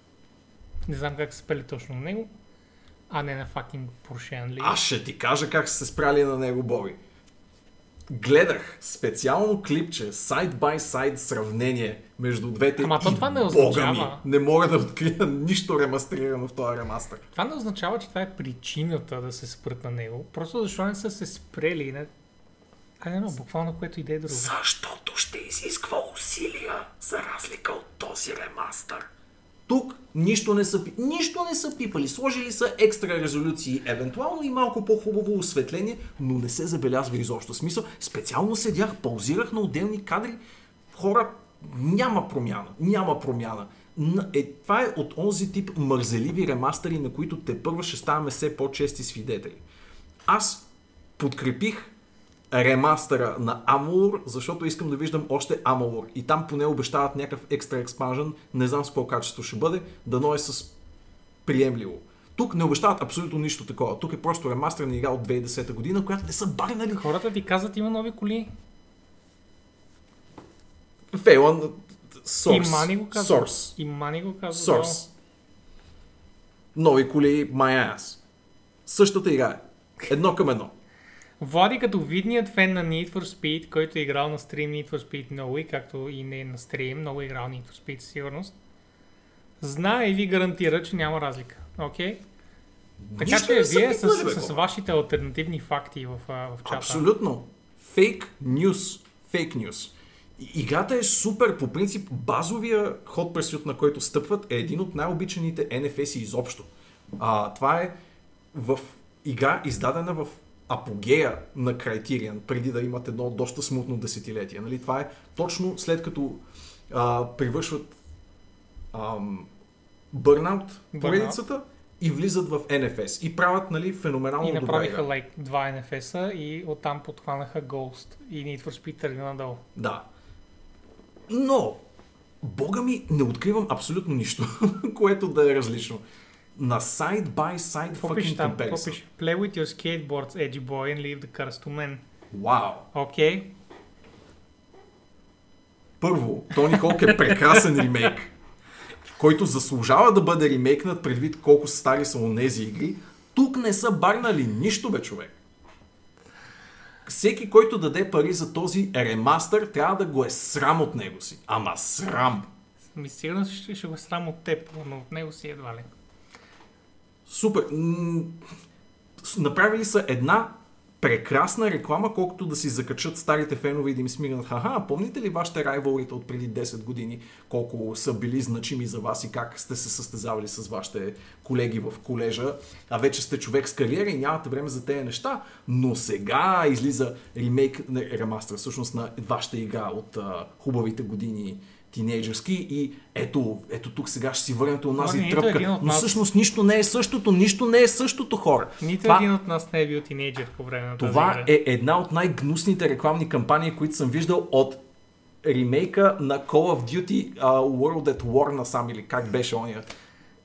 Не знам как се спели точно на него, а не на fucking Porsche Unleashed. Аз ще ти кажа как са се спряли на него, Боби. Гледах специално клипче, сайд бай сайд сравнение между двете Ама то това не означава- ми, не мога да открия нищо ремастрирано в този ремастър. Това не означава, че това е причината да се спрат на него. Просто защо не са се спрели. Не... А не, но буквално което и да е друго. Защото ще изисква усилия, за разлика от този ремастър. Тук нищо не са, нищо не са пипали. Сложили са екстра резолюции, евентуално и малко по-хубаво осветление, но не се забелязва изобщо. Смисъл, специално седях, паузирах на отделни кадри. Хора, няма промяна. Няма промяна. Е, това е от онзи тип мързеливи ремастери, на които те първа ще ставаме все по-чести свидетели. Аз подкрепих ремастъра на Amalur, защото искам да виждам още Amalur. И там поне обещават някакъв екстра експанжен, не знам с какво качество ще бъде, дано е с приемливо. Тук не обещават абсолютно нищо такова. Тук е просто ремастър на игра от 2010 година, която не са барнали. Хората ти казват, има нови коли. Фейлан, Source. И Мани го казва. Source. И Мани го казва. Source. Нови коли, my ass. Същата игра е. Едно към едно. Влади като видният фен на Need for Speed, който е играл на стрим Need for Speed много и както и не на стрим, много е играл Need for Speed със сигурност, знае и ви гарантира, че няма разлика. Окей? Така Нищо че вие с, бе, с, хора. вашите альтернативни факти в, в чата. Абсолютно. Фейк нюс. Фейк нюс. Играта е супер. По принцип, базовия ход пресют, на който стъпват, е един от най-обичаните NFS изобщо. А, това е в игра, издадена в апогея на Criterion, преди да имат едно доста смутно десетилетие. Нали? Това е точно след като а, привършват ам, Burnout поредицата и влизат в NFS и правят нали, феноменално И добра направиха игра. like, два NFS-а и оттам подхванаха Ghost и Need for Speed тръгна надолу. Да. Но, бога ми, не откривам абсолютно нищо, което да е различно. На side-by-side Какво пише fucking там? Comparison. Play with your skateboards, edgy boy, and leave the cars to men. Вау! Окей. Първо, Тони Холк е прекрасен ремейк, който заслужава да бъде ремейкнат предвид колко стари са онези игри. Тук не са барнали нищо, бе, човек. Всеки, който даде пари за този ремастър, трябва да го е срам от него си. Ама срам! Ми сигурно ще, ще го срам от теб, но от него си едва ли. Супер. Направили са една прекрасна реклама, колкото да си закачат старите фенове и да им. Хаха, помните ли вашите райволите от преди 10 години, колко са били значими за вас и как сте се състезавали с вашите колеги в колежа, а вече сте човек с кариера и нямате време за тези неща, но сега излиза ремейк, не, ремастър всъщност на вашата игра от а, хубавите години тинейджърски и ето, ето тук сега ще си върнете онази нито един тръпка. от Но нас- всъщност нищо не е същото, нищо не е същото хора. Нито Това- един от нас не е бил тинейджър по време на тази това игра. е една от най-гнусните рекламни кампании, които съм виждал от ремейка на Call of Duty uh, World at War насам или как беше ония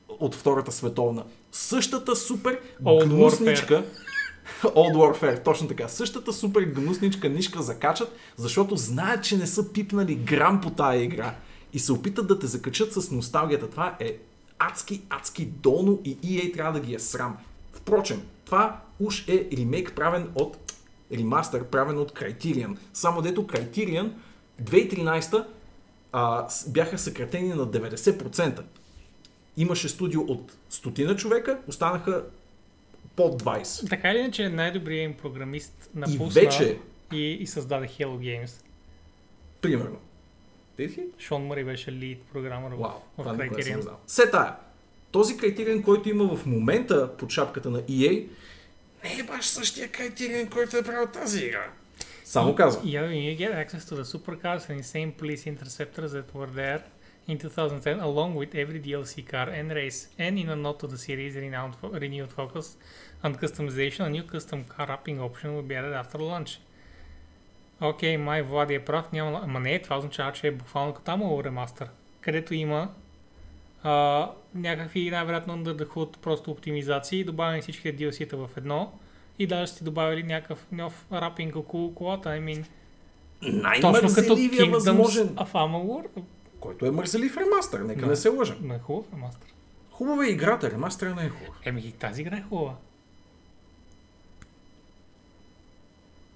от Втората световна. Същата супер Old гнусничка Old Warfare, точно така. Същата супер гнусничка нишка закачат, защото знаят, че не са пипнали грам по тая игра и се опитат да те закачат с носталгията. Това е адски, адски долно и EA трябва да ги е срам. Впрочем, това уж е ремейк правен от ремастър, правен от Criterion. Само дето Criterion 2013 а, бяха съкратени на 90%. Имаше студио от стотина човека, останаха под 20. Така или иначе най-добрият им програмист И напусна вече, и, и създаде Hello Games. примерно. Шон Мъри беше лид програмър в- Вау, в Criterion. Се тая. Този критериен, който има в момента под шапката на EA, не е баш същия критериен, който е правил тази игра. Само казвам. Yeah, you get access to the supercars and insane police interceptors that were there in 2010, along with every DLC car and race. And in a note to the series renowned fo- renewed focus on customization, a new custom car wrapping option will be added after launch. Окей, май Влади е прав, няма... Ама не, това означава, че е буквално Amalo ремастър, където има а, някакви най-вероятно under the hood просто оптимизации, добавени всичките DLC-та в едно и даже сте добавили някакъв нов рапинг около колата. I mean, точно като Най-мързеливия възможен, of Amalur. Който е мързелив ремастър, нека Да. не се лъжа. Но е хубав ремастър. Хубава е играта, ремастър не е хубав. Еми, и тази игра е хубава.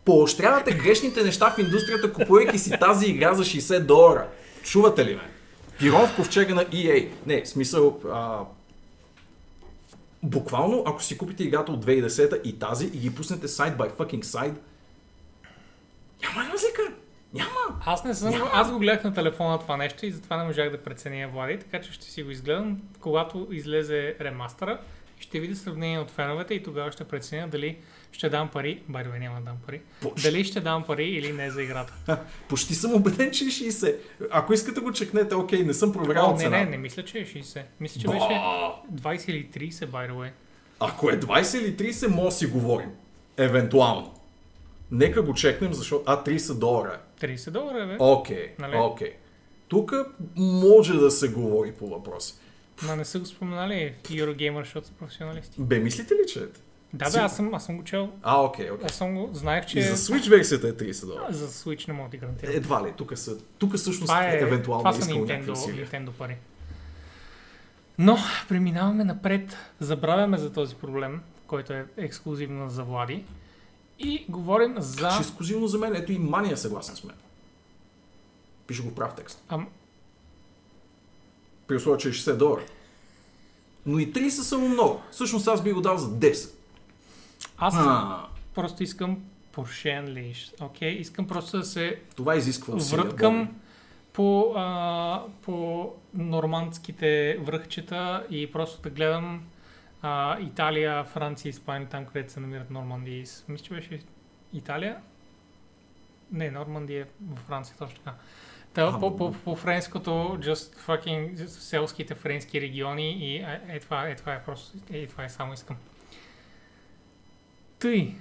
Поощрявате грешните неща в индустрията, купувайки си тази игра за 60 долара. Чувате ли ме? Пирон в ковчега на EA. Не, смисъл... А... Буквално, ако си купите играта от 2010 и тази и ги пуснете side by fucking side, няма разлика. Няма. Аз не съм, Няма. аз го гледах на телефона това нещо и затова не можах да преценя Влади, така че ще си го изгледам, когато излезе ремастъра. Ще видя сравнение от феновете и тогава ще преценя дали ще дам пари, байде няма да дам пари, Почти, дали ще дам пари или не за играта. почти съм убеден, че е 60. Ако искате го чекнете, окей, не съм проверял не, цена. не, не мисля, че е 60. Мисля, че Ба! беше 20 или 30, by the way. Ако е 20 или 30, може да си говорим. Евентуално. Нека го чекнем, защото... А, 30 долара. 30 долара, бе. Окей, Нали? окей. Тук може да се говори по въпроси. Ма не са го споменали Eurogamer, защото са професионалисти. Бе, мислите ли, че е? Да, бе, аз съм, аз съм го чел. А, окей, окей. Аз съм го, знаех, че И за Switch версията е 30 долара. за Switch не мога да ти гарантирам. Едва ли, тук са, тук всъщност Това, е, евентуално това искал Nintendo, някакви усилия. Nintendo пари. Но, преминаваме напред. Забравяме за този проблем, който е ексклюзивно за Влади. И говорим за... Че ексклюзивно за мен, ето и мания съгласен с мен. Пише го в прав текст. Ам, При условие, че е 60 долара. Но и 30 са му много. Всъщност аз би го дал за 10. аз А, просто искам Porsche Unleashed. Окей, искам просто да се Това изисква връткам по, а, по нормандските връхчета и просто да гледам а, Италия, Франция, Испания, там където се намират Нормандии. Мисля, че беше Италия? Не, Нормандия е във Франция, точно така. Та, по, по, по френското, just fucking селските френски региони и е, е, това, е, това е просто, е, това е само искам. Тъй.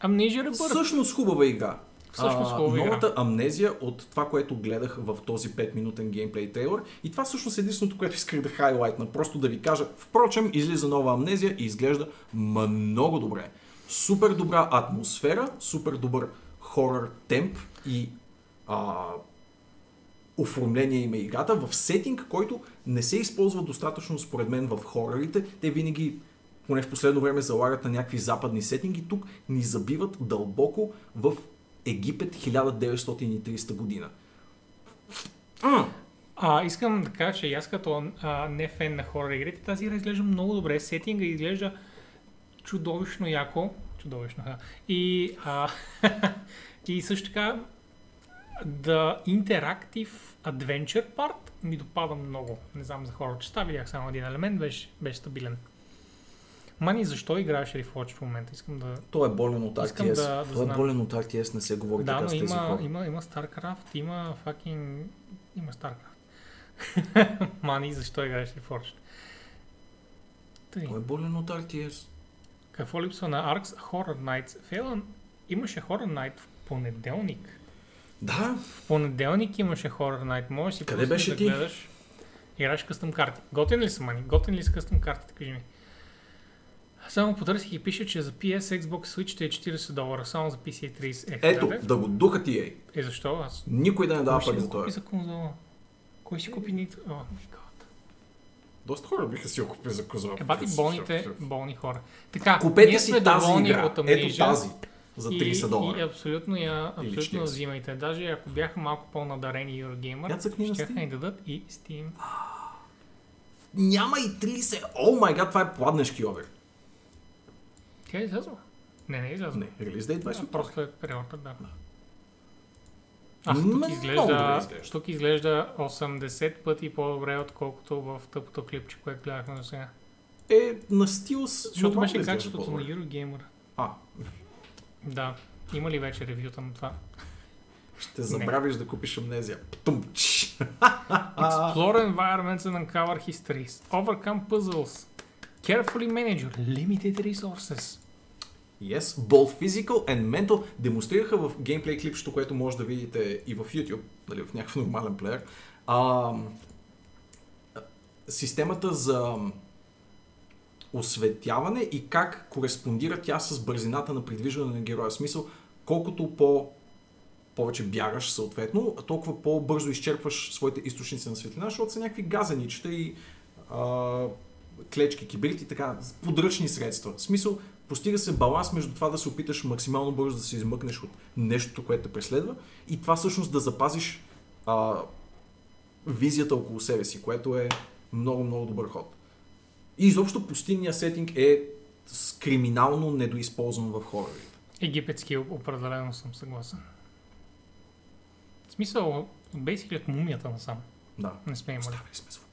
Amnesia Rebirth. Всъщност хубава игра. Всъщност А, хубава новата амнезия от това, което гледах в този 5-минутен геймплей трейлър. И това всъщност е единственото, което исках да хайлайтна. Просто да ви кажа. Впрочем, излиза нова амнезия и изглежда много добре. Супер добра атмосфера, супер добър хорър темп и а, оформление има играта в сетинг, който не се използва достатъчно според мен в хорорите. Те винаги, поне в последно време, залагат на някакви западни сетинги. Тук ни забиват дълбоко в Египет 1930 година. М! А, искам да кажа, че аз като а, не фен на хорър игрите, тази игра изглежда много добре. Сетинга изглежда чудовищно яко. Чудовищно, да. И, а, и също така The Interactive Adventure Part ми допада много. Не знам за хората чета, видях само един елемент, беше, беше стабилен. Мани, защо играеш Reforged в момента? Искам да... Той е болен от RTS. да- да Той е знам. болен от RTS, не се говори Да, така но с тези има, хора. има, има StarCraft, има fucking... Има StarCraft. Мани, защо играеш Reforged? Тъй. Той е болен от RTS. Какво липсва на Arx Horror Nights? Фейлън имаше Horror Night в понеделник. Да, В понеделник имаше Horror Night. Може си Къде беше да ти? гледаш. Играеш къстъм карти. Готин ли са, Мани? Готин ли са къстъм картите? Кажи ми. Само потърсих и пише, че за PS, Xbox, Switch е 40 долара, само за PC е 30. Е, ето, да го духа ти ей. Е, защо? Аз Никой да не дава пари го за купи това. за конзола? Кой си купи нито? О, my God. Доста хора биха си го купили за конзола. Е, бати болните, болни хора. Така, Купете ние си сме тази доволни игра. от Ето Amnesia тази. За 30 и, долара. И абсолютно я, абсолютно 40. взимайте. Даже ако бяха малко по-надарени Eurogamer, Я ще Steam. ни дадат и Steam. Няма и 30. О май гад, това е пладнешки овер. Тя е излязла? Не, не е излязла. Не, релиз дей 20 А, от просто е преордер, да. Да. А, тук изглежда, изглежда. тук изглежда 80 пъти по-добре, отколкото в тъпото клипче, което гледахме до сега. Е, на стил с... Защото беше качеството на. Eurogamer. А, Да. Има ли вече ревюта на това? ще забравиш да купиш амнезия. Птумч. Explore environments and uncover histories. Overcome puzzles. Carefully manage your limited resources. Yes, both physical and mental демонстрираха в геймплей клипчето, което може да видите и в YouTube, нали, в някакъв нормален плеер. А, системата за осветяване и как кореспондира тя с бързината на придвижване на героя. В смисъл, колкото по повече бягаш съответно, толкова по-бързо изчерпваш своите източници на светлина, защото са някакви газеничета и а, клечки, кибрити, така, подръчни средства. В смисъл, постига се баланс между това да се опиташ максимално бързо да се измъкнеш от нещото, което те преследва и това всъщност да запазиш а, визията около себе си, което е много, много добър ход. И изобщо пустинния сетинг е криминално недоизползван в хорорите. Египетски определено съм съгласен. В смисъл, basically от мумията насам. Да. Не сме имали. Оставили сме звука.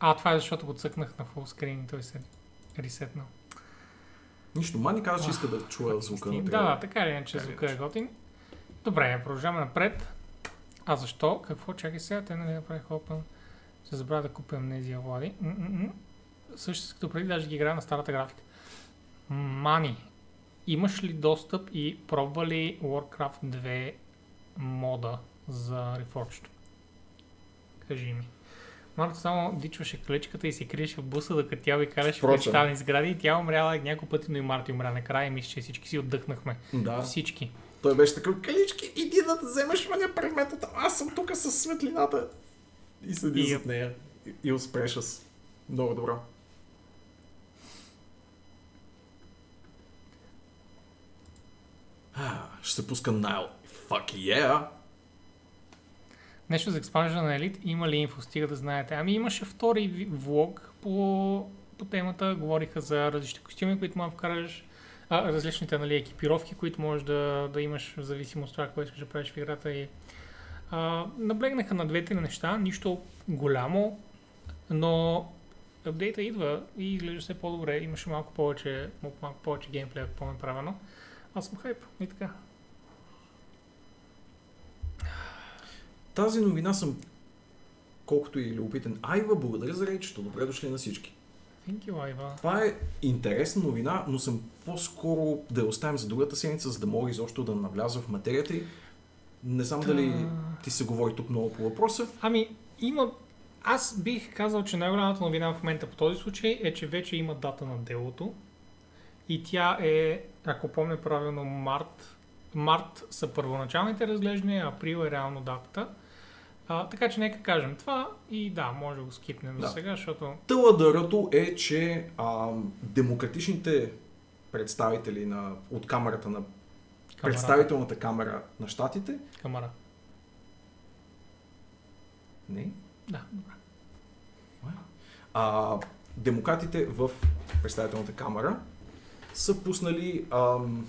А, това е защото го цъкнах на фулскрин и той се ресетнал. Нищо, Мани каза, че иска да чуя звука на Да, да, така или иначе или звука е готин. Добре, продължаваме напред. А защо? Какво? Чакай сега, те нали направиха open. Ще забравя да купя амнезия, Влади. М-м-м. Също като преди даже ги играя на старата графика. Мани, имаш ли достъп и пробва ли Warcraft 2 мода за Reforged? Кажи ми. Марто само дичваше колечката и се криеше в буса, докато тя ви караше в Впрочем. кристални сгради и тя умряла няколко пъти, но и Марти умря накрая и мисля, че всички си отдъхнахме. Да. Всички. Той беше такъв, калички, иди да вземеш маня предметата, аз съм тук с светлината. И седи И- зад нея. И, и успеша с. Много добро. Ще се пуска Найл. Fuck yeah! Нещо за експанжа на Елит, има ли инфо, стига да знаете. Ами имаше втори влог по, по темата, говориха за различни костюми, които можеш да вкараш, а, различните нали, екипировки, които можеш да, да имаш в зависимост от това, какво искаш да правиш в играта. И, а, наблегнаха на двете неща, нищо голямо, но апдейта идва и изглежда все по-добре. Имаше малко повече, малко, малко повече геймплей, ако помня правилно. Аз съм хайп и така. Тази новина съм колкото и любопитен. Айва, благодаря за речето. Добре дошли на всички. Thank you, Айва. Това е интересна новина, но съм по-скоро да я оставим за другата седмица, за да мога изобщо да навляза в материята и не знам Та- дали ти се говори тук много по въпроса. Ами, има... Аз бих казал, че най-голямата новина в момента по този случай е, че вече има дата на делото. И тя е, ако помня правилно, март. Март са първоначалните разглеждания, април е реално датата. А, така че нека кажем това и да, може да го скипнем Да. за сега, защото... Тъладърото е, че а, демократичните представители на, от камерата на Камарата, представителната камера на щатите, Камара. не, Да, добре. а, демократите в представителната камера са пуснали ам,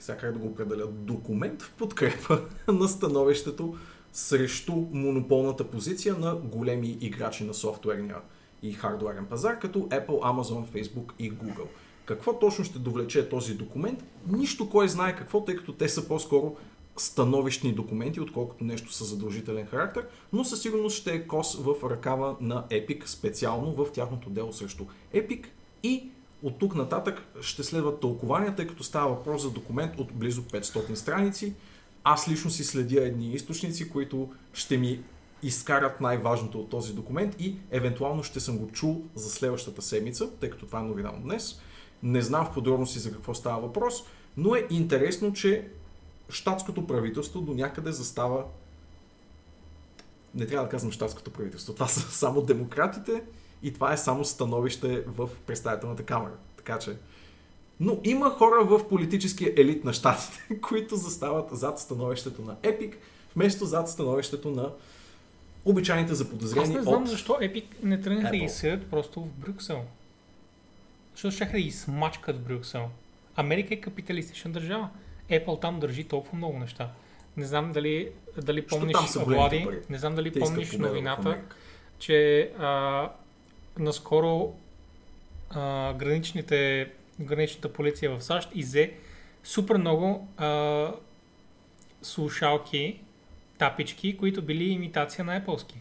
сега как да го определя, документ в подкрепа на становището срещу монополната позиция на големи играчи на софтуерния и хардуерен пазар, като Apple, Amazon, Facebook и Google. Какво точно ще довлече този документ? Нищо кой знае какво, тъй като те са по-скоро становищни документи, отколкото нещо със задължителен характер, но със сигурност ще е кос в ръкава на Epic, специално в тяхното дело срещу Epic и от тук нататък ще следват тълкования, тъй като става въпрос за документ от близо 500 страници. Аз лично си следя едни източници, които ще ми изкарат най-важното от този документ и евентуално ще съм го чул за следващата седмица, тъй като това е новина от днес. Не знам в подробности за какво става въпрос, но е интересно, че щатското правителство до някъде застава не трябва да казвам щатското правителство, това са само демократите и това е само становище в представителната камера. Така че. Но има хора в политическия елит на щатите, които застават зад становището на Epic, вместо зад становището на обичайните Аз заподозрени не знам от... защо Epic не тръгнаха да ги съдят просто в Брюксел. Защото ще да ги смачкат Брюксел. Америка е капиталистична държава. Apple там държи толкова много неща. Не знам дали, дали помниш, Влади, не знам дали Те помниш новината, че а, наскоро а, граничните, граничната полиция в САЩ изе супер много а, слушалки, тапички, които били имитация на Apple-ски.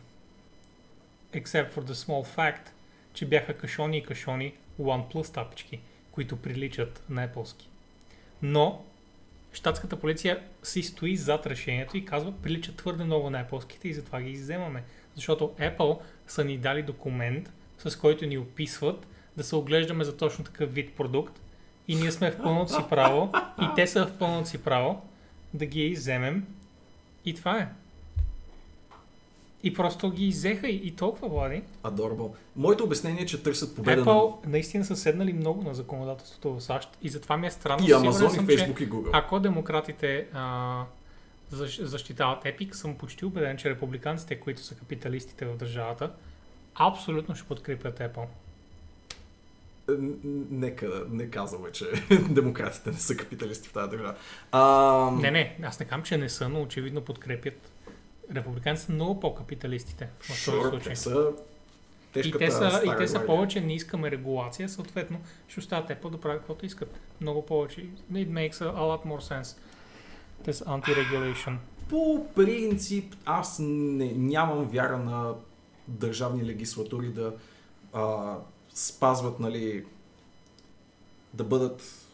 Except for the small fact, че бяха кашони и кашони OnePlus тапички, които приличат на Apple-ски. Но щатската полиция си стои зад решението и казва, приличат твърде много на Apple-ските и затова ги изземаме. Защото Apple са ни дали документ, с който ни описват да се оглеждаме за точно такъв вид продукт и ние сме в пълното си право и те са в пълното си право да ги изземем и това е. И просто ги иззеха и, и толкова, Влади. Adorable. Моето обяснение е, че търсят победа Apple наистина са седнали много на законодателството в САЩ и затова ми е странно. на и Amazon, съм, и че Facebook, и Google. ако демократите а, защ- защитават Epic, съм почти убеден, че републиканците, които са капиталистите в държавата, абсолютно ще подкрепят Apple. Н- Нека не казваме, че демократите не са капиталисти в тази държава. А, Не, не, аз не казвам, че не са, но очевидно подкрепят. Републиканците са много по-капиталистите в този sure, случай. те са И те са, и те са повече, не искаме регулация, съответно ще оставят Apple да правят каквото искат. Много повече. It makes a lot more sense. This anti-regulation. По принцип, аз не, нямам вяра на държавни легислатури да а, спазват, нали, да бъдат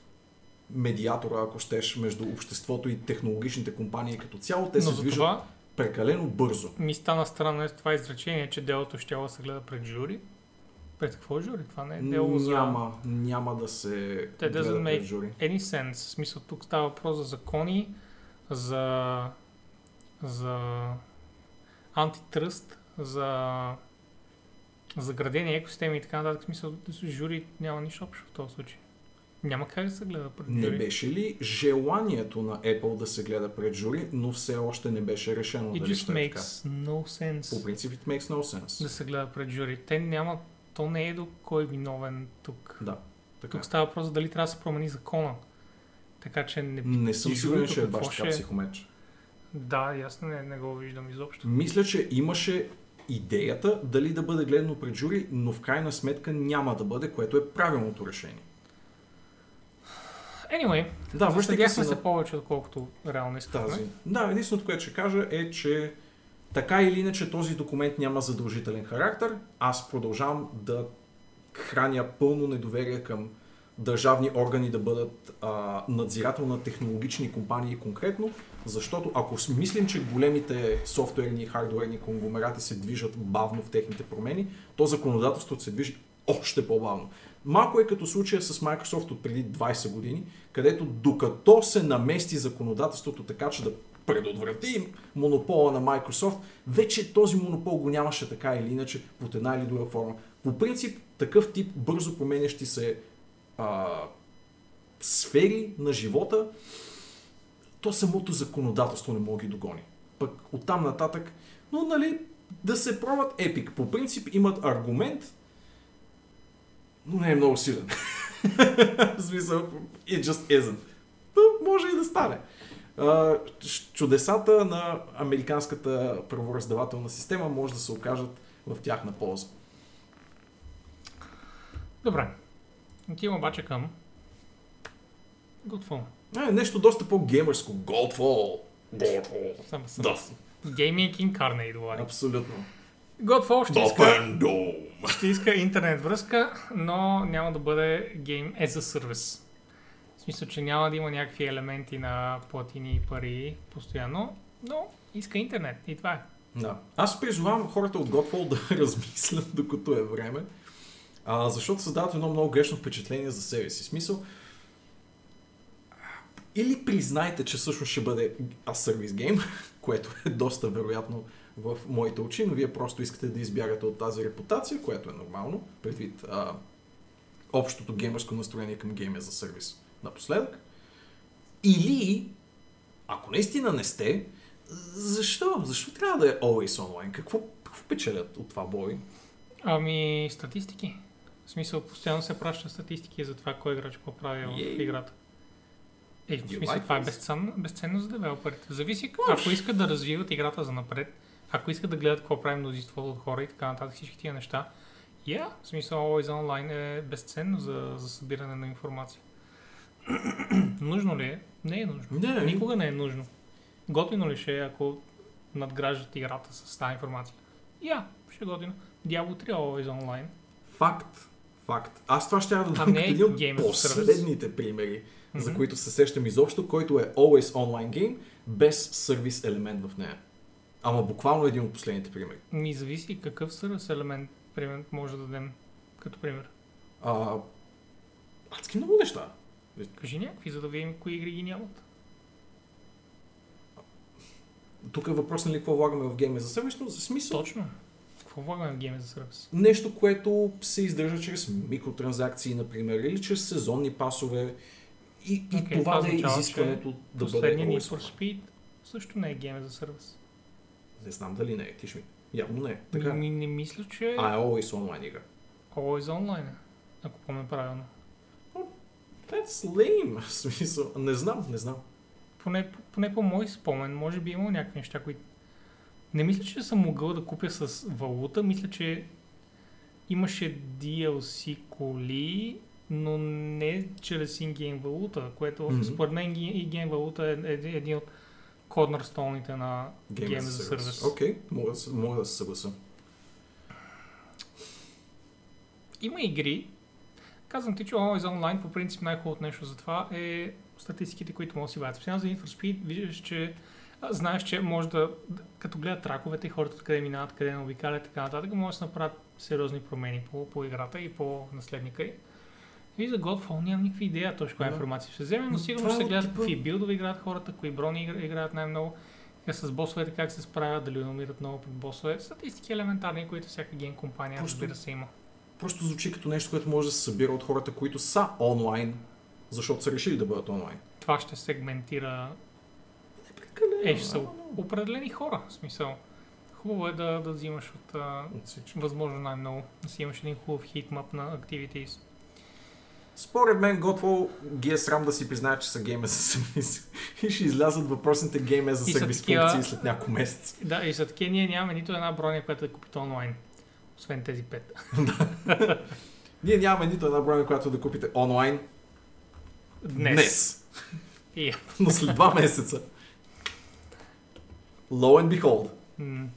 медиатора, ако щеш, между обществото и технологичните компании като цяло. Те Но се за движат това прекалено бързо. ми стана странно е това изречение, че делото ще да се гледа пред жури. Пред какво жури? Това не е дело за... Няма, няма да се Те гледа doesn't пред жури. any sense. В смисъл, тук става въпрос за закони, за, за антитръст, за заградени екосистеми и така нататък. В смисъл, жури няма нищо общо в този случай. Няма как да се гледа пред Не жури. беше ли желанието на Apple да се гледа пред жури, но все още не беше решено It дали ще е така? makes no sense По принцип, it makes no sense. да се гледа пред жури. Те няма... То не е до кой е виновен тук. Да. Така. Тук става въпрос за дали трябва да се промени закона. Така че не... Не съм сигурен, че е баш така ще- психомеч. Да, аз не, не го виждам изобщо. Мисля, че имаше идеята дали да бъде гледано пред жури, но в крайна сметка няма да бъде, което е правилното решение. Anyway, Да, връщайки се се на повече, отколкото реално искахме. тази. Да, единственото, което ще кажа е, че така или иначе този документ няма задължителен характер. Аз продължавам да храня пълно недоверие към държавни органи да бъдат а, надзирател на технологични компании конкретно, защото ако мислим, че големите софтуерни и хардуерни конгломерати се движат бавно в техните промени, то законодателството се движи още по-бавно. Малко е като случая с Microsoft от преди 20 години, където докато се намести законодателството така, че да предотврати монопола на Microsoft, вече този монопол го нямаше така или иначе под една или друга форма. По принцип, такъв тип бързо променящи се а, сфери на живота, то самото законодателство не може да ги догони. Пък оттам нататък, но нали, да се пробват Epic. По принцип имат аргумент, но не е много силен. В смисъл, it just isn't. Но може и да стане. Ч- чудесата на американската правораздавателна система може да се окажат в тяхна полза. Добре. Отивам обаче към Godfall. А, нещо доста по-геймърско. Godfall. Godfall. Съм, съм. Да, Gaming Incarnate, Влади. абсолютно. Godfall ще иска, ще иска интернет връзка, но няма да бъде Game as a Service. В смисъл, че няма да има някакви елементи на платини и пари постоянно, но иска интернет и това е. Да. Аз призовавам хората от Godfall да размислят докато е време, а, защото създават едно много грешно впечатление за себе си. Смисъл, или признайте, че всъщност ще бъде а сервис гейм, което е доста вероятно в моите очи, но вие просто искате да избягате от тази репутация, което е нормално, предвид а, общото геймърско настроение към геймер за сервис напоследък. Или, ако наистина не сте, защо? Защо трябва да е always online? Какво, какво печелят от това бой? Ами, статистики. В смисъл, постоянно се праща статистики за това кой играч какво прави в играта. Е, в смисъл, това е безценно, безценно за девелоперите. Зависи, ако искат да развиват играта за напред, ако искат да гледат какво прави мнозинството от хора и така нататък, всички тия неща, yeah, в смисъл, Always Online е безценно за, за събиране на информация. нужно ли е? Не е нужно. Не, Никога не е нужно. Готино ли ще е, ако надграждат играта с тази информация? Я, ще е готино. Diablo 3 Always Online. Факт. Факт. Аз това ще да А дам е един от последните примери, за Мгм. които се сещам изобщо, който е always online game, без сервис елемент в нея. Ама буквално един от последните примери. Ми зависи какъв сервис елемент пример, може да дадем като пример. А, адски много неща. Кажи някакви, за да видим кои игри ги нямат. Тук е въпрос нали какво влагаме в гейме за сервис, но за смисъл Точно. Какво влагаме в гейме за сервис? нещо, което се издържа чрез микротранзакции, например, или чрез сезонни пасове. И, и Окей, това това да е изискването да бъде Need for Speed също не е гейме за сервис. Не знам дали не е, тиш ми. Явно не е. Така. Ми, не мисля, че А е always онлайн игра. Always Online е, ако помня правилно. That's lame. Смисъл, не знам, не знам. Поне, поне по мой спомен, може би има някакви неща, които... Не мисля, че съм могъл да купя с валута. Мисля, че имаше DLC коли, но не чрез ингейм валута, което mm-hmm. според мен ингейм валута е един, един от корнерстоуните на Game Game as a Service. Окей, мога, да се- мога да се съгласа. Има игри. Казвам ти, че Always Online по принцип най-хубавото нещо за това е статистиките, които могат да си вадят. Специално за Need for Speed виждаш, че знаеш, че може да, като гледат траковете и хората къде минават, къде не обикалят и така нататък, може да се направят сериозни промени по, по играта и по наследника й. И за Godfall нямам никаква идея точно каква Да. информация ще вземе, но Но сигурно ще се гледат типа- какви билдове играят хората, кои брони игра- играят най-много, е с босовете как се справят, дали намират много под босове. Статистики елементарни, които всяка гейм компания, Просто- разбира се, има. Просто звучи като нещо, което може да се събира от хората, които са онлайн, защото са решили да бъдат онлайн. това ще сегментира е, ще са определени хора. В смисъл, хубаво е да, да взимаш от От възможно най-много, да си имаш един хубав хитмап на activities. Според мен Godfall ги е срам да си признаят, че са гейме за сервис. И ще излязат въпросните гейме за такива- функции след няколко месеца. Да, и за такива ние нямаме нито една броня, която да купите онлайн. Освен тези пет. Ние нямаме нито една броня, която да купите онлайн Днес. днес. И, Но след два месеца. Low and behold. м.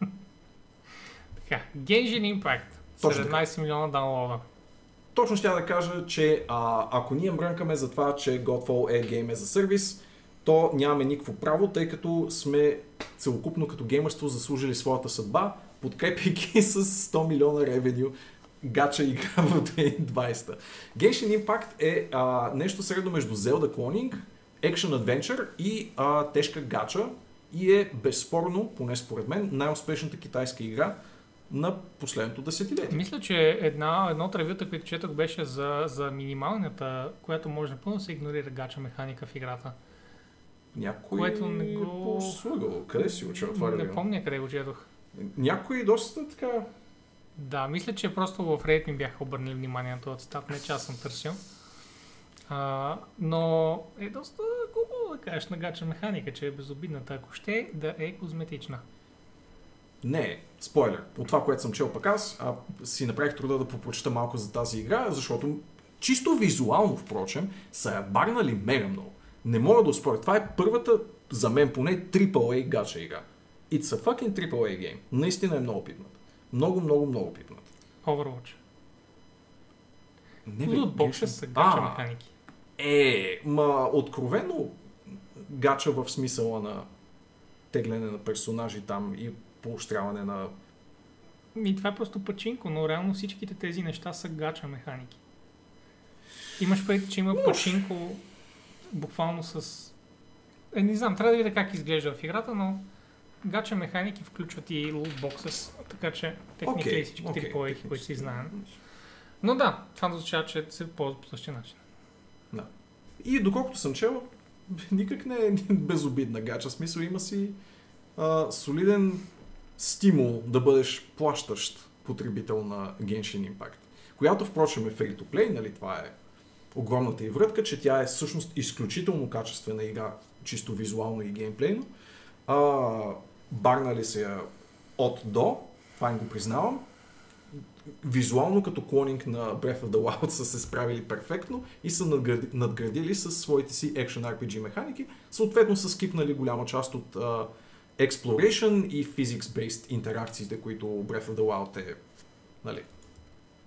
така, Genshin Impact. Точно така. 17 милиона даунлода. Точно ще я да кажа, че а, ако ние мрънкаме за това, че Godfall е гейм за сервис, то нямаме никакво право, тъй като сме целокупно като геймърство заслужили своята съдба, подкрепяйки с 100 милиона ревеню гача игра в 2020. Genshin Impact е а, нещо средно между Zelda Cloning, Action Adventure и а, тежка гача и е безспорно, поне според мен, най-успешната китайска игра на последното десетилетие. Мисля, че една, едно от ревюта, които четох, беше за, за минималната, която може напълно да се игнорира гача механика в играта. Някой Което не го- слагал. Къде си учил това Не ревю? помня къде го четох. Някой доста така... Да, мисля, че просто в Reddit ми бяха обърнали внимание на този цитат, не че аз съм търсил. А, но е доста хубаво да кажеш на гача механика, че е безобидната, ако ще да е козметична. Не, спойлер. От това, което съм чел пък аз, а, си направих труда да попрочета малко за тази игра, защото чисто визуално, впрочем, са я барнали мега много. Не мога да успоря. Това е първата, за мен поне, AAA гача игра. It's a fucking AAA game. Наистина е много пипнат. Много, много, много пипнат. Overwatch. Не, бе, Genshin- са гача А, механики. Е, ма откровено гача в смисъла на тегляне на персонажи там и поощряване на... Ми, това е просто пачинко, но реално всичките тези неща са гача механики. Имаш предвид, че има пачинко буквално с... Е, не знам, трябва да видя как изглежда в играта, но гача механики включват и lootboxes, така че техника Окей, и всички окей, okay, okay, технически. които си знаем. Но да, това означава, че се ползва по същия начин. И доколкото съм чел, никак не е безобидна гача. Смисъл има си а, солиден стимул да бъдеш плащащ потребител на Genshin Impact. Която, впрочем, е free to play, нали? Това е огромната и врътка, че тя е всъщност изключително качествена игра, чисто визуално и геймплейно. А, барнали се от до, това го признавам. Визуално като клонинг на Breath of the Wild са се справили перфектно и са надгради- надградили с своите си Action RPG механики. Съответно са скипнали голяма част от а, Exploration и Physics-based интеракциите, които Breath of the Wild е нали,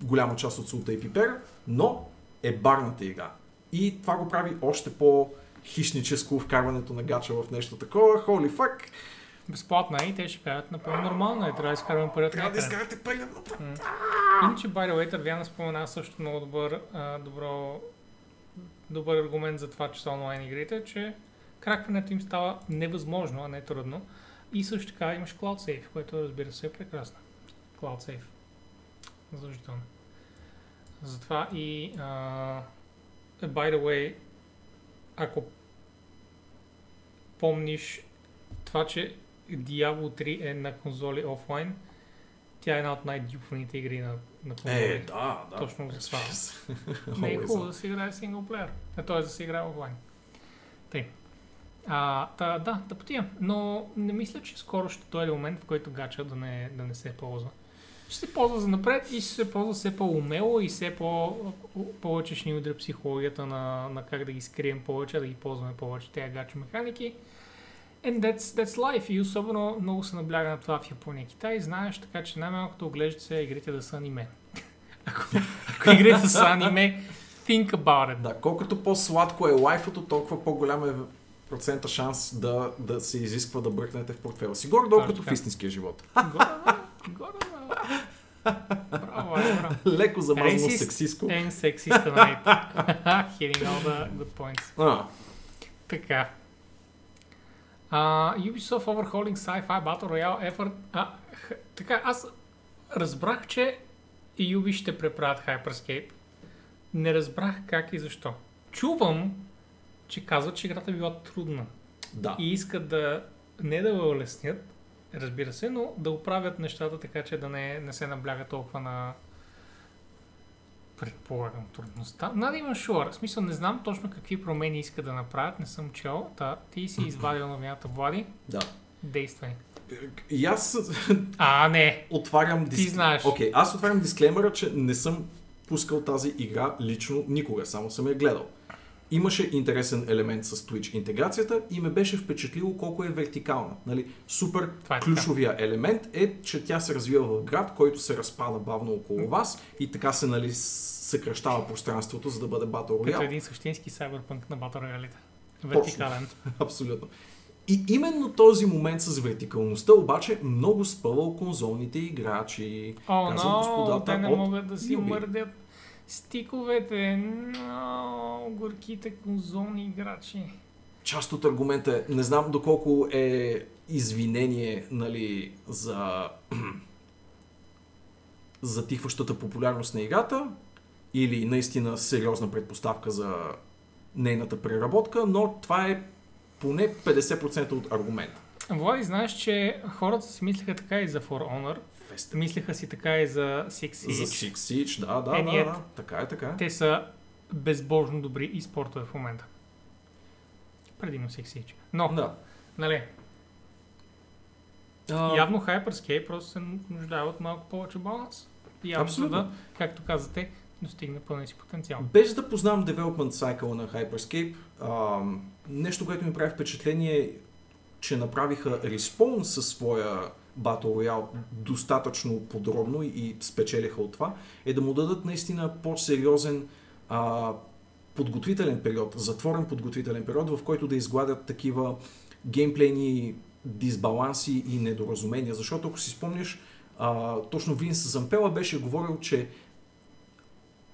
голяма част от султа и пипера, но е барната игра. И това го прави още по-хищническо вкарването на гача в нещо такова. Holy fuck! Безплатна е и те ще кажат напълно нормално е, трябва да изкарваме пари от Трябва да изкарате пари от. Иначе, by the way, Тървяна спомена също много добър, а, добро, добър аргумент за това, че са онлайн игрите, че кракването им става невъзможно, а не трудно. И също така имаш Cloud Save, което разбира се е прекрасно. Cloud Save. Задължително. Затова и а, by the way, ако помниш това, че Diablo 3 е на конзоли офлайн, тя е една от най-дюпваните игри на, на конзоли. Е, да, да. Точно за това. Не е хубаво да се играе синглплеер. Т.е. да се играе офлайн. Тъй. А, та, да, да потия. Но не мисля, че скоро ще дойде момент, в който гача да не, да не се ползва. Ще се ползва за напред и ще се ползва все по-умело и все по, повече ще ни удря психологията на, на как да ги скрием повече, да ги ползваме повече тези гача механики. And that's, that's life. И особено много се набляга на това в Япония и Китай. Знаеш, така че най-малкото оглеждат се игрите да са аниме. ако, ако игрите са аниме, think about it. Да, колкото по-сладко е лайфото, толкова по-голям е процента шанс да, да се изисква да бръкнете в портфела си. Горе-долу като в истинския живот. Горе, горе, Браво, браво. Леко замазано сексиско. And sexist tonight. Hitting all the good points. А, Така. Uh, Ubisoft Overhauling Sci-Fi Battle Royale Effort. А, х, така, аз разбрах, че Ubi ще преправят Hyperscape. Не разбрах как и защо. Чувам, че казват, че играта била трудна. да. И искат да не да улеснят, разбира се, но да оправят нещата така, че да не, не се набляга толкова на Предполагам трудността. Надо има шуар. В смисъл не знам точно какви промени иска да направят, не съм чел. Та, ти си извадил новината, Влади. Да. Действай. И аз А, не. отварям Ти знаеш. Окей, аз отварям дисклеймера, че не съм пускал тази игра лично никога, само съм я гледал. Имаше интересен елемент с Twitch интеграцията и ме беше впечатлило колко е вертикална. Нали? Супер Това е така. ключовия елемент е, че тя се развива в град, който се разпада бавно около вас и така се нали, съкръщава пространството, за да бъде Battle Като Royale. един същински сайбърпънк на Battle Royale. Вертикален. Абсолютно. И именно този момент с вертикалността обаче много спъвал конзолните играчи. О, Казвам но, господата те не от могат да си Yubi. Стиковете. Но, горките конзолни играчи. Част от аргумента е, не знам доколко е извинение нали, за затихващата популярност на играта или наистина сериозна предпоставка за нейната преработка, но това е поне 50% от аргумента. Влади, знаеш, че хората си мислеха така и за For Honor, Феста. мислеха си така и за Six За Siege. Six Siege, да, да, Е, да, да, така е, така е. Те са безбожно добри и спортове в момента. Предимно Six Siege. Но, Да. нали, А, явно Hyperscape просто се нуждае от малко повече баланс. Явно, за Абсолютно. да, както казате, достигне пълния си потенциал. Без да познавам development cycle на Hyperscape, ам, нещо, което ми прави впечатление че направиха Respawn със своя Battle Royale достатъчно подробно и, спечелиха от това, е да му дадат наистина по-сериозен а, подготвителен период, затворен подготвителен период, в който да изгладят такива геймплейни дисбаланси и недоразумения. Защото ако си спомняш, а, точно Винс Зампела беше говорил, че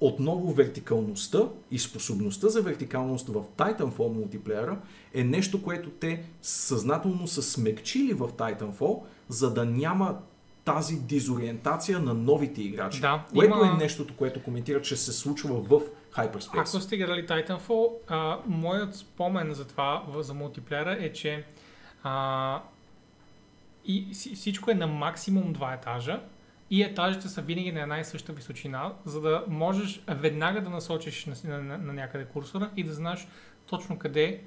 отново вертикалността и способността за вертикалност в Titanfall мултиплеера е нещо, което те съзнателно са смекчили в Titanfall, за да няма тази дизориентация на новите играчи. Да, което има- е нещото, което коментира, че се случва в Hyperspace. Ако сте играли Titanfall, а, моят спомен за това, за мултиплеера е, че а, и си- всичко е на максимум два етажа и етажите са винаги на една и съща височина, за да можеш веднага да насочиш на, на, на, някъде курсора и да знаеш точно къде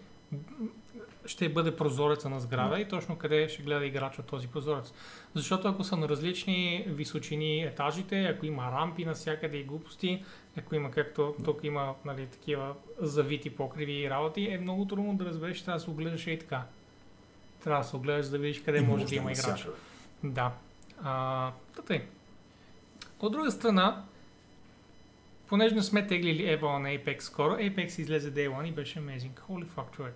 ще бъде прозореца на сграда и точно къде ще гледа играч от този прозорец. Защото ако са на различни височини етажите, ако има рампи навсякъде и глупости, ако има както тук има нали, такива завити покриви работи, е много трудно да разбереш, трябва да се огледаш и така. Трябва да се огледаш, да видиш къде И може да има играч. Да. А, тъй. От друга страна, понеже не сме теглили Evo на Apex скоро, Apex излезе Day One и беше amazing. Holy fuck, човек.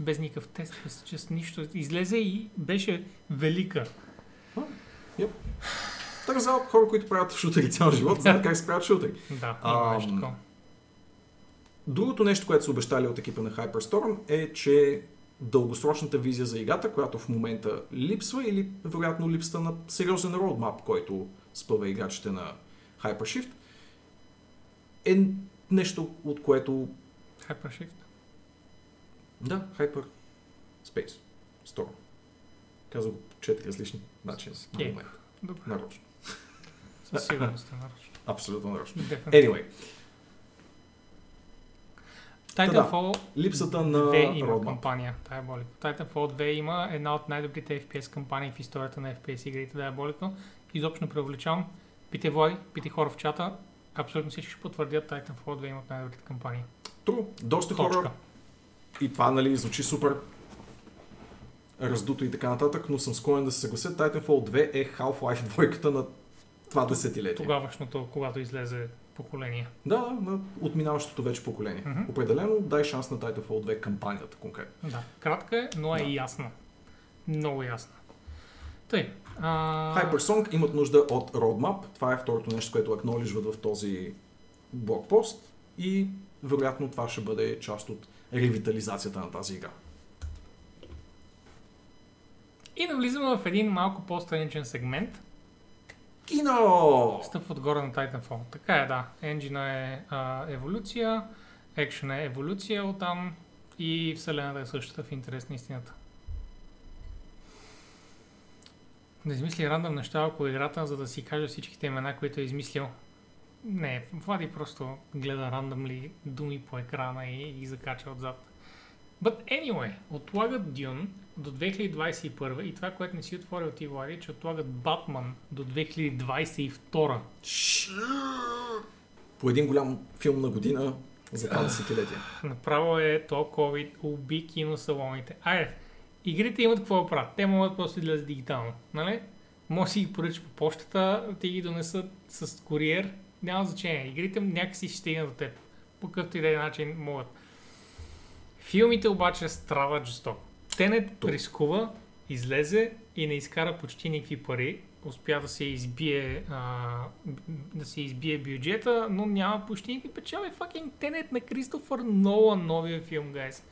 Без никакъв тест, без чест, нищо. Излезе и беше велика. Така за хора, които правят шутери цял живот, знаят как се правят шутери. Да, нещо такова. Другото нещо, което са обещали от екипа на Hyperstorm е, че дългосрочната визия за играта, която в момента липсва или вероятно липсата на сериозен роудмап, който спъва играчите на Hypershift, е нещо, от което Hypershift. Да, Hyper Space Storm. Казах го по четири различни начина. момента. Добре. Нарочно. Със сигурност е нарочно. Абсолютно нарочно. Anyway, Titanfall липсата на 2 има roadmap. кампания, Diabolical. Titanfall 2 има една от най-добрите FPS кампании в историята на FPS игрите Diabolical. Изобщо не преувеличавам. Пите Влади, пите хора в чата. Абсолютно всички ще потвърдят Titanfall 2 има от най-добрите кампании. True. Доста хора Точка. И това, нали, звучи супер раздуто и така нататък, но съм склонен да се съглася. Titanfall 2 е Half-Life двойката на това десетилетие. Тогавашното, когато излезе поколение. Да, на отминаващото вече поколение. Мгм. Определено дай шанс на Titanfall 2 кампанията конкретно. Да, кратка е, но е Да. ясна. Много ясна. Тъй. А... Hypersong имат нужда от roadmap. Това е второто нещо, което акнолижват в този блокпост. И вероятно това ще бъде част от ревитализацията на тази игра. И навлизаме в един малко по-страничен сегмент. Кино! Стъп отгоре на Titanfall. Така е, да. Енджина е а, еволюция, екшена е еволюция оттам и вселената е същата в интерес на истината. Да измисли рандъм неща около играта, за да си каже всичките имена, които е измислил. Не, Влади просто гледа рандъмли думи по екрана и ги закача отзад. But anyway, отлагат Dune до 2021 и това, което не си отворил ти, Влади, че отлагат Батман до 2022. Шш. По един голям филм на година за това десетилетие. Направо е то COVID, уби киносалоните. Айде, игрите имат какво да правят. Те могат просто да излезат дигитално, нали? Може си ги поръчаш по почтата, ти ги донесат с куриер, няма значение. Игрите някакси ще стигнат до теб. По какъвто и да е начин могат. Филмите обаче страдат жестоко. Тенет То. рискува, излезе и не изкара почти никакви пари. Успя да се избие, а, да се избие бюджета, но няма почти никакви печали. Факинг Тенет на Кристофър Нолан, новия филм, гайс.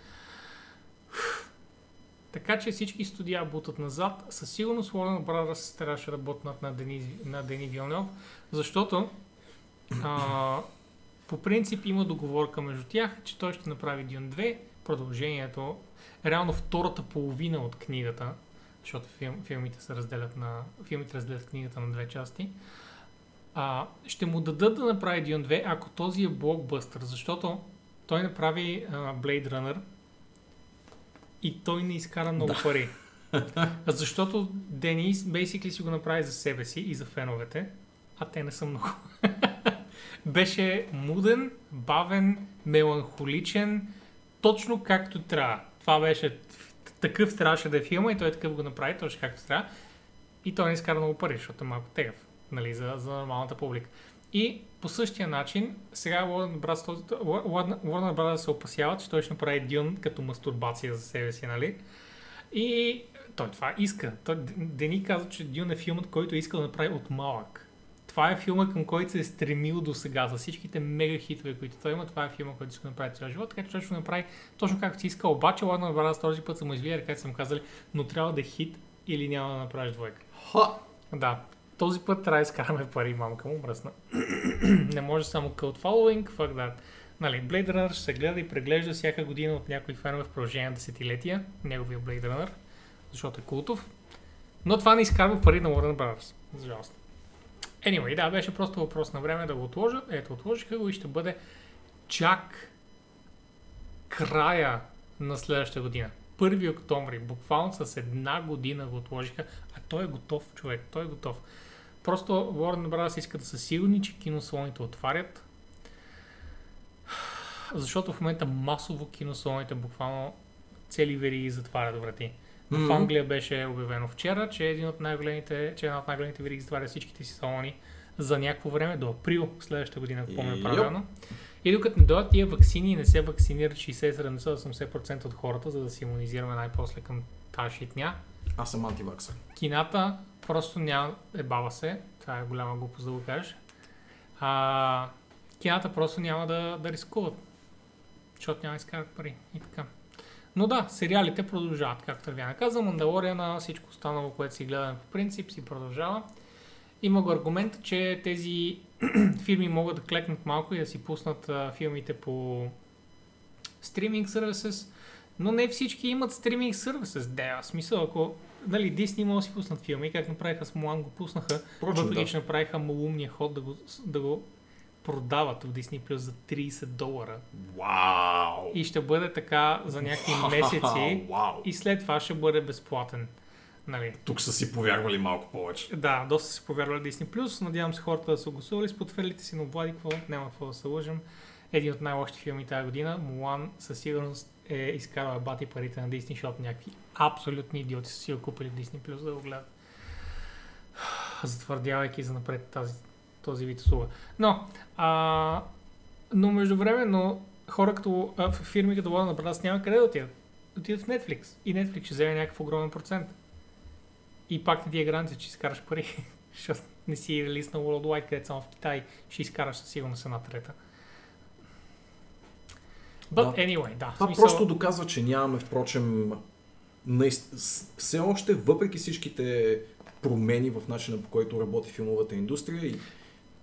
Така че всички студия бутат назад. Със сигурност Warner Brothers трябваше да работнат на Дени, на Дени Вилнев, защото а, по принцип има договорка между тях, че той ще направи Dune 2, продължението, реално втората половина от книгата, защото филм, филмите се разделят на, филмите разделят книгата на две части, а, ще му дадат да направи Dune 2, ако този е блокбъстър, защото той направи а, Blade Runner и той не изкара много Да. пари. Защото Денис basically си го направи за себе си и за феновете, а те не са много. Беше муден, бавен, меланхоличен, точно както трябва. Това беше такъв трябваше да е филма и той такъв го направи, точно както трябва. И той не изкара много пари, защото е малко тегъв нали, за, за нормалната публика. И по същия начин, сега Warner Brothers се опасява, че той ще направи Дюн като мастурбация за себе си, нали? И той това иска. Той, Дени каза, че Дюн е филмът, който е искал да направи от малък. Това е филма, към който се е стремил до сега. За всичките мега хитове, които той има, това е филма, който иска да направи цял живот. Така че той ще го направи точно както си иска. Обаче Warner Brothers този път са извили ръката, са му казали, но трябва да е хит или няма да направиш двойка. Ха! Да, този път трябва да изкараме пари, мамка му мръсна. не може само cult following, fuck that. Нали, Blade Runner ще се гледа и преглежда всяка година от някои фенове в продължение на десетилетия, неговия Blade Runner, защото е култов. Но това не изкарва пари на Warner Brothers, за жалост. Anyway, да, беше просто въпрос на време да го отложат. Ето, отложиха го и ще бъде чак края на следващата година. 1 октомври, буквално с една година го отложиха, а той е готов, човек, той е готов. Просто Warner Brothers иска да са сигурни, че киносалоните отварят, защото в момента масово киносалоните буквално цели вериги затварят врати. В Мгм. Англия беше обявено вчера, че, един от най-големите, че една от най-големите вериги затваря всичките си салони за някакво време, до април следващата година, ако помня правилно. И докато не дойдат тия вакцини и не се вакцинират 60-70-80% от хората, за да се иммунизираме най-после към тази шитня, Аз съм антиваксър. кината просто няма, ебава се, това е голяма глупост да го кажеш, а, кината просто няма да, да рискуват, защото няма да изкарат пари и така. Но да, сериалите продължават, както Тървяна каза, Мандалориана, всичко останало, което си гледаме по принцип, си продължава. Има го аргумент, че тези фирми могат да клекнат малко и да си пуснат а, филмите по стриминг сервисес, но не всички имат стриминг сервисес. Да, в смисъл, ако нали, Disney могат да си пуснат филми, как направиха с Мулан, го пуснаха, въпреки да. че направиха малумния ход да го, да го продават в Disney Plus за 30 долара. Вау! И ще бъде така за някакви месеци Вау! и след това ще бъде безплатен. Нали. Тук са си повярвали малко повече. Да, доста си повярвали Disney Plus. Надявам се хората да са гласували с потвърлите си, но Влади, какво? Няма какво да се лъжим. Един от най-лошите филми тази година, Мулан, със сигурност е изкарал бати парите на Disney, защото някакви абсолютни идиоти са си го купили Disney Plus да го гледат. Затвърдявайки за напред тази, този вид услуга. Но, а, но междувременно хора като а, в фирми като Warner Brothers няма къде да отидат. Отидат в Netflix. И Netflix ще вземе някакъв огромен процент. И пак не ти е гаранция, че изкараш пари. Защото не си релиз на Worldwide, където само в Китай ще изкараш със сигурност една трета. But Да. anyway, да. Това смисъл- просто доказва, че нямаме, впрочем, наист... все още, въпреки всичките промени в начина по който работи филмовата индустрия, и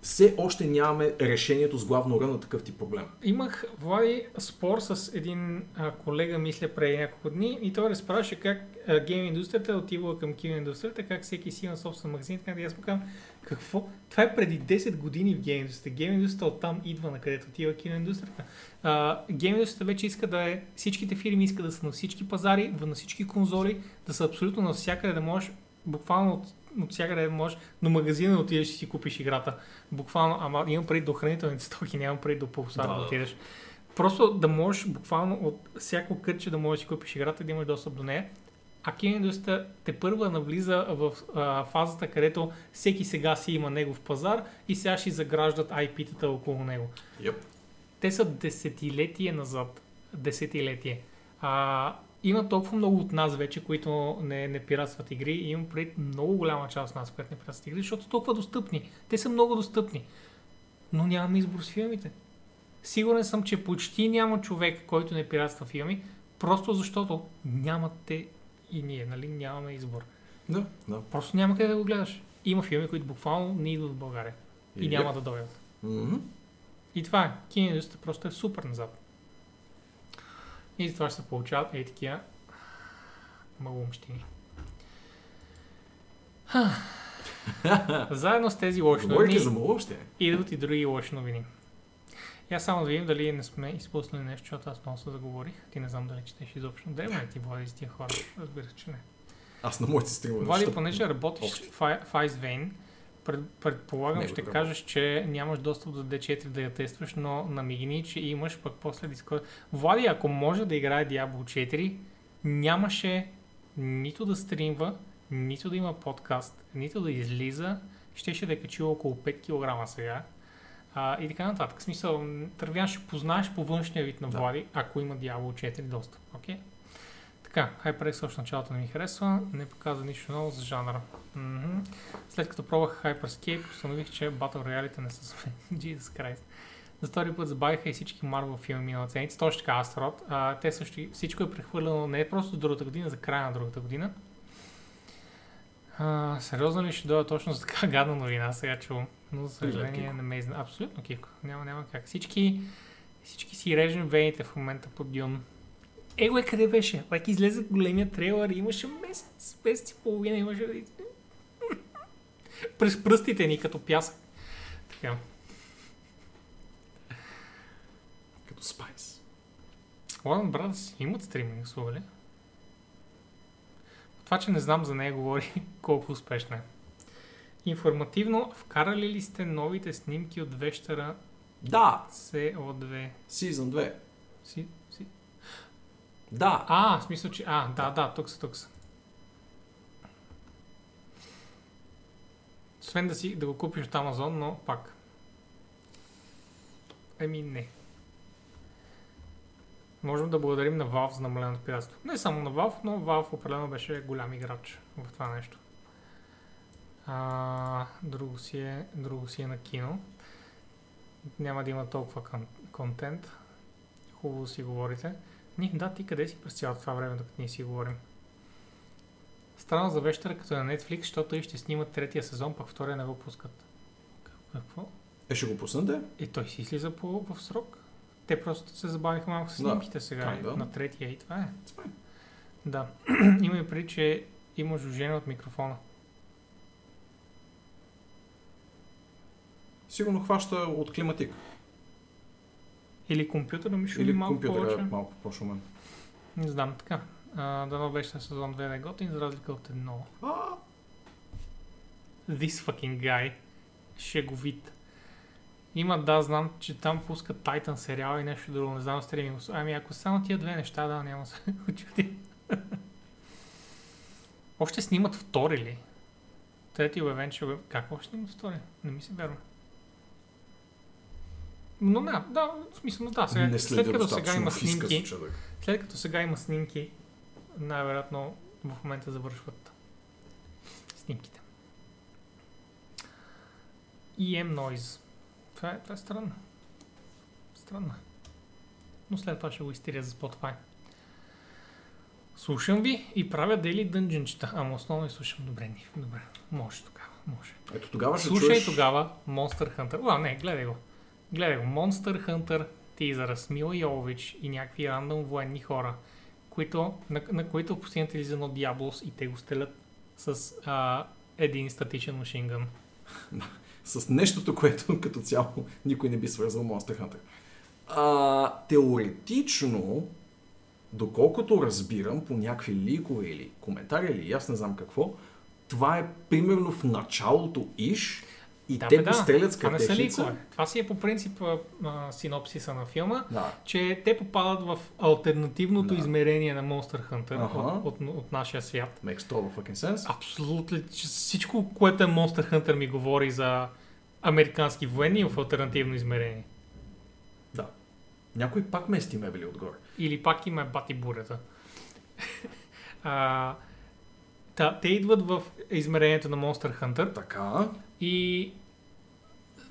все още нямаме решението с главно на такъв тип проблем. Имах, Влади, спор с един а, колега, мисля, преди няколко дни и той разправяше как а, гейм индустрията е отивала към кино индустрията, как всеки си има собствен магазин, така да аз му казвам, Какво? Това е преди 10 години в гейм индустрията. Гейм индустрията оттам идва на където отива киноиндустрията. А, гейм индустрията вече иска да е, всичките фирми искат да са на всички пазари, на всички конзоли, да са абсолютно навсякъде, да можеш, буквално от, от всякъде можеш до магазина отидеш и си купиш играта. Буквално, ама имам преди до хранителните стоки, нямам преди до пулсар да, Да, отидеш. Просто да можеш буквално от всяко кътче да можеш да си купиш играта и да имаш достъп до нея. А киноиндустрията те първа навлиза в а, фазата, където всеки сега си има негов пазар и сега ще заграждат IP-тата около него. Yep. Те са десетилетие назад. Десетилетие. А, има толкова много от нас вече, които не, не пиратстват игри и имам пред много голяма част от нас, които не пиратстват игри, защото са толкова достъпни. Те са много достъпни. Но нямаме избор с филмите. Сигурен съм, че почти няма човек, който не пиратства филми, просто защото нямате и ние, нали, нямаме избор. Да, да. Просто няма къде да го гледаш. Има филми, които буквално не идват в България и Yep. няма да дойдат. Мгм. И това е. Киноиндустрията просто е супер назад. И затова ще се получават ей такива малумщини. Заедно с тези лоши новини за идват и други лоши новини. Аз само да видим дали не сме изпуснали нещо, защото аз много се заговорих. Ти не знам дали четеш изобщо. Древно е ти води с тия хора. Разбира се, че не. Аз на моите стримове. Влади, ще- понеже работиш в, в IceVein, пред, предполагам, Него ще работя. кажеш, че нямаш достъп до D4 да я тестваш, но намигни, че имаш пък после Discord. Влади, ако може да играе Diablo 4, нямаше нито да стримва, нито да има подкаст, нито да излиза, щеше да е качило около 5 кг сега. А, и така нататък. В смисъл, Тървян ще познаеш по външния вид на Да. Влади, ако има Diablo 4 достъп. Окей? Така, HyperX в началото не ми харесва, не показва нищо ново за жанра. Мгм. След като пробвах Hyperscape, установих, че Battle Royale не са за мен. Jesus Christ. За втори път забавиха и всички Marvel филми на седмица. Точно така, Астрот. А, те също, всичко е прехвърлено не просто за другата година, за края на другата година. А, сериозно ли ще дойда точно за така гадна новина, сега чувам. Но за съжаление не ме изна... Абсолютно кико. Няма, няма как. Всички, всички си режем вените в момента под Дюн. Его е къде беше? Лайк излезе големия трейлър, имаше месец, месец и половина, имаше... През пръстите ни като пясък. Така. Като Спайс. Warner Brothers имат стриминг услуга ли? Това, че не знам за нея, говори колко успешна е. Информативно, вкарали ли сте новите снимки от вещера Да, CO2? Season 2. Си, си... Да. А, в смисъл, че... А, да, да, тук са, тук са. Освен да, си, да го купиш от Амазон, но пак. Еми не. Можем да благодарим на Valve за намаленото пиратство. Не само на Valve, но Valve определено беше голям играч в това нещо. А, друго, си е, друго си е на кино. Няма да има толкова кон- контент. Хубаво си говорите. Ни, да, ти къде си през цялото това време, докато ние си говорим? Странно за вещера, като е на Netflix, защото и ще снимат третия сезон, пък втория не го пускат. Какво? Е, ще го пуснете? И той си излиза по, в срок. Те просто се забавиха малко с Да, снимките сега kinda. на третия и това е. It's fine. Да. Има и преди, че има жужене от микрофона. Сигурно хваща от климатик. Или компютъра ми шуми Или малко компютъра повече. малко по-шумен. Не знам, така. А, дано беше сезон 2 да е готин, за разлика от едно. This fucking guy. Шеговит. Има, да, знам, че там пускат Titan сериал и нещо друго, не знам стриминг. Ами ако само тия две неща, да, няма се очуди. Още снимат втори ли? Трети обявен, че... Как още снимат втори? Не ми се вярва. Но не, да, в смисъл, да, сега, не след като сега има снимки, след като сега има снимки, най-вероятно в момента завършват снимките. EM Noise. Това е, това е странно. Странно. Но след това ще го изтиря за Spotify. Слушам ви и правя дели дъндженчета. Ама основно и слушам добре. ни. Добре. Може тогава. Може. Ето тогава ще Слушай чуеш... тогава Monster Hunter. А, не, гледай го. Гледай го. Monster Hunter тизъра с Мила Йович и някакви рандом военни хора, които, на, на които постигнат излиза едно Diablos и те го стрелят с а, един статичен машингън. с нещото, което като цяло никой не би свързал Monster Hunter. А, теоретично, доколкото разбирам по някакви ликове или коментари или аз не знам какво, това е примерно в началото иш и Да, те да. пострелят с Това не са картечница. ликове. Това си е по принцип а, а, синопсиса на филма, Да. че те попадат в альтернативното Да. измерение на Monster Hunter Аха. от, от, от нашия свят. Makes total fucking sense. Абсолютно. Всичко, което е Monster Hunter ми говори за американски военни в альтернативно измерение. Да. Някой пак мести мебели отгоре. Или пак има бати бурята. а, та, те идват в измерението на Monster Hunter Така, и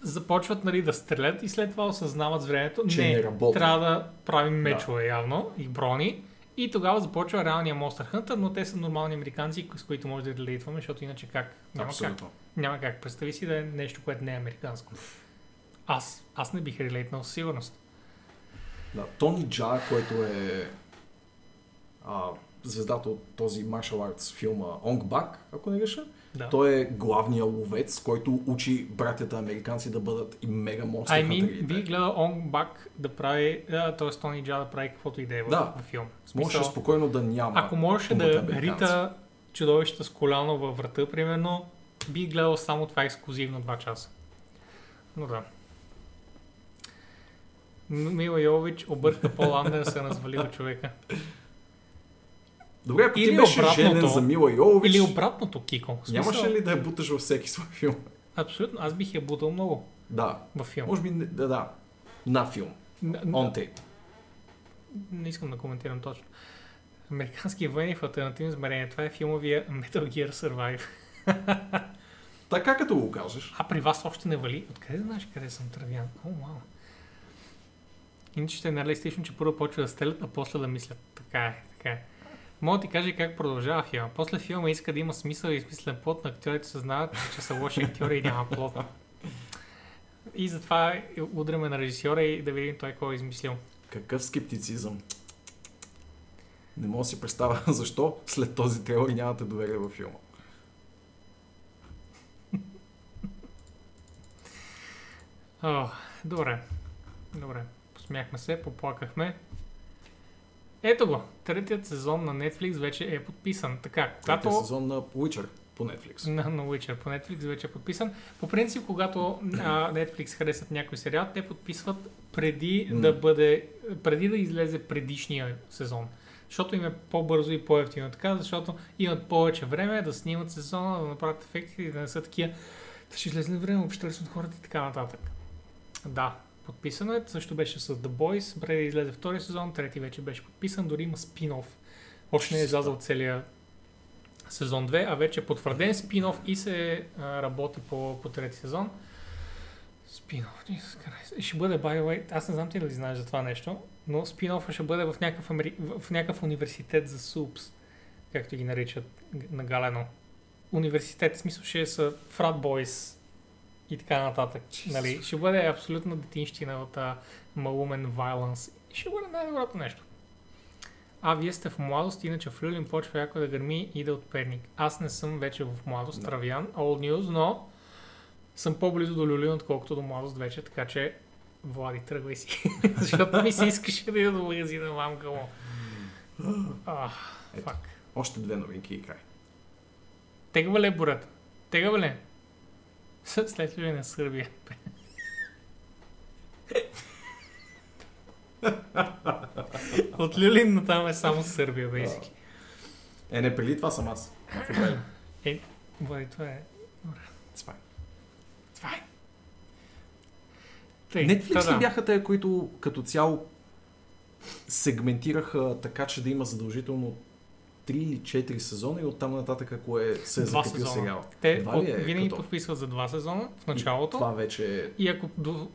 започват нали, да стрелят и след това осъзнават с времето, Че не работи. трябва да правим мечове явно и брони. И тогава започва реалния Monster Hunter, но те са нормални американци, с които може да релейтваме, защото иначе как? Няма как. абсолютно. Няма как. Представи си да е нещо, което не е американско. Аз, аз не бих релейтнал със сигурност. Да, Тони Джа, който е а, звездата от този martial arts филма Онг Бак, ако не греша, Да. той е главният ловец, който учи братята американци да бъдат и мега монстри. I mean, бих гледал Он Бак да прави, т.е. Тони Джа да прави каквото и да е Да. в филм. В Можеше смисъл, спокойно да няма. ако можеше да американци. рита чудовищата с коляно във врата, примерно, бих гледал само това ексклюзивно 2 часа. Но да. Мила Йович обърка Пол Андерсън, развалил човека. Добре, ако Или ти беше обратното. женен за Мила Йович, Или обратното, Кико. Смисъл, нямаше ли да я буташ във всеки свой филм? Абсолютно, аз бих я бутал много Да, във филм. може би, да, да, на филм, Н- н- on tape. Не искам да коментирам точно. Американски военни в альтернативно измерение. Това е филмовия Metal Gear Survive. Така като го кажеш. А при вас още не вали. Откъде знаеш къде съм тръвян? О, вау. Иначе ще е нереалистично, че първо почва да стрелят, а после да мислят. Така е, така е. Мога да ти кажа как продължава филма. После филма иска да има смисъл и смислен плод, на актьорите съзнават, че са лоши актьори и няма плод. И затова удряме на режисьора и да видим той кой е измислил. Какъв скептицизъм. Не мога да си представя защо след този трейлър нямате доверие във филма. О, добре. Добре. Посмяхме се, поплакахме. Ето го. Третият сезон на Netflix вече е подписан. Така, Когато... когато... сезон на Witcher по Netflix. На, на Witcher по Netflix вече е подписан. По принцип, когато а, Netflix харесат някой сериал, те подписват преди да бъде, преди да излезе предишния сезон. Защото им е по-бързо и по-ефтино така, защото имат повече време да снимат сезона, да направят ефекти и да не са такива. Ще излезе на време, от хората и така нататък. Да, подписано е. Също беше с The Boys, преди излезе втори сезон, трети вече беше подписан, дори има спин-оф. Още не е излязъл целия сезон 2, а вече е потвърден спин-оф и се а, работи по, по трети сезон. Спин-оф, Ще бъде, by the way, аз не знам ти дали знаеш за това нещо, но спин-оф ще бъде в някакъв, амери... в някакъв университет за супс, както ги наричат г- нагалено. Университет, в смисъл ще са фрат бойс и така нататък. Нали? Ще бъде абсолютно детинщина от uh, малумен. И ще бъде най-доброто нещо. А, вие сте в младост, иначе в Люлин почва яко да гърми и да от Перник. Аз не съм вече в младост, Да. Травян, old news, но съм по-близо до Люлин, отколкото до младост вече, така че Влади, тръгвай си. Защото ми се искаше да ида до магазина, мамка му. А, Ето. фак. Още две новинки и край. Тега ли бурата? Тега ли? След Люлин на Сърбия. От Люлин на там е само Сърбия, basically. Е, не, преди това съм аз. Украина. Влади, това е... It's fine. Това е. Тъй, Netflix ли бяха те, които като цяло сегментираха така, че да има задължително 3 или 4 сезона и оттам нататък ако е се е Два закрепил сезона. сериал. Те под, ли е винаги като? подписват за два сезона в началото. И това вече е... И ако, до...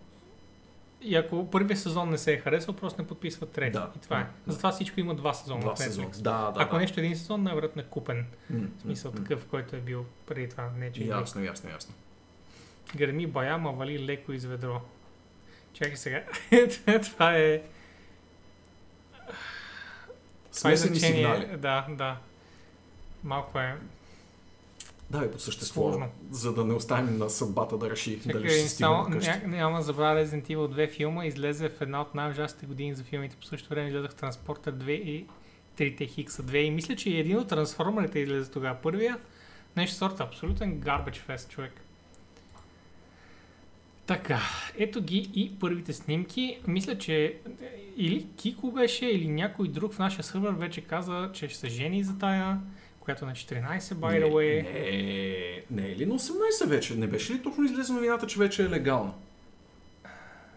и ако първият сезон не се е харесал, просто не подписват трети. Да, И това е. да. Затова всичко има два сезона Два в Netflix. сезона. Да, да, ако да. нещо е един сезон, най-вероятно е купен. М, В смисъл м. такъв, който е бил преди това. Не, че е Ясно, ясно, ясно. гърми бая, ма вали леко из ведро. Чакай сега. това е... Това е изречение. сигнали. Да, да. Малко е... Давай по същество, Сложно. за да не оставим на съдбата да реши дали Чакай, ще си стигне ня, няма да забравя Resident Evil 2 филма, излезе в една от най-ужасните години за филмите. По същото време излезах Транспортер 2 и 3 Хикса 2 и мисля, че и един от трансформерите излезе тогава. Първия, нещо сорта, абсолютен garbage fest, човек. Така, ето ги и първите снимки. Мисля, че е, или Кико беше, или някой друг в нашия сървър вече каза, че ще се жени за тая, която е на 14, by the way. Не, не е ли на 18 вече? Не беше ли точно излезе новината, че вече е легална?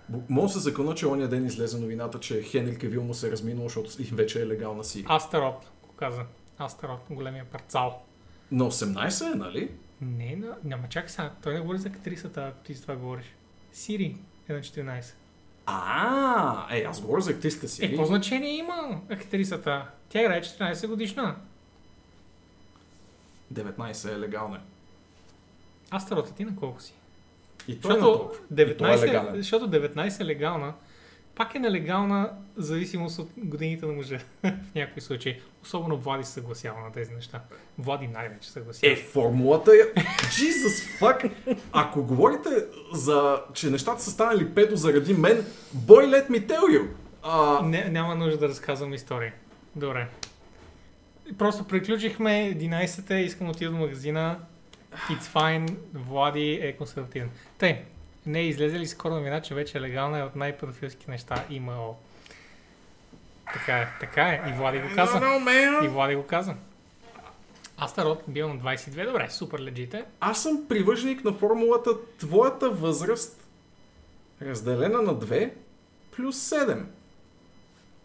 Да се закъна, че ония ден излезе новината, че Хенри Кавил му се е разминал, защото вече е легална си. Астерот, го каза. Астерот, големия парцал. На 18 е, нали? Не, на... няма чакай сега. Той не говори за актрисата, ти с това говориш. Сири е на 14. А, е, аз говоря за актрисата си. Е, какво значение има актрисата? Тя играе 14 годишна. 19 е легална. Астерот, ти на колко си? И той е Защото толкова. И той е 19, легален. защото 19 е легална, пак е нелегална зависимост от годините на мъжа в някои случаи. Особено Влади се съгласява на тези неща. Влади най-вече съгласява. Е, формулата е... Jesus fuck! Ако говорите за, че нещата са станали педо заради мен, boy let me tell you! А, Не, няма нужда да разказвам истории. Добре. Просто приключихме 11-те, искам да отида до магазина. It's fine, Влади е консервативен. Тъй, не е излезе ли скоро новина, че вече е легална е от най-педофилски неща има. Така е, така е. И Влади го каза. И Влади го каза. Астарот бил на 22, добре, супер легите. Аз съм привърженик на формулата твоята възраст разделена на 2 плюс 7.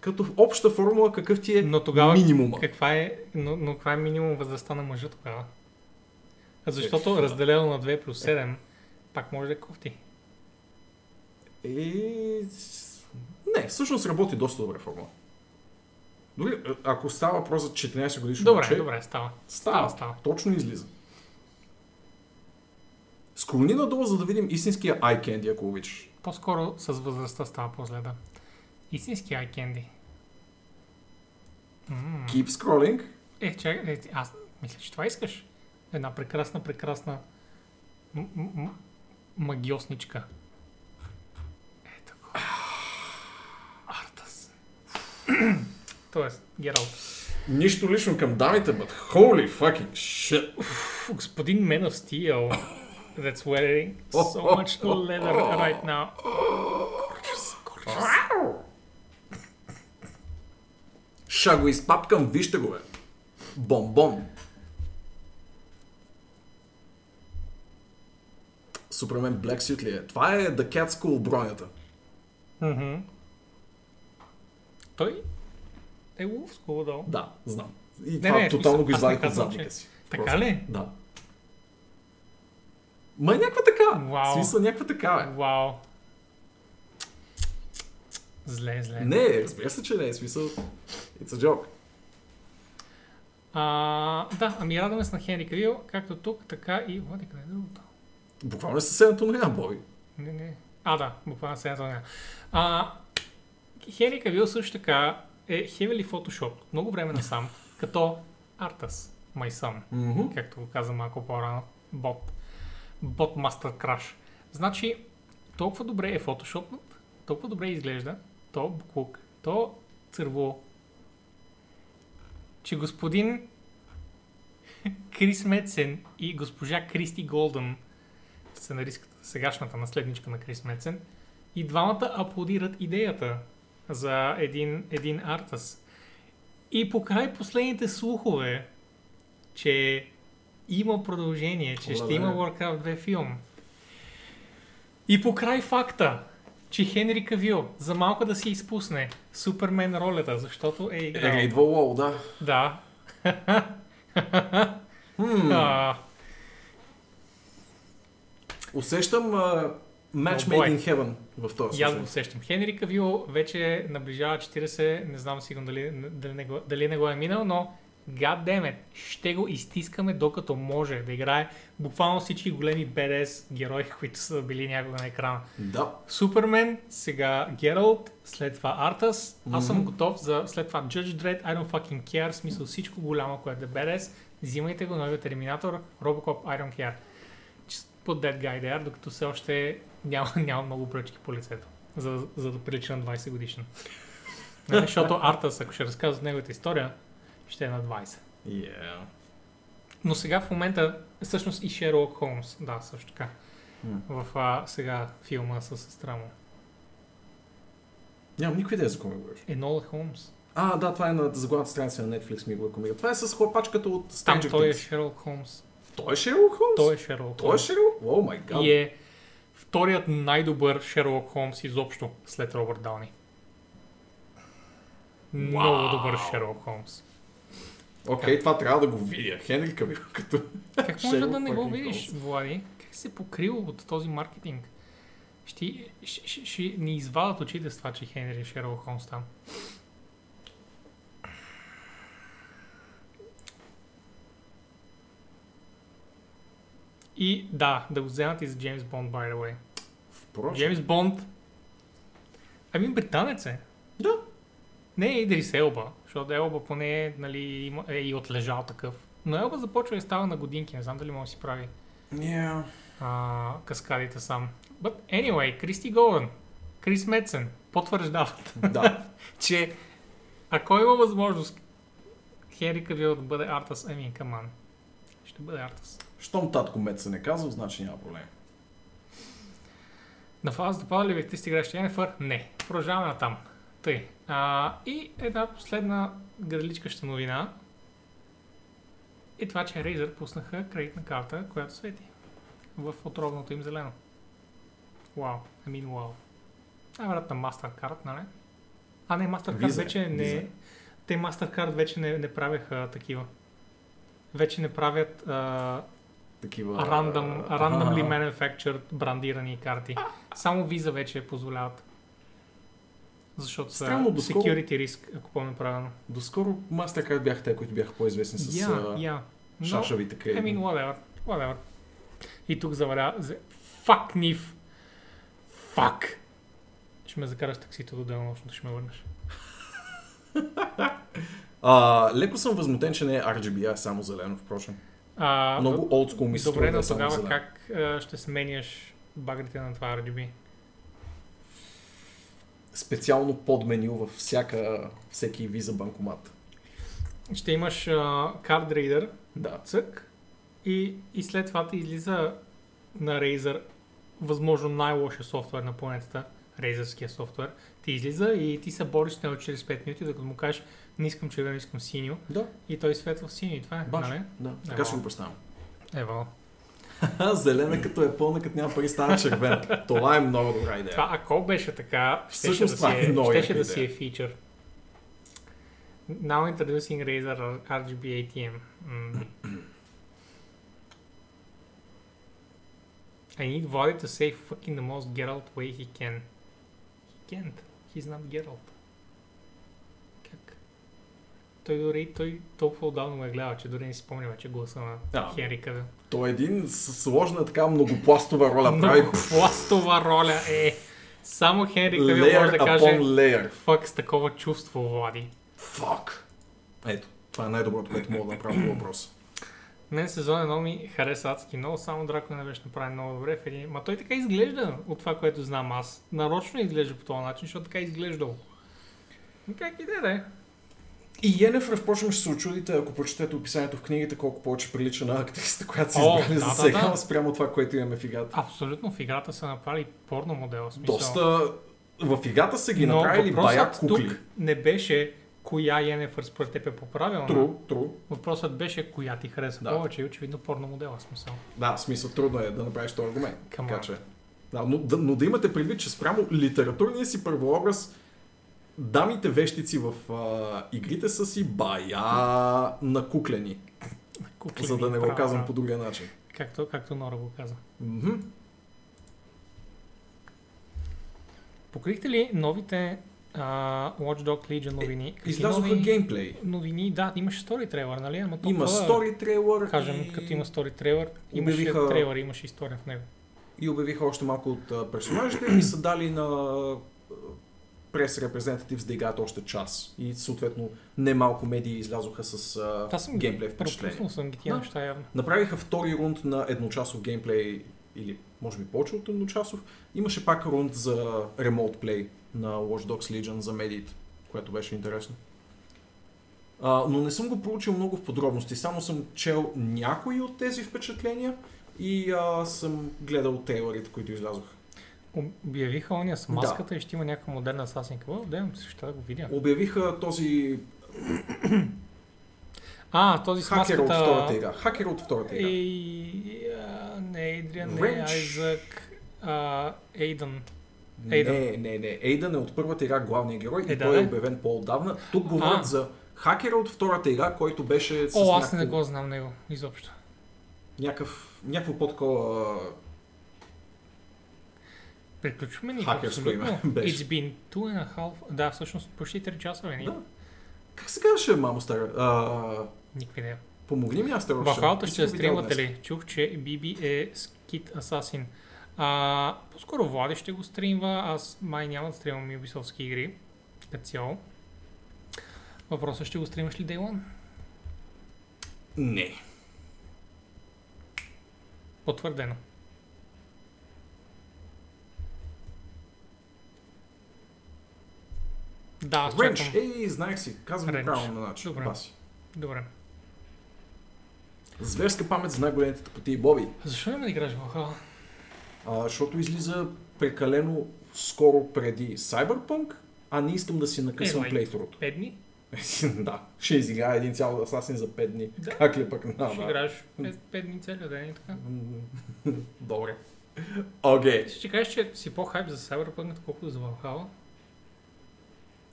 Като в обща формула какъв ти е Но тогава минимума. каква е, но, но каква е минимум възрастта на мъжа тогава? А Защото Е, разделено на 2 плюс 7, пак може да е кофти. С- Не, всъщност работи доста добре формула. Дори а- ако става въпрос за 14 годишно Добре, момче, добре, става. става, Става, става. точно излиза. Склони надолу, за да видим истинския eye candy, ако обичаш. По-скоро с възрастта става по-зле, да. Истински eye candy. М. Keep scrolling. Е, чакай, е, аз мисля, че това искаш. Една прекрасна, прекрасна м- м- магиосничка. Артас. Тоест, Гералт. Нищо лично към дамите, but holy fucking shit. Господин Man of Steel that's wearing so much leather right now. Gorgeous, gorgeous. Ша го изпапкам, вижте го бе. Бомбон. Супермен Black Suit ли е? Това е The Cat School бронята. Мгм. Той е School, да. Да, знам. И Не, това не, тотално го извадих от задника си. Така Просто. ли? Да. Ма е някаква така. Вау. Смисъл някаква така е. Вау. Зле, зле. Не, разбира се, че не е смисъл. It's a joke. А, да, ами радваме се на Хенри Кавил, както тук, така и... Води, къде е другото? Буквално е съседното на бой. Не, не. А, да, буквално се няма. А, Хенри Кавил също така е heavily Photoshop много време насам, като Artas, my son, Мгм. както го каза малко по-рано, бот. Бот Master Crash. Значи, толкова добре е фотошопнат, толкова добре изглежда, то буклук, то църво, че господин Крис Медсен и госпожа Кристи Голдън, сценаристката, сегашната наследничка на Крис Медсен, и двамата аплодират идеята за един, един артас. И покрай последните слухове, че има продължение, че ще Оле. има Warcraft 2 филм. И покрай факта, че Хенри Кавил за малко да си изпусне Супермен ролята, защото е играл. Е, идва лоу, да. Да. Хм, А, усещам uh, Match Oh. Made in Heaven в този и аз случай. го усещам. Хенри Кавил вече наближава 40, не знам сигурно дали, дали, не го, дали не го е минал, но God damn it, ще го изтискаме докато може да играе буквално всички големи BDS герои, които са били някога на екрана. Да. Супермен, сега Гералт, след това Артас. Аз съм готов за след това Judge Dredd, I don't fucking care, смисъл всичко голямо, което е BDS. Взимайте го, новия Терминатор, Robocop, I don't care. Just put that guy there, докато все още няма, няма много бръчки по лицето, за, за да прилича на 20 годишен. Нали, Защото Артас, ако ще разказват неговата история, ще е на 20. Yeah. Но сега в момента, всъщност и Шерлок Холмс, да, също така, М. в а, сега филма с сестра му. Нямам никаква идея за кого говориш. Енола Холмс. А, да, това е на заглавната страница на Netflix ми го рекомира. Това е с хлапачката от Там Stranger той е. Шерлок Холмс. Той е Шерлок Холмс? Той е Шерлок Той е Холмс. Шерлок? О, май гад. И е вторият най-добър Шерлок Холмс изобщо след Робърт Дауни. Много добър Шерлок Холмс. Окей, това трябва да го видя. Хенри Кавил като... Как може да не го видиш. Влади? Как се покрил от този маркетинг? Ще, ще, ще, ще ни извадат очите с това, че Хенри е Шерлок Холмс там. И да, да го вземат и за Джеймс Бонд, by the way. Впрочем. Джеймс Бонд. Ами британец е. Да. Не е Идрис Елба, защото Елба поне нали, е и отлежал такъв. Но Елба започва и става на годинки, не знам дали може да си прави Yeah. а, каскадите сам. But anyway, Кристи Голден, Крис Медсен потвърждават, да. че ако има възможност Хенри Кавил да бъде Артас, ами, каман, ще бъде Артас. Щом татко Мет се не казва, значи няма проблем. На фаза допада ли бихте сте игращи Енефър? Не. Продължаваме на там. Тъй. А, и една последна гаделичкаща новина е това, че Razer пуснаха кредитна карта, която свети в отровното им зелено. Вау. I mean, wow. Най-вероятно MasterCard, нали? А не, MasterCard Visa, вече не... Visa. Те MasterCard вече не, не правеха такива. Вече не правят а, Такива... random, randomly manufactured брандирани карти. Само Visa вече позволяват. Защото са Странно, доскоро- security риск, ако помня правилно. Доскоро MasterCard бяха те, които бяха по-известни с Я, я. Но, шашавите I кредити. mean, whatever, whatever. И тук заваря... за- Fuck, Нив! Fuck! Ще ме закараш таксито до денонощното, ще ме върнеш. А, леко съм възмутен, че не е RGB, а само зелено, впрочем. А, Много олдскул ми се Добре, но е тогава как а, ще сменяш багрите на това RGB? Специално подменю във всяка, всеки виза банкомат. Ще имаш card reader, Да. цък и, и след това ти излиза на Razer възможно най-лошия софтуер на планетата, Razerския софтуер. Ти излиза и ти се бориш с него через 5 минути, докато му кажеш не искам червено, искам синьо Да, и той светва в синьо това е, баш. нали? Да, така Ево. си го представям. Ево. Зелена като е пълна, като няма пари, стана червена. Това е много добра идея. Това ако беше така, щеше Всъщност да, това си е е, много щеше да си е фичър. Now introducing Razer RGB ATM. Mm. I need Vladdy to say fucking the most Geralt way he can. He can't. He's not Geralt. Той дори, той толкова отдавна ме гледал, че дори не си спомня вече гласа на Да. Хенри Кавил. Той е един с сложна така многопластова роля. Прави Много пластова роля е. Само Хенри Кавил може да каже upon layer. фак с такова чувство, Влади. Fuck. Ето, това е най-доброто, което мога да направя по въпроса. Мен сезон едно ми хареса адски много, само Дракула не беше направен много добре в един... Ма той така изглежда от това, което знам аз. Нарочно изглежда по този начин, защото така изглеждал. Как и да е, да е. И Йенефер, впрочем, ще се очудите, ако прочетете описанието в книгите, колко повече прилича на актрисата, която О, избрали да, за сега, да. спрямо това, което имаме в играта. Абсолютно в играта са направили порно модел. Смисъл. Доста... В играта са ги Но направили бая кукли. тук не беше коя Йенефър според теб е по-правилна. Тру, тру. Въпросът беше коя ти хареса Да. повече и очевидно порно модела смисъл. Да, смисъл трудно е да направиш този аргумент. Come Така че... Да, но, да, но да имате предвид, че спрямо литературния си първообраз, дамите вещици в а, игрите са си бая накуклени. Куклени, За да не го право, казвам по другия начин. Както, както Нора го каза. Мгм. Покрихте ли новите а, Watch Dogs Legion новини. Какви Излязоха нови геймплей. Новини, да, имаше стори трейлър, нали? Ама Има толкова, стори трейлър Кажем, и... като има стори трейлър, имаше Обявиха- трейлър, имаше история в него. и обявиха още малко от персонажите и са дали на прес репрезентатив да играят още час. И съответно немалко медии излязоха с а, Аз съм геймплей впечатление. Пропуснал съм ги тия Да. неща явно. Направиха втори рунд на едночасов геймплей или може би повече от едночасов. Имаше пак рунд за ремонт плей на Watch Dogs Legion за медиите, което беше интересно. А, но не съм го проучил много в подробности, само съм чел някои от тези впечатления и а, съм гледал трейлерите, които излязоха. Обявиха ония с Да. маската и ще има някаква модерна Assassin's Creed. Да, ще да го видя. Обявиха този А, този с хакер от втората маската... игра. Хакер от втората игра. И... Не, Ейдриан, не, Wrench. Айзък, а, Ейдън. Ейдън. Не, не, не. Ейдън е от първата игра главният герой Е, и да, той е обявен по-отдавна. Тук говорят А. за хакера от втората игра, който беше с О, аз не някакво, го знам него, изобщо. някакъв, някакво по-такова... Приключваме ни Хакерско име. It's been two and a half... Да, всъщност почти 3 часа, бе, ни. Да. Как се казваше, мамо стара? А, Никаква идея. помогни ми, аз те Вахалта Ти ще стримвате ли? Чух, че Биби е скит асасин. А, по-скоро Влади ще го стримва, аз май няма да стримам Ubisoft игри. Като цяло. Въпросът ще го стримаш ли Day One? Не. Потвърдено. Да, чакам. ей, знаех си, казвам Ренч. правилно на начин. Добре. Баси. Добре. Зверска памет за най-големите тъпоти Боби. Защо не ме да играш в Valhalla? А, защото излиза прекалено скоро преди Cyberpunk, а не искам да си накъсвам Е, май. плейтрото. 5 дни? да, ще изиграя един цял Assassin за 5 дни. Да. Как ли пък? Да, Ще да. играеш 5, дни целия ден и така. Добре. Окей. Ти ще кажеш, че си по-хайп за Cyberpunk, колкото за Valhalla.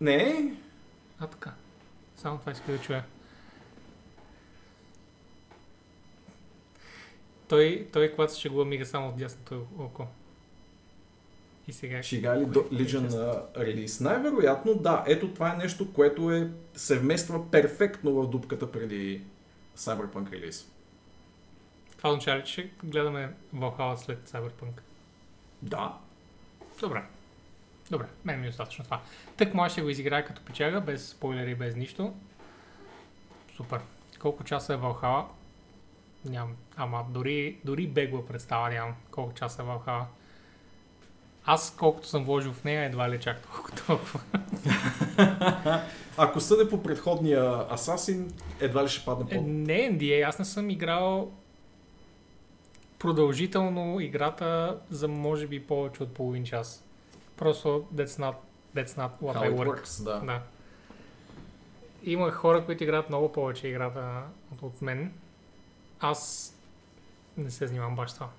Не, А така. Само това иска да чуя. Той, той когато се шегува, мига само от дясното око. И сега... играе ли до Legion част? на релиз? Най-вероятно да. Ето това е нещо, което е, се вмества перфектно в дупката преди Cyberpunk релиз. Това означава ли, че ще гледаме Valhalla след Cyberpunk? Да. Добре. Добре, мен ми е достатъчно това. Тък може ще го изиграя като печага, без спойлери, без нищо. Супер. Колко часа е Valhalla? Нямам. Ама дори, дори бегла представа нямам колко часа е Valhalla. Аз колкото съм вложил в нея, едва ли чак толкова толкова. Ако съде по предходния Assassin, едва ли ще падне Е, по... не NDA, аз не съм играл продължително играта за може би повече от половин час. Просто that's not, that's not what How I work. works, да. Да. Има хора, които играят много повече играта от, мен. Аз не се занимавам баш с това.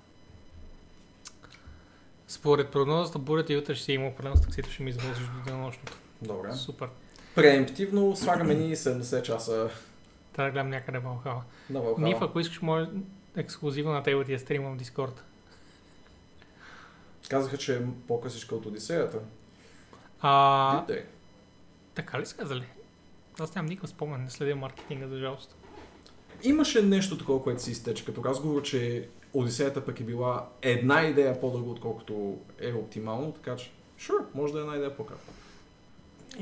Според прогнозата, бурята и утре ще има определено с таксито, ще ми извозиш до денонощното. Добре. Супер. Преемптивно слагаме ни 70 часа Трябва да гледам някъде в Valhalla. на Valhalla. Ниф, ако искаш, може ексклюзивно на тебе да ти я стримам в Discord. Казаха, че е по-късичка от Одисеята. А, Дите. така ли са казали? Аз нямам никакъв спомен, не следя маркетинга, за жалост. Имаше нещо такова, което си изтече като разговор, че Одисеята пък е била една идея по-дълго, отколкото е оптимално, така че, sure, може да е една идея по-кратка.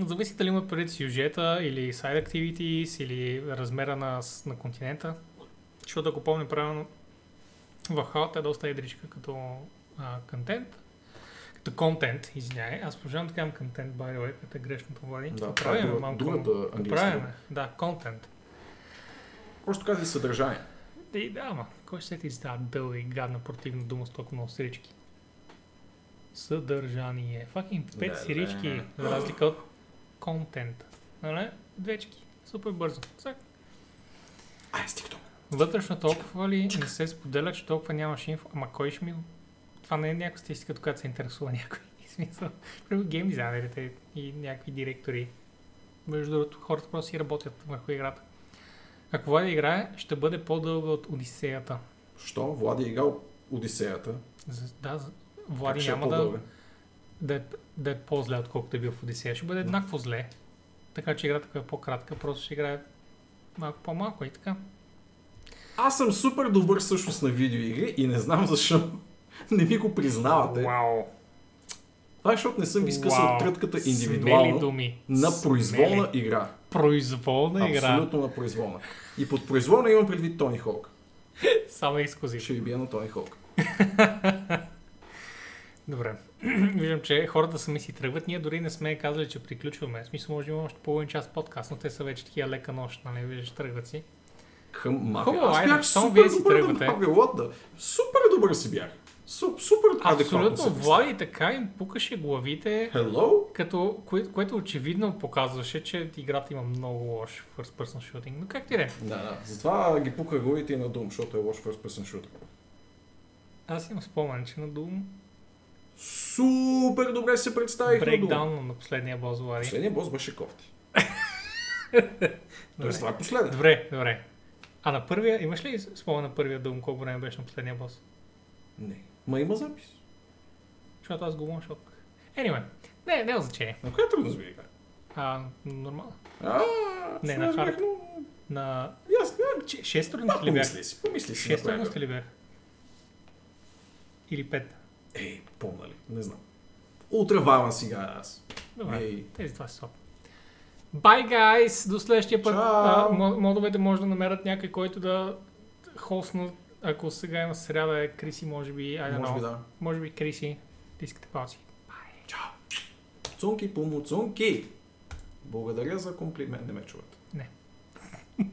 Зависи дали има преди сюжета или side activities или размера на, на континента. Защото ако помня правилно, Valhalla е доста едричка като а, контент. Като контент, извиняй. Аз продължавам да казвам контент, by the way, като е грешното влади. Да, това е Поправяме друга- малко. Поправяме. дума. Да, контент. Просто казали съдържание. И да, ама, кой ще за тази дълга и гадна противна дума с толкова много сирички? Съдържание. Факин пет сирички, за разлика от контент. Нали? Двечки. Супер бързо. Цак. Ай, с TikTok. Вътрешно толкова ли не се споделя, че толкова нямаш инфо? Ама кой ще ми го... Това не е някаква статистика, от която се интересува някой. Смисъл, примерно гейм дизайнерите и някакви директори. Между другото, хората просто си работят върху играта. Ако Влади играе, ще бъде по-дълга от Одисеята. Що? Влади е играл Одисеята. За, да, за- Влади е няма да, по-дълга? да е да е по-зле, отколкото е бил в Одисея. Ще бъде еднакво зле. Така че играта, която е по-кратка, просто ще играе малко по-малко и така. Аз съм супер добър всъщност на видеоигри и не знам защо не ми го признавате. Вау! Това е защото не съм изкъсал Вау. трътката Смели индивидуално на произволна Смели. игра. Произволна игра. Абсолютно на произволна. И под произволна имам предвид Тони Хок. Само ексклюзив. Ще ви бия на Тони Хок. Добре. Виждам, че хората сами си тръгват. Ние дори не сме казали, че приключваме. В смисъл, може да има още половин час подкаст, но те са вече такива лека нощ, нали? Виждаш, тръгват си. Към мафия. Хубаво, айде, супер вие си тръгвате. the? Супер добър си бях. Су- Супер Абсолютно. Влади така им пукаше главите, Hello? като, кое, което очевидно показваше, че играта има много лош first person shooting. Но как ти е? Да, да. Затова ги пука главите и на Doom, защото е лош first person shooter. Аз имам спомен, че на Doom Супер добре се представих на брейкдаун на последния бос Влади. Последният бос беше кофти. Тоест това е последен. Добре, добре. А на първия, имаш ли спомен на първия Doom, колко време беше на последния бос? Не. Ма има запис. Защото аз го one-shot. Anyway, не, не е значение. На коя трудно сби игра? А, нормално. А, Не, на хард. На че- шест трудности ли бях? помисли си, помисли си. Шест трудности ли бях? Или пет? Ей, помна ли? Не знам. Ултра Валан сега аз. Добре, Ей. тези два са топ. Bye, guys! До следващия път. А, мо- модовете може да намерят някой, който да хостна, ако сега има сряда е Криси, може би, I don't може know. би да. Може би Криси, тискате паузи. Чао! Цунки по муцунки! Благодаря за комплимент, не ме чуват. Не.